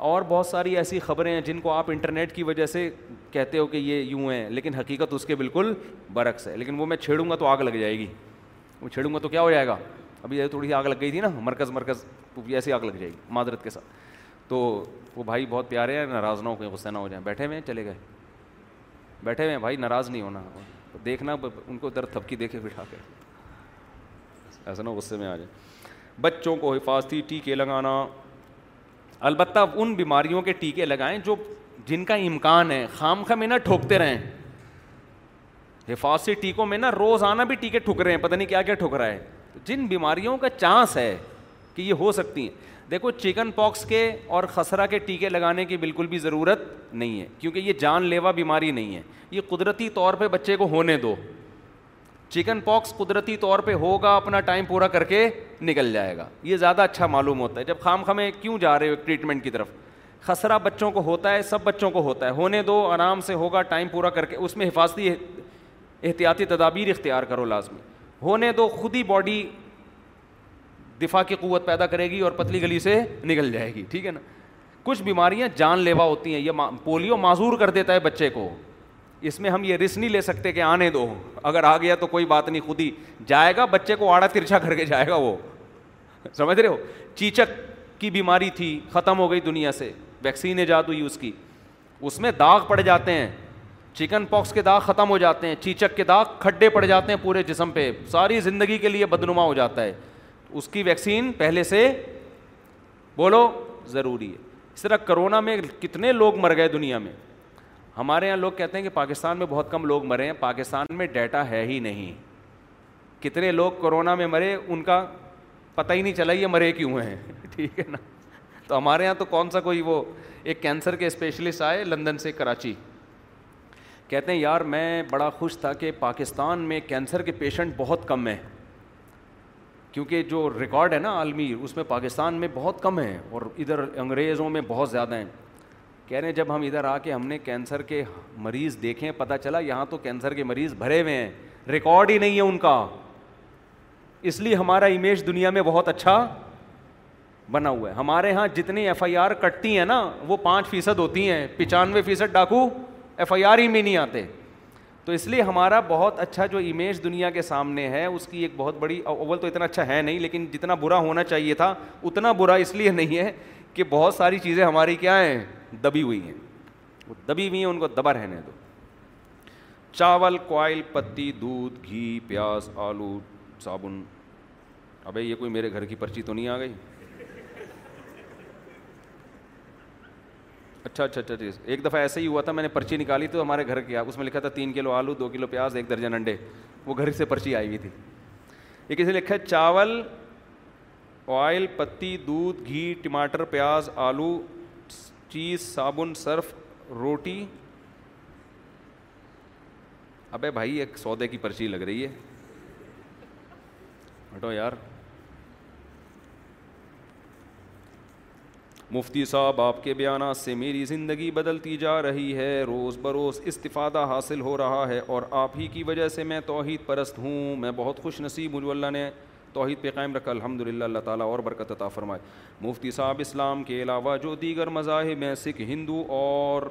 اور بہت ساری ایسی خبریں ہیں جن کو آپ انٹرنیٹ کی وجہ سے کہتے ہو کہ یہ یوں ہیں لیکن حقیقت اس کے بالکل برعکس ہے لیکن وہ میں چھیڑوں گا تو آگ لگ جائے گی وہ چھیڑوں گا تو کیا ہو جائے گا ابھی تھوڑی سی آگ لگ گئی تھی نا مرکز مرکز ایسی آگ لگ جائے گی معذرت کے ساتھ تو وہ بھائی بہت پیارے ہیں ناراض نہ ہو کہیں غصہ نہ ہو جائیں بیٹھے ہوئے چلے گئے بیٹھے ہوئے ہیں بھائی ناراض نہیں ہونا دیکھنا ان کو در تھپکی دیکھے بٹھا کے ایسا نہ غصے میں آ جائیں بچوں کو حفاظتی ٹیکے لگانا البتہ ان بیماریوں کے ٹیکے لگائیں جو جن کا امکان ہے خام خاں میں نہ ٹھوکتے رہیں حفاظتی ٹیکوں میں نہ روزانہ بھی ٹیکے ٹھک رہے ہیں پتہ نہیں کیا کیا ٹھک رہا ہے جن بیماریوں کا چانس ہے کہ یہ ہو سکتی ہیں دیکھو چکن پاکس کے اور خسرہ کے ٹیکے لگانے کی بالکل بھی ضرورت نہیں ہے کیونکہ یہ جان لیوا بیماری نہیں ہے یہ قدرتی طور پہ بچے کو ہونے دو چکن پاکس قدرتی طور پہ ہوگا اپنا ٹائم پورا کر کے نکل جائے گا یہ زیادہ اچھا معلوم ہوتا ہے جب خام خمیں کیوں جا رہے ہو ٹریٹمنٹ کی طرف خسرہ بچوں کو ہوتا ہے سب بچوں کو ہوتا ہے ہونے دو آرام سے ہوگا ٹائم پورا کر کے اس میں حفاظتی احتیاطی تدابیر اختیار کرو لازمی ہونے دو خود ہی باڈی دفاع کی قوت پیدا کرے گی اور پتلی گلی سے نکل جائے گی ٹھیک ہے نا کچھ بیماریاں جان لیوا ہوتی ہیں یہ پولیو معذور کر دیتا ہے بچے کو اس میں ہم یہ رسک نہیں لے سکتے کہ آنے دو اگر آ گیا تو کوئی بات نہیں خود ہی جائے گا بچے کو آڑا ترچھا کر کے جائے گا وہ سمجھ رہے ہو چیچک کی بیماری تھی ختم ہو گئی دنیا سے ویکسین ایجاد ہوئی اس کی اس میں داغ پڑ جاتے ہیں چکن پاکس کے داغ ختم ہو جاتے ہیں چیچک کے داغ کھڈے پڑ جاتے ہیں پورے جسم پہ ساری زندگی کے لیے بدنما ہو جاتا ہے اس کی ویکسین پہلے سے بولو ضروری ہے اس طرح کرونا میں کتنے لوگ مر گئے دنیا میں ہمارے یہاں لوگ کہتے ہیں کہ پاکستان میں بہت کم لوگ مرے ہیں پاکستان میں ڈیٹا ہے ہی نہیں کتنے لوگ کرونا میں مرے ان کا پتہ ہی نہیں چلا یہ مرے کیوں ہیں ٹھیک ہے نا تو ہمارے یہاں تو کون سا کوئی وہ ایک کینسر کے اسپیشلسٹ آئے لندن سے کراچی کہتے ہیں یار میں بڑا خوش تھا کہ پاکستان میں کینسر کے پیشنٹ بہت کم ہیں کیونکہ جو ریکارڈ ہے نا عالمی اس میں پاکستان میں بہت کم ہیں اور ادھر انگریزوں میں بہت زیادہ ہیں کہہ رہے ہیں جب ہم ادھر آ کے ہم نے کینسر کے مریض دیکھے ہیں پتہ چلا یہاں تو کینسر کے مریض بھرے ہوئے ہیں ریکارڈ ہی نہیں ہے ان کا اس لیے ہمارا امیج دنیا میں بہت اچھا بنا ہوا ہے ہمارے یہاں جتنی ایف آئی آر کٹتی ہیں نا وہ پانچ فیصد ہوتی ہیں پچانوے فیصد ڈاکو ایف آئی آر ہی میں نہیں آتے تو اس لیے ہمارا بہت اچھا جو امیج دنیا کے سامنے ہے اس کی ایک بہت بڑی اوول تو اتنا اچھا ہے نہیں لیکن جتنا برا ہونا چاہیے تھا اتنا برا اس لیے نہیں ہے کہ بہت ساری چیزیں ہماری کیا ہیں دبی ہوئی ہیں وہ دبی ہوئی ہیں ان کو دبا رہنے دو چاول کوائل پتی دودھ گھی پیاز آلو صابن ابھی یہ کوئی میرے گھر کی پرچی تو نہیں آ گئی اچھا اچھا اچھا, اچھا۔ ایک دفعہ ایسے ہی ہوا تھا میں نے پرچی نکالی تو ہمارے گھر کیا اس میں لکھا تھا تین کلو آلو دو کلو پیاز ایک درجن انڈے وہ گھر سے پرچی آئی ہوئی تھی یہ کسی لکھا ہے چاول آئل پتی دودھ گھی ٹماٹر پیاز آلو چیز صابن صرف روٹی ابے بھائی ایک سودے کی پرچی لگ رہی ہے ہٹو یار مفتی صاحب آپ کے بیانات سے میری زندگی بدلتی جا رہی ہے روز بروز استفادہ حاصل ہو رہا ہے اور آپ ہی کی وجہ سے میں توحید پرست ہوں میں بہت خوش نصیب ہوں اللہ نے توحید پہ قائم رکھا الحمد للہ تعالیٰ اور برکت عطا فرمائے مفتی صاحب اسلام کے علاوہ جو دیگر مذاہب ہیں سکھ ہندو اور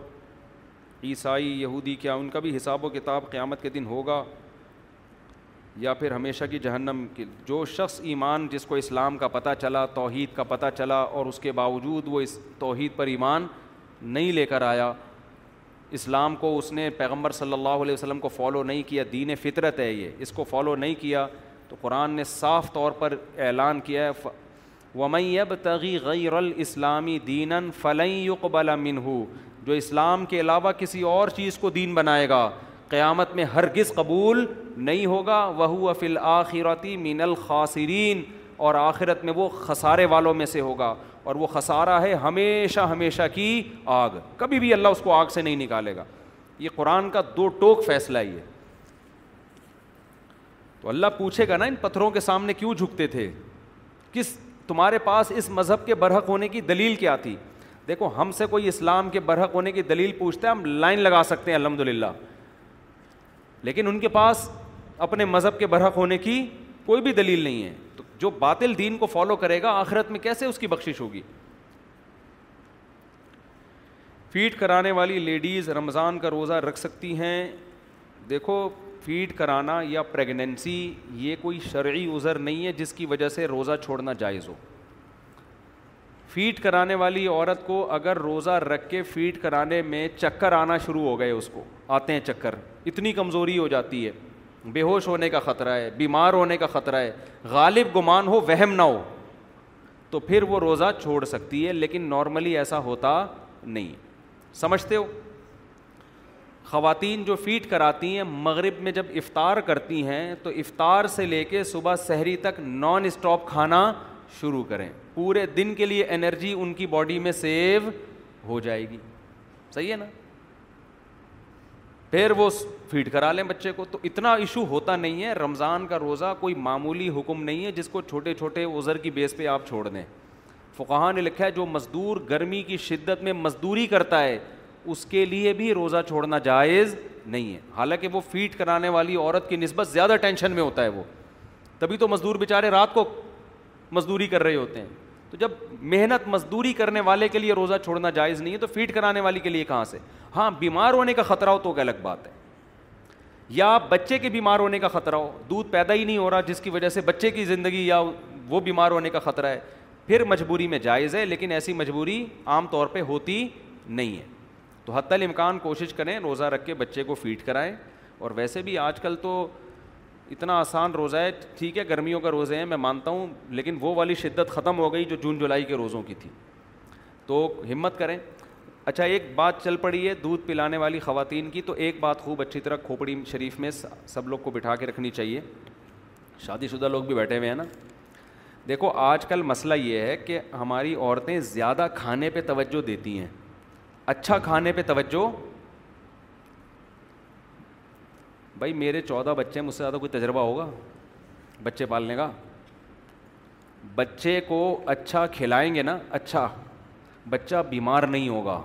عیسائی یہودی کیا ان کا بھی حساب و کتاب قیامت کے دن ہوگا یا پھر ہمیشہ کی جہنم کی جو شخص ایمان جس کو اسلام کا پتہ چلا توحید کا پتہ چلا اور اس کے باوجود وہ اس توحید پر ایمان نہیں لے کر آیا اسلام کو اس نے پیغمبر صلی اللہ علیہ وسلم کو فالو نہیں کیا دین فطرت ہے یہ اس کو فالو نہیں کیا تو قرآن نے صاف طور پر اعلان کیا ہے ومیب تغی غیر الاسلامی اسلامی دینا فلاں یقب جو اسلام کے علاوہ کسی اور چیز کو دین بنائے گا قیامت میں ہرگز قبول نہیں ہوگا وہ افل آخرتی مین الخاصرین اور آخرت میں وہ خسارے والوں میں سے ہوگا اور وہ خسارہ ہے ہمیشہ ہمیشہ کی آگ کبھی بھی اللہ اس کو آگ سے نہیں نکالے گا یہ قرآن کا دو ٹوک فیصلہ ہی ہے تو اللہ پوچھے گا نا ان پتھروں کے سامنے کیوں جھکتے تھے کس تمہارے پاس اس مذہب کے برحق ہونے کی دلیل کیا تھی دیکھو ہم سے کوئی اسلام کے برحق ہونے کی دلیل پوچھتا ہے ہم لائن لگا سکتے ہیں الحمد للہ لیکن ان کے پاس اپنے مذہب کے برحق ہونے کی کوئی بھی دلیل نہیں ہے تو جو باطل دین کو فالو کرے گا آخرت میں کیسے اس کی بخشش ہوگی فیٹ کرانے والی لیڈیز رمضان کا روزہ رکھ سکتی ہیں دیکھو فیڈ کرانا یا پریگنینسی یہ کوئی شرعی عذر نہیں ہے جس کی وجہ سے روزہ چھوڑنا جائز ہو فیڈ کرانے والی عورت کو اگر روزہ رکھ کے فیڈ کرانے میں چکر آنا شروع ہو گئے اس کو آتے ہیں چکر اتنی کمزوری ہو جاتی ہے بے ہوش ہونے کا خطرہ ہے بیمار ہونے کا خطرہ ہے غالب گمان ہو وہم نہ ہو تو پھر وہ روزہ چھوڑ سکتی ہے لیکن نارملی ایسا ہوتا نہیں سمجھتے ہو خواتین جو فیڈ کراتی ہیں مغرب میں جب افطار کرتی ہیں تو افطار سے لے کے صبح سحری تک نان اسٹاپ کھانا شروع کریں پورے دن کے لیے انرجی ان کی باڈی میں سیو ہو جائے گی صحیح ہے نا پھر وہ فیڈ کرا لیں بچے کو تو اتنا ایشو ہوتا نہیں ہے رمضان کا روزہ کوئی معمولی حکم نہیں ہے جس کو چھوٹے چھوٹے ازر کی بیس پہ آپ چھوڑ دیں فقہ نے لکھا ہے جو مزدور گرمی کی شدت میں مزدوری کرتا ہے اس کے لیے بھی روزہ چھوڑنا جائز نہیں ہے حالانکہ وہ فیٹ کرانے والی عورت کی نسبت زیادہ ٹینشن میں ہوتا ہے وہ تبھی تو مزدور بیچارے رات کو مزدوری کر رہے ہوتے ہیں تو جب محنت مزدوری کرنے والے کے لیے روزہ چھوڑنا جائز نہیں ہے تو فیٹ کرانے والے کے لیے کہاں سے ہاں بیمار ہونے کا خطرہ ہو تو ایک الگ بات ہے یا بچے کے بیمار ہونے کا خطرہ ہو دودھ پیدا ہی نہیں ہو رہا جس کی وجہ سے بچے کی زندگی یا وہ بیمار ہونے کا خطرہ ہے پھر مجبوری میں جائز ہے لیکن ایسی مجبوری عام طور پہ ہوتی نہیں ہے تو حتی الامکان کوشش کریں روزہ رکھ کے بچے کو فیڈ کرائیں اور ویسے بھی آج کل تو اتنا آسان روزہ ہے ٹھیک ہے گرمیوں کا روزہ ہے میں مانتا ہوں لیکن وہ والی شدت ختم ہو گئی جو جون جولائی کے روزوں کی تھی تو ہمت کریں اچھا ایک بات چل پڑی ہے دودھ پلانے والی خواتین کی تو ایک بات خوب اچھی طرح کھوپڑی شریف میں سب لوگ کو بٹھا کے رکھنی چاہیے شادی شدہ لوگ بھی بیٹھے ہوئے ہیں نا دیکھو آج کل مسئلہ یہ ہے کہ ہماری عورتیں زیادہ کھانے پہ توجہ دیتی ہیں اچھا کھانے پہ توجہ بھائی میرے چودہ بچے ہیں مجھ سے زیادہ کوئی تجربہ ہوگا بچے پالنے کا بچے کو اچھا کھلائیں گے نا اچھا بچہ بیمار نہیں ہوگا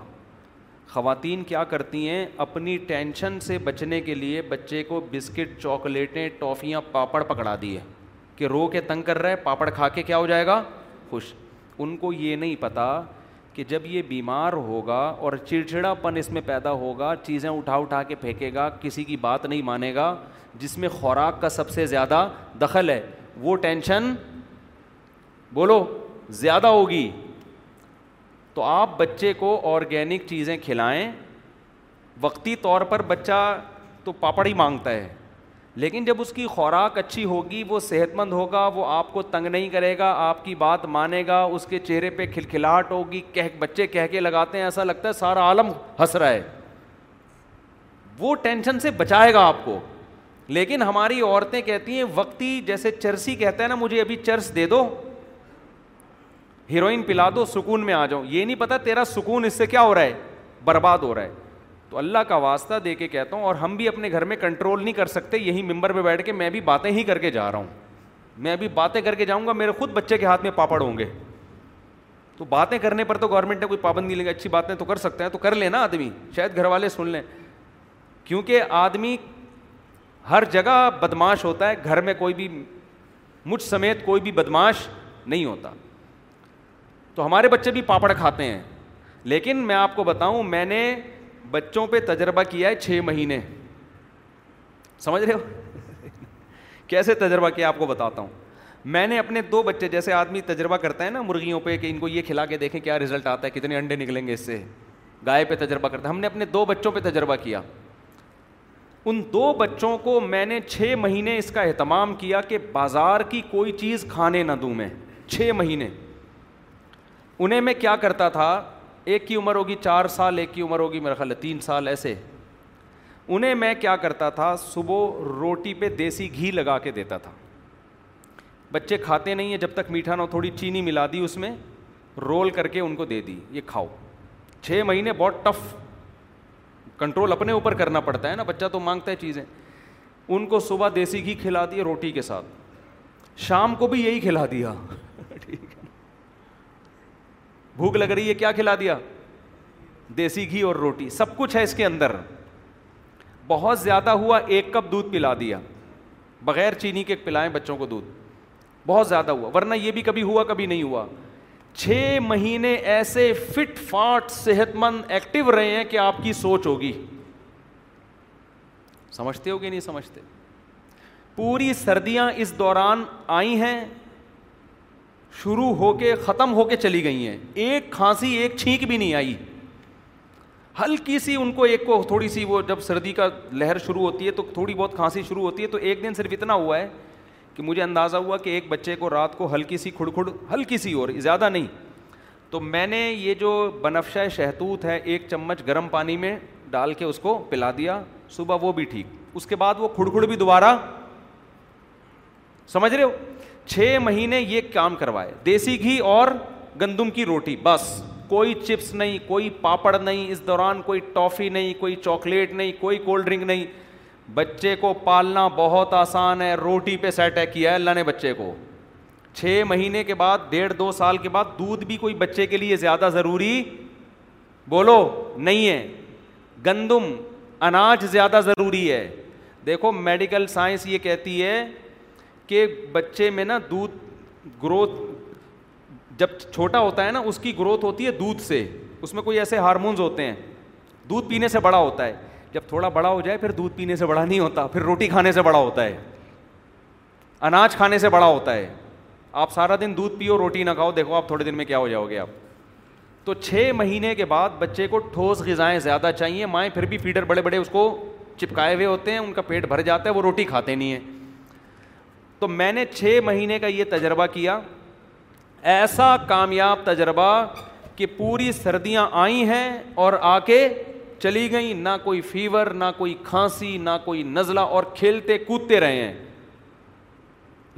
خواتین کیا کرتی ہیں اپنی ٹینشن سے بچنے کے لیے بچے کو بسکٹ چاکلیٹیں ٹافیاں پاپڑ پکڑا دیے کہ رو کے تنگ کر رہا ہے پاپڑ کھا کے کیا ہو جائے گا خوش ان کو یہ نہیں پتہ کہ جب یہ بیمار ہوگا اور چڑچڑا پن اس میں پیدا ہوگا چیزیں اٹھا اٹھا کے پھینکے گا کسی کی بات نہیں مانے گا جس میں خوراک کا سب سے زیادہ دخل ہے وہ ٹینشن بولو زیادہ ہوگی تو آپ بچے کو آرگینک چیزیں کھلائیں وقتی طور پر بچہ تو پاپڑ ہی مانگتا ہے لیکن جب اس کی خوراک اچھی ہوگی وہ صحت مند ہوگا وہ آپ کو تنگ نہیں کرے گا آپ کی بات مانے گا اس کے چہرے پہ کھلکھلاٹ ہوگی کہہ بچے کہہ کے لگاتے ہیں ایسا لگتا ہے سارا عالم ہنس رہا ہے وہ ٹینشن سے بچائے گا آپ کو لیکن ہماری عورتیں کہتی ہیں وقتی جیسے چرسی کہتا ہے نا مجھے ابھی چرس دے دو ہیروئن پلا دو سکون میں آ جاؤ یہ نہیں پتا تیرا سکون اس سے کیا ہو رہا ہے برباد ہو رہا ہے تو اللہ کا واسطہ دے کے کہتا ہوں اور ہم بھی اپنے گھر میں کنٹرول نہیں کر سکتے یہی ممبر پہ بیٹھ کے میں بھی باتیں ہی کر کے جا رہا ہوں میں بھی باتیں کر کے جاؤں گا میرے خود بچے کے ہاتھ میں پاپڑ ہوں گے تو باتیں کرنے پر تو گورنمنٹ نے کوئی پابندی گے اچھی باتیں تو کر سکتے ہیں تو کر لیں نا آدمی شاید گھر والے سن لیں کیونکہ آدمی ہر جگہ بدماش ہوتا ہے گھر میں کوئی بھی مجھ سمیت کوئی بھی بدماش نہیں ہوتا تو ہمارے بچے بھی پاپڑ کھاتے ہیں لیکن میں آپ کو بتاؤں میں نے بچوں پہ تجربہ کیا ہے چھ مہینے سمجھ رہے ہو کیسے تجربہ کیا آپ کو بتاتا ہوں میں نے اپنے دو بچے جیسے آدمی تجربہ کرتا ہے نا مرغیوں پہ کہ ان کو یہ کھلا کے دیکھیں کیا ریزلٹ آتا ہے کتنے انڈے نکلیں گے اس سے گائے پہ تجربہ کرتا ہے ہم نے اپنے دو بچوں پہ تجربہ کیا ان دو بچوں کو میں نے چھ مہینے اس کا اہتمام کیا کہ بازار کی کوئی چیز کھانے نہ دوں میں چھ مہینے انہیں میں کیا کرتا تھا ایک کی عمر ہوگی چار سال ایک کی عمر ہوگی میرا خیال ہے تین سال ایسے انہیں میں کیا کرتا تھا صبح روٹی پہ دیسی گھی لگا کے دیتا تھا بچے کھاتے نہیں ہیں جب تک میٹھا نہ ہو تھوڑی چینی ملا دی اس میں رول کر کے ان کو دے دی یہ کھاؤ چھ مہینے بہت ٹف کنٹرول اپنے اوپر کرنا پڑتا ہے نا بچہ تو مانگتا ہے چیزیں ان کو صبح دیسی گھی کھلا دیے روٹی کے ساتھ شام کو بھی یہی کھلا دیا بھوک لگ رہی ہے کیا کھلا دیا دیسی گھی اور روٹی سب کچھ ہے اس کے اندر بہت زیادہ ہوا ایک کپ دودھ پلا دیا بغیر چینی کے پلائیں بچوں کو دودھ بہت زیادہ ہوا ورنہ یہ بھی کبھی ہوا کبھی نہیں ہوا چھ مہینے ایسے فٹ فاٹ صحت مند ایکٹیو رہے ہیں کہ آپ کی سوچ ہوگی سمجھتے ہو گے نہیں سمجھتے پوری سردیاں اس دوران آئی ہیں شروع ہو کے ختم ہو کے چلی گئی ہیں ایک کھانسی ایک چھینک بھی نہیں آئی ہلکی سی ان کو ایک کو تھوڑی سی وہ جب سردی کا لہر شروع ہوتی ہے تو تھوڑی بہت کھانسی شروع ہوتی ہے تو ایک دن صرف اتنا ہوا ہے کہ مجھے اندازہ ہوا کہ ایک بچے کو رات کو ہلکی سی کھڑ کھڑ ہلکی سی اور زیادہ نہیں تو میں نے یہ جو بنفشہ شہتوت ہے ایک چمچ گرم پانی میں ڈال کے اس کو پلا دیا صبح وہ بھی ٹھیک اس کے بعد وہ کھڑ کھڑ بھی دوبارہ سمجھ رہے ہو چھ مہینے یہ کام کروائے دیسی گھی اور گندم کی روٹی بس کوئی چپس نہیں کوئی پاپڑ نہیں اس دوران کوئی ٹافی نہیں کوئی چاکلیٹ نہیں کوئی کولڈ ڈرنک نہیں بچے کو پالنا بہت آسان ہے روٹی پہ سیٹ ہے کیا ہے اللہ نے بچے کو چھ مہینے کے بعد ڈیڑھ دو سال کے بعد دودھ بھی کوئی بچے کے لیے زیادہ ضروری بولو نہیں ہے گندم اناج زیادہ ضروری ہے دیکھو میڈیکل سائنس یہ کہتی ہے کہ بچے میں نا دودھ گروتھ جب چھوٹا ہوتا ہے نا اس کی گروتھ ہوتی ہے دودھ سے اس میں کوئی ایسے ہارمونز ہوتے ہیں دودھ پینے سے بڑا ہوتا ہے جب تھوڑا بڑا ہو جائے پھر دودھ پینے سے بڑا نہیں ہوتا پھر روٹی کھانے سے بڑا ہوتا ہے اناج کھانے سے بڑا ہوتا ہے آپ سارا دن دودھ پیو روٹی نہ کھاؤ دیکھو آپ تھوڑے دن میں کیا ہو جاؤ گے آپ تو چھ مہینے کے بعد بچے کو ٹھوس غذائیں زیادہ چاہیے مائیں پھر بھی فیڈر بڑے بڑے اس کو چپکائے ہوئے ہوتے ہیں ان کا پیٹ بھر جاتا ہے وہ روٹی کھاتے نہیں ہیں تو میں نے چھ مہینے کا یہ تجربہ کیا ایسا کامیاب تجربہ کہ پوری سردیاں آئی ہیں اور آ کے چلی گئی نہ کوئی فیور نہ کوئی کھانسی نہ کوئی نزلہ اور کھیلتے کودتے رہے ہیں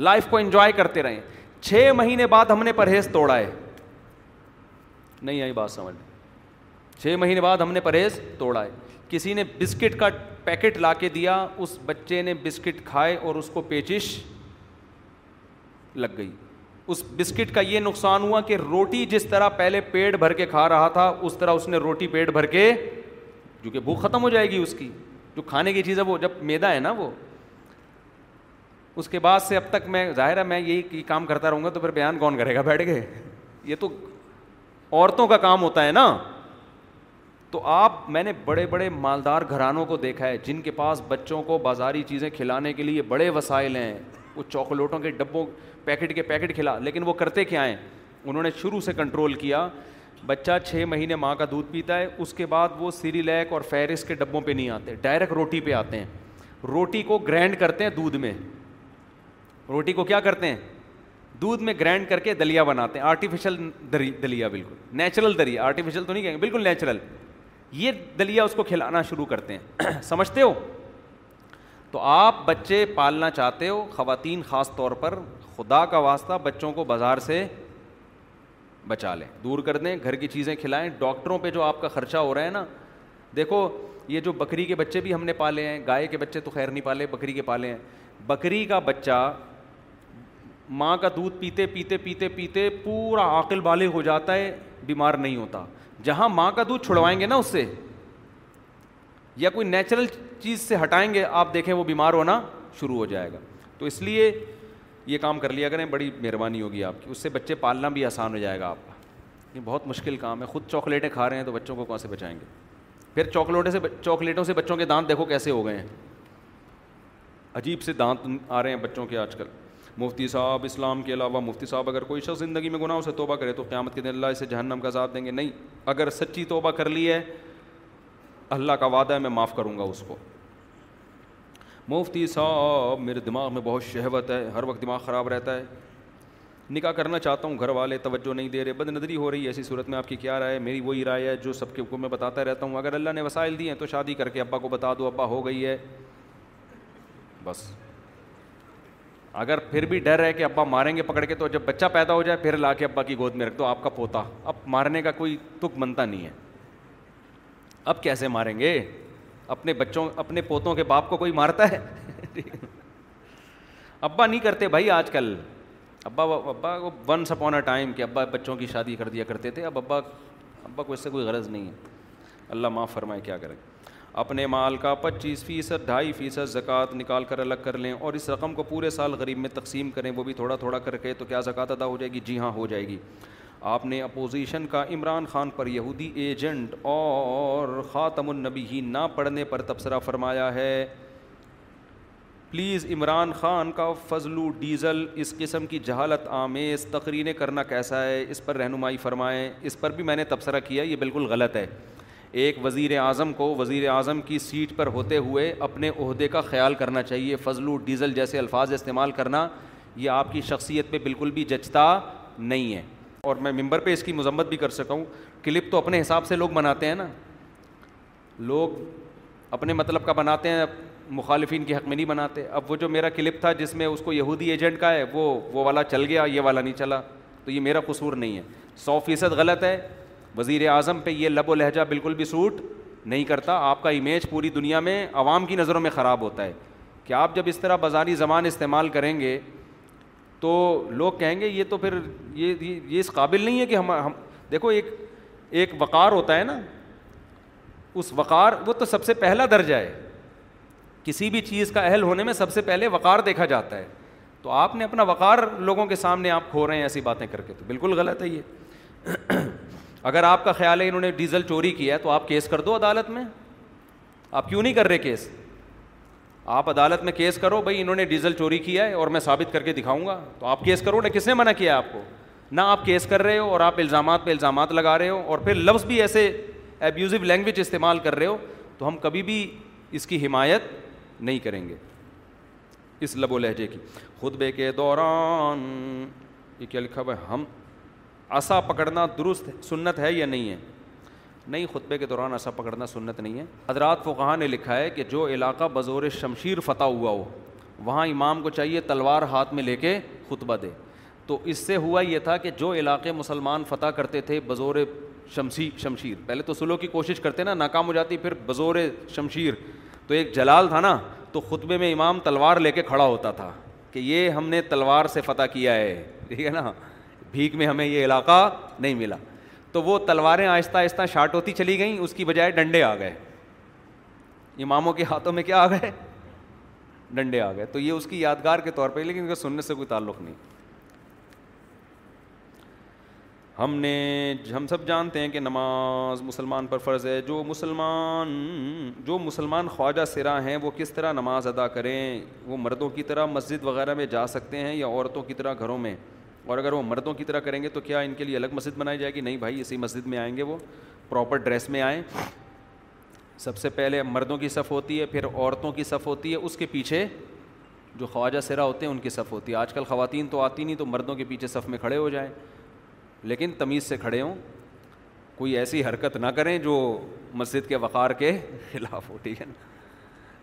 لائف کو انجوائے کرتے رہے چھ مہینے بعد ہم نے پرہیز توڑا ہے نہیں آئی بات سمجھ چھ مہینے بعد ہم نے پرہیز توڑا ہے کسی نے بسکٹ کا پیکٹ لا کے دیا اس بچے نے بسکٹ کھائے اور اس کو پیچش لگ گئی اس بسکٹ کا یہ نقصان ہوا کہ روٹی جس طرح پہلے پیٹ بھر کے کھا رہا تھا اس طرح اس نے روٹی پیٹ بھر کے جو کہ بھوک ختم ہو جائے گی اس کی جو کھانے کی چیز ہے وہ جب میدا ہے نا وہ اس کے بعد سے اب تک میں ظاہر ہے میں یہی کام کرتا رہوں گا تو پھر بیان کون کرے گا بیٹھ کے یہ تو عورتوں کا کام ہوتا ہے نا تو آپ میں نے بڑے بڑے مالدار گھرانوں کو دیکھا ہے جن کے پاس بچوں کو بازاری چیزیں کھلانے کے لیے بڑے وسائل ہیں وہ چاکلیٹوں کے ڈبوں پیکٹ کے پیکٹ کھلا لیکن وہ کرتے کیا ہیں انہوں نے شروع سے کنٹرول کیا بچہ چھ مہینے ماں کا دودھ پیتا ہے اس کے بعد وہ سیریلیک اور فیرس کے ڈبوں پہ نہیں آتے ڈائریکٹ روٹی پہ آتے ہیں روٹی کو گرینڈ کرتے ہیں دودھ میں روٹی کو کیا کرتے ہیں دودھ میں گرینڈ کر کے دلیا بناتے ہیں آرٹیفیشیل دلیا بالکل نیچرل دلیا آرٹیفیشیل تو نہیں کہیں گے بالکل نیچرل یہ دلیا اس کو کھلانا شروع کرتے ہیں سمجھتے ہو تو آپ بچے پالنا چاہتے ہو خواتین خاص طور پر خدا کا واسطہ بچوں کو بازار سے بچا لیں دور کر دیں گھر کی چیزیں کھلائیں ڈاکٹروں پہ جو آپ کا خرچہ ہو رہا ہے نا دیکھو یہ جو بکری کے بچے بھی ہم نے پالے ہیں گائے کے بچے تو خیر نہیں پالے بکری کے پالے ہیں بکری کا بچہ ماں کا دودھ پیتے پیتے پیتے پیتے پورا عاقل بالغ ہو جاتا ہے بیمار نہیں ہوتا جہاں ماں کا دودھ چھڑوائیں گے نا اس سے یا کوئی نیچرل چیز سے ہٹائیں گے آپ دیکھیں وہ بیمار ہونا شروع ہو جائے گا تو اس لیے یہ کام کر لیا کریں بڑی مہربانی ہوگی آپ کی اس سے بچے پالنا بھی آسان ہو جائے گا آپ کا یہ بہت مشکل کام ہے خود چاکلیٹیں کھا رہے ہیں تو بچوں کو کہاں سے بچائیں گے پھر چاکلیٹوں سے چاکلیٹوں سے بچوں کے دانت دیکھو کیسے ہو گئے ہیں عجیب سے دانت آ رہے ہیں بچوں کے آج کل مفتی صاحب اسلام کے علاوہ مفتی صاحب اگر کوئی شخص زندگی میں گناہوں سے توبہ کرے تو قیامت کے دن اللہ اسے جہنم کا عذاب دیں گے نہیں اگر سچی توبہ کر لی ہے اللہ کا وعدہ ہے میں معاف کروں گا اس کو مفتی صاحب میرے دماغ میں بہت شہوت ہے ہر وقت دماغ خراب رہتا ہے نکاح کرنا چاہتا ہوں گھر والے توجہ نہیں دے رہے بد نظری ہو رہی ہے ایسی صورت میں آپ کی کیا رائے ہے میری وہی رائے ہے جو سب کے حکم میں بتاتا رہتا ہوں اگر اللہ نے وسائل دیے ہیں تو شادی کر کے ابا کو بتا دو ابا ہو گئی ہے بس اگر پھر بھی ڈر ہے کہ ابا ماریں گے پکڑ کے تو جب بچہ پیدا ہو جائے پھر لا کے ابا کی گود میں رکھ دو آپ کا پوتا اب مارنے کا کوئی تک بنتا نہیں ہے اب کیسے ماریں گے اپنے بچوں اپنے پوتوں کے باپ کو کوئی مارتا ہے ابا نہیں کرتے بھائی آج کل ابا ابا کو one sip on a time کہ ابا بچوں کی شادی کر دیا کرتے تھے اب ابا ابا کو اس سے کوئی غرض نہیں ہے اللہ معاف فرمائے کیا کریں اپنے مال کا پچیس فیصد ڈھائی فیصد زکوٰۃ نکال کر الگ کر لیں اور اس رقم کو پورے سال غریب میں تقسیم کریں وہ بھی تھوڑا تھوڑا کر کے تو کیا زکوٰۃ ادا ہو جائے گی جی ہاں ہو جائے گی آپ نے اپوزیشن کا عمران خان پر یہودی ایجنٹ اور خاتم النبی ہی نہ پڑھنے پر تبصرہ فرمایا ہے پلیز عمران خان کا فضلو ڈیزل اس قسم کی جہالت آمیز تقریریں کرنا کیسا ہے اس پر رہنمائی فرمائیں اس پر بھی میں نے تبصرہ کیا یہ بالکل غلط ہے ایک وزیر اعظم کو وزیر اعظم کی سیٹ پر ہوتے ہوئے اپنے عہدے کا خیال کرنا چاہیے فضلو ڈیزل جیسے الفاظ استعمال کرنا یہ آپ کی شخصیت پہ بالکل بھی جچتا نہیں ہے اور میں ممبر پہ اس کی مذمت بھی کر سکا ہوں کلپ تو اپنے حساب سے لوگ بناتے ہیں نا لوگ اپنے مطلب کا بناتے ہیں مخالفین کے حق میں نہیں بناتے اب وہ جو میرا کلپ تھا جس میں اس کو یہودی ایجنٹ کا ہے وہ وہ والا چل گیا یہ والا نہیں چلا تو یہ میرا قصور نہیں ہے سو فیصد غلط ہے وزیر اعظم پہ یہ لب و لہجہ بالکل بھی سوٹ نہیں کرتا آپ کا امیج پوری دنیا میں عوام کی نظروں میں خراب ہوتا ہے کہ آپ جب اس طرح بازاری زبان استعمال کریں گے تو لوگ کہیں گے یہ تو پھر یہ یہ اس قابل نہیں ہے کہ ہم ہم دیکھو ایک ایک وقار ہوتا ہے نا اس وقار وہ تو سب سے پہلا درجہ ہے کسی بھی چیز کا اہل ہونے میں سب سے پہلے وقار دیکھا جاتا ہے تو آپ نے اپنا وقار لوگوں کے سامنے آپ کھو رہے ہیں ایسی باتیں کر کے تو بالکل غلط ہے یہ اگر آپ کا خیال ہے انہوں نے ڈیزل چوری کیا ہے تو آپ کیس کر دو عدالت میں آپ کیوں نہیں کر رہے کیس آپ عدالت میں کیس کرو بھائی انہوں نے ڈیزل چوری کیا ہے اور میں ثابت کر کے دکھاؤں گا تو آپ کیس کرو نہ کس نے منع کیا آپ کو نہ آپ کیس کر رہے ہو اور آپ الزامات پہ الزامات لگا رہے ہو اور پھر لفظ بھی ایسے ایبیوزو لینگویج استعمال کر رہے ہو تو ہم کبھی بھی اس کی حمایت نہیں کریں گے اس لب و لہجے کی خطبے کے دوران یہ کیا لکھا ہوا ہے ہم آسا پکڑنا درست سنت ہے یا نہیں ہے نہیں خطبے کے دوران ایسا پکڑنا سنت نہیں ہے حضرات فقہ نے لکھا ہے کہ جو علاقہ بزور شمشیر فتح ہوا ہو وہاں امام کو چاہیے تلوار ہاتھ میں لے کے خطبہ دے تو اس سے ہوا یہ تھا کہ جو علاقے مسلمان فتح کرتے تھے بزور شمسی شمشیر پہلے تو سلو کی کوشش کرتے نا ناکام ہو جاتی پھر بزور شمشیر تو ایک جلال تھا نا تو خطبے میں امام تلوار لے کے کھڑا ہوتا تھا کہ یہ ہم نے تلوار سے فتح کیا ہے ٹھیک ہے نا بھیک میں ہمیں یہ علاقہ نہیں ملا تو وہ تلواریں آہستہ آہستہ شاٹ ہوتی چلی گئیں اس کی بجائے ڈنڈے آ گئے اماموں کے ہاتھوں میں کیا آ گئے ڈنڈے آ گئے تو یہ اس کی یادگار کے طور پہ لیکن ان کا سننے سے کوئی تعلق نہیں ہم نے ہم سب جانتے ہیں کہ نماز مسلمان پر فرض ہے جو مسلمان جو مسلمان خواجہ سرا ہیں وہ کس طرح نماز ادا کریں وہ مردوں کی طرح مسجد وغیرہ میں جا سکتے ہیں یا عورتوں کی طرح گھروں میں اور اگر وہ مردوں کی طرح کریں گے تو کیا ان کے لیے الگ مسجد بنائی جائے گی نہیں بھائی اسی مسجد میں آئیں گے وہ پراپر ڈریس میں آئیں سب سے پہلے مردوں کی صف ہوتی ہے پھر عورتوں کی صف ہوتی ہے اس کے پیچھے جو خواجہ سرا ہوتے ہیں ان کی صف ہوتی ہے آج کل خواتین تو آتی نہیں تو مردوں کے پیچھے صف میں کھڑے ہو جائیں لیکن تمیز سے کھڑے ہوں کوئی ایسی حرکت نہ کریں جو مسجد کے وقار کے خلاف ہو ٹھیک ہے نا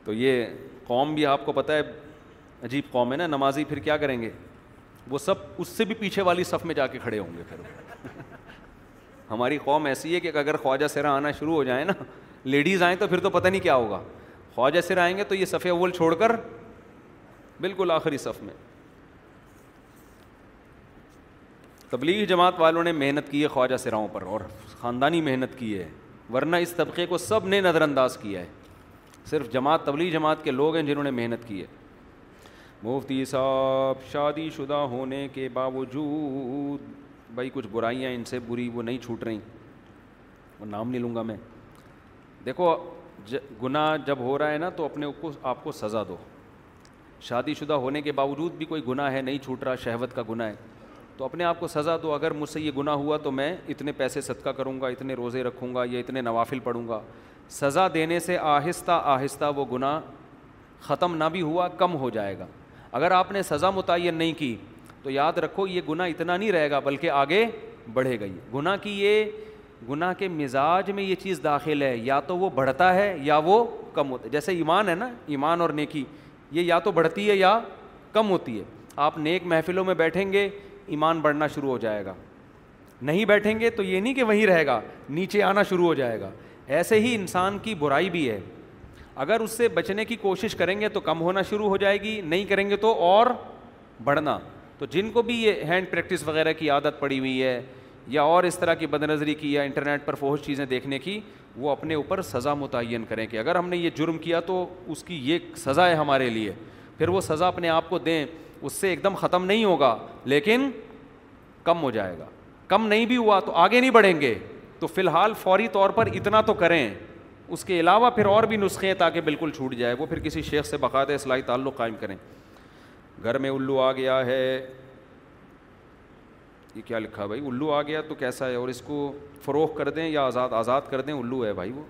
تو یہ قوم بھی آپ کو پتہ ہے عجیب قوم ہے نا نمازی پھر کیا کریں گے وہ سب اس سے بھی پیچھے والی صف میں جا کے کھڑے ہوں گے پھر ہماری قوم ایسی ہے کہ اگر خواجہ سرا آنا شروع ہو جائیں نا لیڈیز آئیں تو پھر تو پتہ نہیں کیا ہوگا خواجہ سرا آئیں گے تو یہ صفح اول چھوڑ کر بالکل آخری صف میں تبلیغی جماعت والوں نے محنت کی ہے خواجہ سراؤں پر اور خاندانی محنت کی ہے ورنہ اس طبقے کو سب نے نظر انداز کیا ہے صرف جماعت تبلیغ جماعت کے لوگ ہیں جنہوں نے محنت کی ہے مفتی صاحب شادی شدہ ہونے کے باوجود بھائی کچھ برائیاں ان سے بری وہ نہیں چھوٹ رہی وہ نام نہیں لوں گا میں دیکھو ج... گناہ جب ہو رہا ہے نا تو اپنے کو آپ کو سزا دو شادی شدہ ہونے کے باوجود بھی کوئی گناہ ہے نہیں چھوٹ رہا شہوت کا گناہ ہے تو اپنے آپ کو سزا دو اگر مجھ سے یہ گناہ ہوا تو میں اتنے پیسے صدقہ کروں گا اتنے روزے رکھوں گا یا اتنے نوافل پڑھوں گا سزا دینے سے آہستہ آہستہ وہ گناہ ختم نہ بھی ہوا کم ہو جائے گا اگر آپ نے سزا متعین نہیں کی تو یاد رکھو یہ گناہ اتنا نہیں رہے گا بلکہ آگے بڑھے گا یہ گناہ کی یہ گناہ کے مزاج میں یہ چیز داخل ہے یا تو وہ بڑھتا ہے یا وہ کم ہوتا ہے جیسے ایمان ہے نا ایمان اور نیکی یہ یا تو بڑھتی ہے یا کم ہوتی ہے آپ نیک محفلوں میں بیٹھیں گے ایمان بڑھنا شروع ہو جائے گا نہیں بیٹھیں گے تو یہ نہیں کہ وہیں رہے گا نیچے آنا شروع ہو جائے گا ایسے ہی انسان کی برائی بھی ہے اگر اس سے بچنے کی کوشش کریں گے تو کم ہونا شروع ہو جائے گی نہیں کریں گے تو اور بڑھنا تو جن کو بھی یہ ہینڈ پریکٹس وغیرہ کی عادت پڑی ہوئی ہے یا اور اس طرح کی بد نظری کی یا انٹرنیٹ پر فوج چیزیں دیکھنے کی وہ اپنے اوپر سزا متعین کریں کہ اگر ہم نے یہ جرم کیا تو اس کی یہ سزا ہے ہمارے لیے پھر وہ سزا اپنے آپ کو دیں اس سے ایک دم ختم نہیں ہوگا لیکن کم ہو جائے گا کم نہیں بھی ہوا تو آگے نہیں بڑھیں گے تو فی الحال فوری طور پر اتنا تو کریں اس کے علاوہ پھر اور بھی نسخے ہیں تاکہ بالکل چھوٹ جائے وہ پھر کسی شیخ سے بقاطۂ اصلاحی تعلق قائم کریں گھر میں الو آ گیا ہے یہ کیا لکھا بھائی الو آ گیا تو کیسا ہے اور اس کو فروغ کر دیں یا آزاد آزاد کر دیں الو ہے بھائی وہ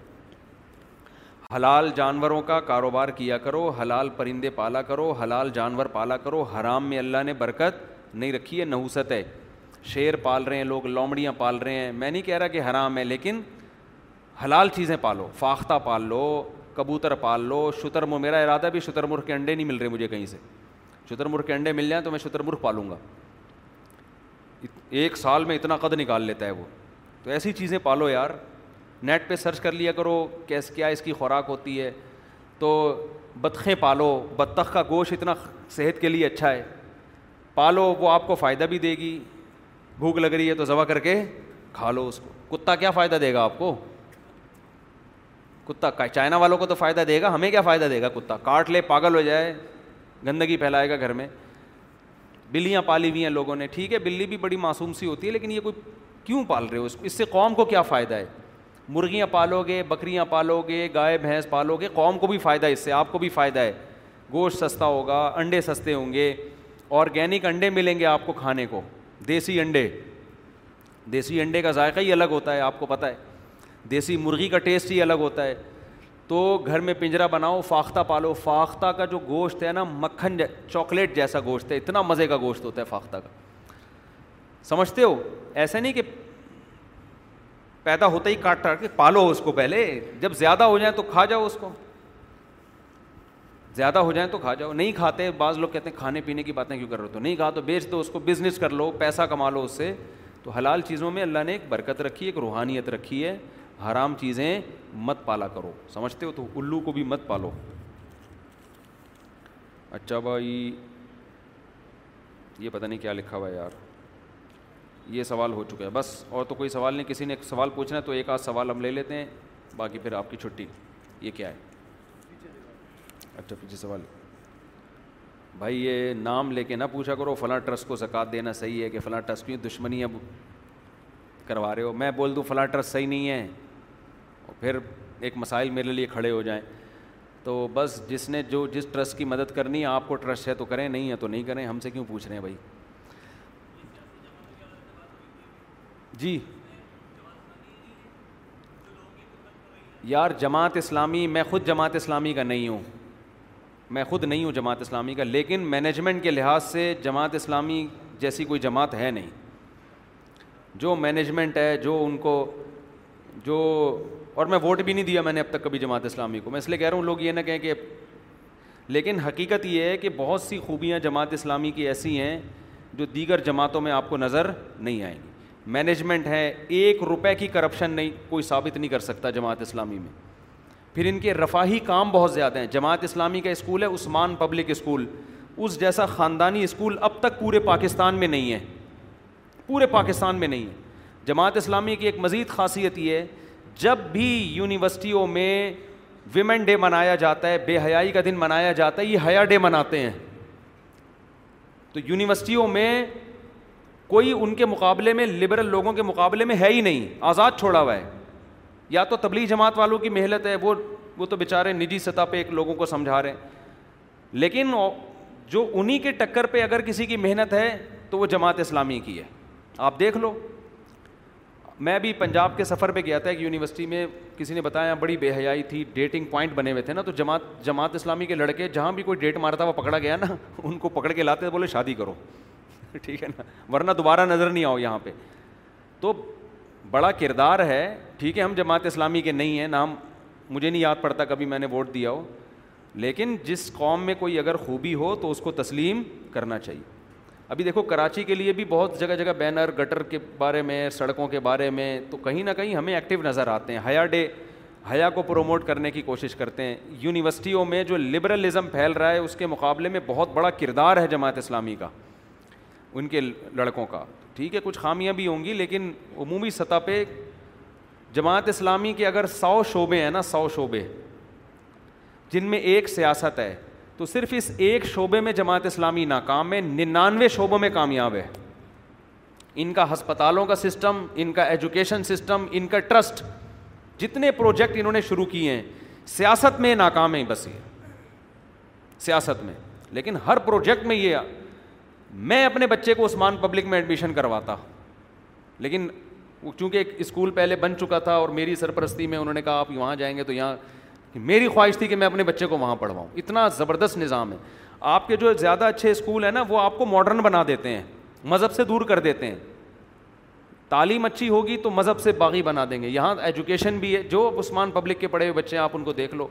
حلال جانوروں کا کاروبار کیا کرو حلال پرندے پالا کرو حلال جانور پالا کرو حرام میں اللہ نے برکت نہیں رکھی ہے نحوست ہے شیر پال رہے ہیں لوگ لومڑیاں پال رہے ہیں میں نہیں کہہ رہا کہ حرام ہے لیکن حلال چیزیں پالو فاختہ پال لو کبوتر پال لو شتر مرغ میرا ارادہ بھی شتر مرغ کے انڈے نہیں مل رہے مجھے کہیں سے شتر مرغ کے انڈے مل جائیں تو میں شتر مرغ پالوں گا ایک سال میں اتنا قد نکال لیتا ہے وہ تو ایسی چیزیں پالو یار نیٹ پہ سرچ کر لیا کرو کیس کیا اس کی خوراک ہوتی ہے تو بطخیں پالو بطخ کا گوشت اتنا صحت کے لیے اچھا ہے پالو وہ آپ کو فائدہ بھی دے گی بھوک لگ رہی ہے تو ذبح کر کے کھا لو اس کو کتا کیا فائدہ دے گا آپ کو کتا چائنا والوں کو تو فائدہ دے گا ہمیں کیا فائدہ دے گا کتا کاٹ لے پاگل ہو جائے گندگی پھیلائے گا گھر میں بلیاں پالی ہوئی ہیں لوگوں نے ٹھیک ہے بلی بھی بڑی معصوم سی ہوتی ہے لیکن یہ کوئی کیوں پال رہے ہو اس اس سے قوم کو کیا فائدہ ہے مرغیاں پالو گے بکریاں پالو گے گائے بھینس پالو گے قوم کو بھی فائدہ ہے اس سے آپ کو بھی فائدہ ہے گوشت سستا ہوگا انڈے سستے ہوں گے آرگینک انڈے ملیں گے آپ کو کھانے کو دیسی انڈے دیسی انڈے کا ذائقہ ہی الگ ہوتا ہے آپ کو پتہ ہے دیسی مرغی کا ٹیسٹ ہی الگ ہوتا ہے تو گھر میں پنجرا بناؤ فاختہ پالو فاختہ کا جو گوشت ہے نا مکھن چاکلیٹ جیسا گوشت ہے اتنا مزے کا گوشت ہوتا ہے فاختہ کا سمجھتے ہو ایسا نہیں کہ پیدا ہوتا ہی کاٹ کاٹ کے پالو اس کو پہلے جب زیادہ ہو جائیں تو کھا جاؤ اس کو زیادہ ہو جائیں تو کھا جاؤ نہیں کھاتے بعض لوگ کہتے ہیں کھانے پینے کی باتیں کیوں کر رہے تو نہیں کھا تو بیچ دو اس کو بزنس کر لو پیسہ کما لو اس سے تو حلال چیزوں میں اللہ نے ایک برکت رکھی ہے ایک روحانیت رکھی ہے حرام چیزیں مت پالا کرو سمجھتے ہو تو الو کو بھی مت پالو اچھا بھائی یہ پتہ نہیں کیا لکھا ہوا یار یہ سوال ہو چکا ہے بس اور تو کوئی سوال نہیں کسی نے سوال پوچھنا ہے تو ایک آدھ سوال ہم لے لیتے ہیں باقی پھر آپ کی چھٹی یہ کیا ہے اچھا پیچھے سوال بھائی یہ نام لے کے نہ پوچھا کرو فلاں ٹرسٹ کو زکات دینا صحیح ہے کہ فلاں ٹرسٹ کی دشمنی اب کروا رہے ہو میں بول دوں فلاں ٹرسٹ صحیح نہیں ہے پھر ایک مسائل میرے لیے کھڑے ہو جائیں تو بس جس نے جو جس ٹرسٹ کی مدد کرنی ہے آپ کو ٹرسٹ ہے تو کریں نہیں ہے تو نہیں کریں ہم سے کیوں پوچھ رہے ہیں بھائی جی یار جماعت اسلامی میں خود جماعت اسلامی کا نہیں ہوں میں خود نہیں ہوں جماعت اسلامی کا لیکن مینجمنٹ کے لحاظ سے جماعت اسلامی جیسی کوئی جماعت ہے نہیں جو مینجمنٹ ہے جو ان کو جو اور میں ووٹ بھی نہیں دیا میں نے اب تک کبھی جماعت اسلامی کو میں اس لیے کہہ رہا ہوں لوگ یہ نہ کہیں کہ لیکن حقیقت یہ ہے کہ بہت سی خوبیاں جماعت اسلامی کی ایسی ہیں جو دیگر جماعتوں میں آپ کو نظر نہیں آئیں گی مینجمنٹ ہے ایک روپے کی کرپشن نہیں کوئی ثابت نہیں کر سکتا جماعت اسلامی میں پھر ان کے رفاہی کام بہت زیادہ ہیں جماعت اسلامی کا اسکول ہے عثمان پبلک اسکول اس جیسا خاندانی اسکول اب تک پورے پاکستان میں نہیں ہے پورے پاکستان میں نہیں ہے جماعت اسلامی کی ایک مزید خاصیت یہ ہے جب بھی یونیورسٹیوں میں ویمن ڈے منایا جاتا ہے بے حیائی کا دن منایا جاتا ہے یہ حیا ڈے مناتے ہیں تو یونیورسٹیوں میں کوئی ان کے مقابلے میں لبرل لوگوں کے مقابلے میں ہے ہی نہیں آزاد چھوڑا ہوا ہے یا تو تبلیغ جماعت والوں کی محلت ہے وہ وہ تو بیچارے نجی سطح پہ ایک لوگوں کو سمجھا رہے ہیں لیکن جو انہی کے ٹکر پہ اگر کسی کی محنت ہے تو وہ جماعت اسلامی کی ہے آپ دیکھ لو میں بھی پنجاب کے سفر پہ گیا تھا ایک یونیورسٹی میں کسی نے بتایا بڑی بے حیائی تھی ڈیٹنگ پوائنٹ بنے ہوئے تھے نا تو جماعت جماعت اسلامی کے لڑکے جہاں بھی کوئی ڈیٹ مارتا ہوا پکڑا گیا نا ان کو پکڑ کے لاتے تھے بولے شادی کرو ٹھیک ہے نا ورنہ دوبارہ نظر نہیں آؤ یہاں پہ تو بڑا کردار ہے ٹھیک ہے ہم جماعت اسلامی کے نہیں ہیں نام مجھے نہیں یاد پڑتا کبھی میں نے ووٹ دیا ہو لیکن جس قوم میں کوئی اگر خوبی ہو تو اس کو تسلیم کرنا چاہیے ابھی دیکھو کراچی کے لیے بھی بہت جگہ جگہ بینر گٹر کے بارے میں سڑکوں کے بارے میں تو کہیں نہ کہیں ہمیں ایکٹیو نظر آتے ہیں حیا ڈے حیا کو پروموٹ کرنے کی کوشش کرتے ہیں یونیورسٹیوں میں جو لبرلزم پھیل رہا ہے اس کے مقابلے میں بہت بڑا کردار ہے جماعت اسلامی کا ان کے لڑکوں کا ٹھیک ہے کچھ خامیاں بھی ہوں گی لیکن عمومی سطح پہ جماعت اسلامی کے اگر سو شعبے ہیں نا سو شعبے جن میں ایک سیاست ہے تو صرف اس ایک شعبے میں جماعت اسلامی ناکام ہے ننانوے شعبوں میں کامیاب ہے ان کا ہسپتالوں کا سسٹم ان کا ایجوکیشن سسٹم ان کا ٹرسٹ جتنے پروجیکٹ انہوں نے شروع کیے ہیں سیاست میں ناکام ہے بس یہ سیاست میں لیکن ہر پروجیکٹ میں یہ میں اپنے بچے کو عثمان پبلک میں ایڈمیشن کرواتا لیکن چونکہ ایک اسکول پہلے بن چکا تھا اور میری سرپرستی میں انہوں نے کہا آپ وہاں جائیں گے تو یہاں میری خواہش تھی کہ میں اپنے بچے کو وہاں پڑھواؤں اتنا زبردست نظام ہے آپ کے جو زیادہ اچھے اسکول ہیں نا وہ آپ کو ماڈرن بنا دیتے ہیں مذہب سے دور کر دیتے ہیں تعلیم اچھی ہوگی تو مذہب سے باغی بنا دیں گے یہاں ایجوکیشن بھی ہے جو عثمان پبلک کے پڑھے ہوئے بچے ہیں آپ ان کو دیکھ لو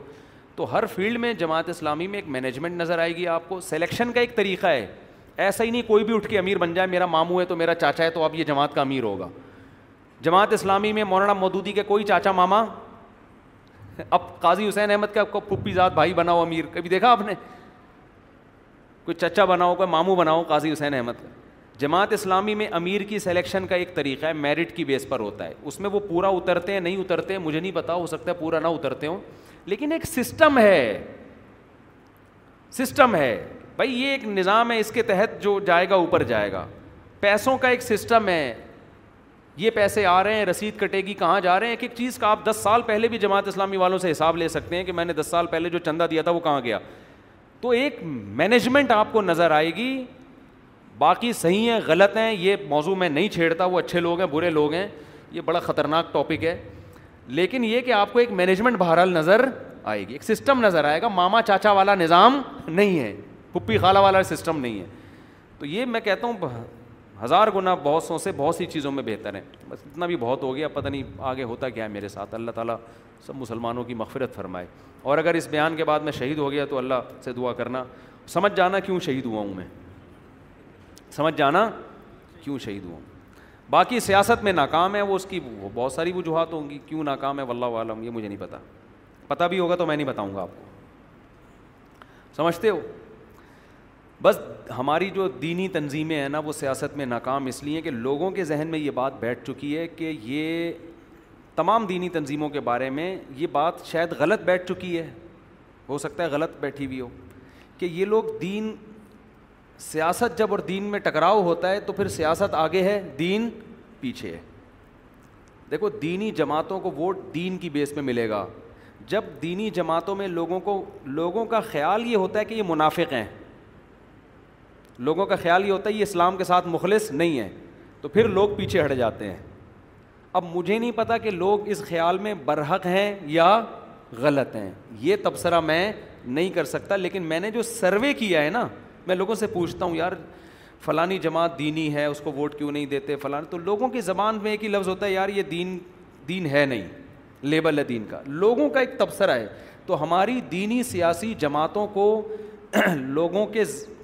تو ہر فیلڈ میں جماعت اسلامی میں ایک مینجمنٹ نظر آئے گی آپ کو سلیکشن کا ایک طریقہ ہے ایسا ہی نہیں کوئی بھی اٹھ کے امیر بن جائے میرا ماموں ہے تو میرا چاچا ہے تو اب یہ جماعت کا امیر ہوگا جماعت اسلامی میں مولانا مودودی کے کوئی چاچا ماما اب قاضی حسین احمد کا آپ کو پپی ذات بھائی بناؤ امیر کبھی دیکھا آپ نے کوئی چچا بناؤ کوئی ماموں بناؤ قاضی حسین احمد کا جماعت اسلامی میں امیر کی سلیکشن کا ایک طریقہ ہے میرٹ کی بیس پر ہوتا ہے اس میں وہ پورا اترتے ہیں نہیں اترتے مجھے نہیں پتا ہو سکتا ہے پورا نہ اترتے ہوں لیکن ایک سسٹم ہے سسٹم ہے بھائی یہ ایک نظام ہے اس کے تحت جو جائے گا اوپر جائے گا پیسوں کا ایک سسٹم ہے یہ پیسے آ رہے ہیں رسید کٹے گی کہاں جا رہے ہیں ایک ایک چیز کا آپ دس سال پہلے بھی جماعت اسلامی والوں سے حساب لے سکتے ہیں کہ میں نے دس سال پہلے جو چندہ دیا تھا وہ کہاں گیا تو ایک مینجمنٹ آپ کو نظر آئے گی باقی صحیح ہیں غلط ہیں یہ موضوع میں نہیں چھیڑتا وہ اچھے لوگ ہیں برے لوگ ہیں یہ بڑا خطرناک ٹاپک ہے لیکن یہ کہ آپ کو ایک مینجمنٹ بہرحال نظر آئے گی ایک سسٹم نظر آئے گا ماما چاچا والا نظام نہیں ہے پھپھی خالہ والا سسٹم نہیں ہے تو یہ میں کہتا ہوں ہزار گنا بہت سو سے بہت سی چیزوں میں بہتر ہیں بس اتنا بھی بہت ہو گیا پتہ نہیں آگے ہوتا کیا ہے میرے ساتھ اللہ تعالیٰ سب مسلمانوں کی مغفرت فرمائے اور اگر اس بیان کے بعد میں شہید ہو گیا تو اللہ سے دعا کرنا سمجھ جانا کیوں شہید ہوا ہوں میں سمجھ جانا کیوں شہید ہوا ہوں باقی سیاست میں ناکام ہے وہ اس کی وہ بہت ساری وجوہات ہوں گی کیوں ناکام ہے واللہ عالم یہ مجھے نہیں پتہ پتہ بھی ہوگا تو میں نہیں بتاؤں گا آپ کو سمجھتے ہو بس ہماری جو دینی تنظیمیں ہیں نا وہ سیاست میں ناکام اس لیے کہ لوگوں کے ذہن میں یہ بات بیٹھ چکی ہے کہ یہ تمام دینی تنظیموں کے بارے میں یہ بات شاید غلط بیٹھ چکی ہے ہو سکتا ہے غلط بیٹھی ہوئی ہو کہ یہ لوگ دین سیاست جب اور دین میں ٹکراؤ ہوتا ہے تو پھر سیاست آگے ہے دین پیچھے ہے دیکھو دینی جماعتوں کو ووٹ دین کی بیس پہ ملے گا جب دینی جماعتوں میں لوگوں کو لوگوں کا خیال یہ ہوتا ہے کہ یہ منافق ہیں لوگوں کا خیال یہ ہوتا ہے یہ اسلام کے ساتھ مخلص نہیں ہے تو پھر لوگ پیچھے ہٹ جاتے ہیں اب مجھے نہیں پتا کہ لوگ اس خیال میں برحق ہیں یا غلط ہیں یہ تبصرہ میں نہیں کر سکتا لیکن میں نے جو سروے کیا ہے نا میں لوگوں سے پوچھتا ہوں یار فلانی جماعت دینی ہے اس کو ووٹ کیوں نہیں دیتے فلان تو لوگوں کی زبان میں ایک ہی لفظ ہوتا ہے یار یہ دین دین ہے نہیں لیبل ہے دین کا لوگوں کا ایک تبصرہ ہے تو ہماری دینی سیاسی جماعتوں کو لوگوں کے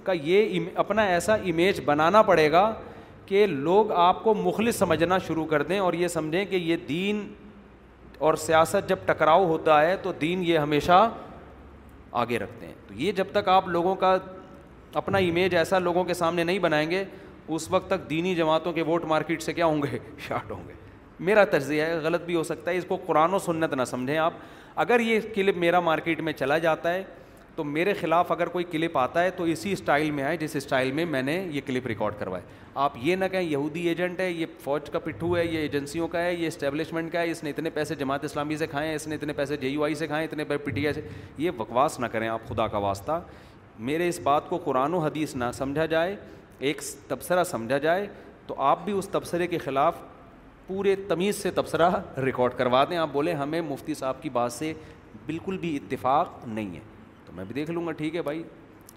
کا یہ اپنا ایسا امیج بنانا پڑے گا کہ لوگ آپ کو مخلص سمجھنا شروع کر دیں اور یہ سمجھیں کہ یہ دین اور سیاست جب ٹکراؤ ہوتا ہے تو دین یہ ہمیشہ آگے رکھتے ہیں تو یہ جب تک آپ لوگوں کا اپنا امیج ایسا لوگوں کے سامنے نہیں بنائیں گے اس وقت تک دینی جماعتوں کے ووٹ مارکیٹ سے کیا ہوں گے شارٹ ہوں گے میرا تجزیہ ہے غلط بھی ہو سکتا ہے اس کو قرآن و سنت نہ سمجھیں آپ اگر یہ کلپ میرا مارکیٹ میں چلا جاتا ہے تو میرے خلاف اگر کوئی کلپ آتا ہے تو اسی اسٹائل میں آئے جس اسٹائل میں میں نے یہ کلپ ریکارڈ کروائے آپ یہ نہ کہیں یہودی ایجنٹ ہے یہ فوج کا پٹھو ہے یہ ایجنسیوں کا ہے یہ اسٹیبلشمنٹ کا ہے اس نے اتنے پیسے جماعت اسلامی سے کھائے ہیں اس نے اتنے پیسے جے یو آئی سے کھائے اتنے پیسے پی ٹی آئی سے یہ بکواس نہ کریں آپ خدا کا واسطہ میرے اس بات کو قرآن و حدیث نہ سمجھا جائے ایک تبصرہ سمجھا جائے تو آپ بھی اس تبصرے کے خلاف پورے تمیز سے تبصرہ ریکارڈ کروا دیں آپ بولیں ہمیں مفتی صاحب کی بات سے بالکل بھی اتفاق نہیں ہے تو میں بھی دیکھ لوں گا ٹھیک ہے بھائی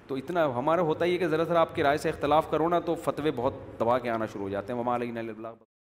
تو اتنا ہمارا ہوتا ہی ہے کہ ذرا ذرا آپ کی رائے سے اختلاف کرو نا تو فتوے بہت دبا کے آنا شروع ہو جاتے ہیں ہمارا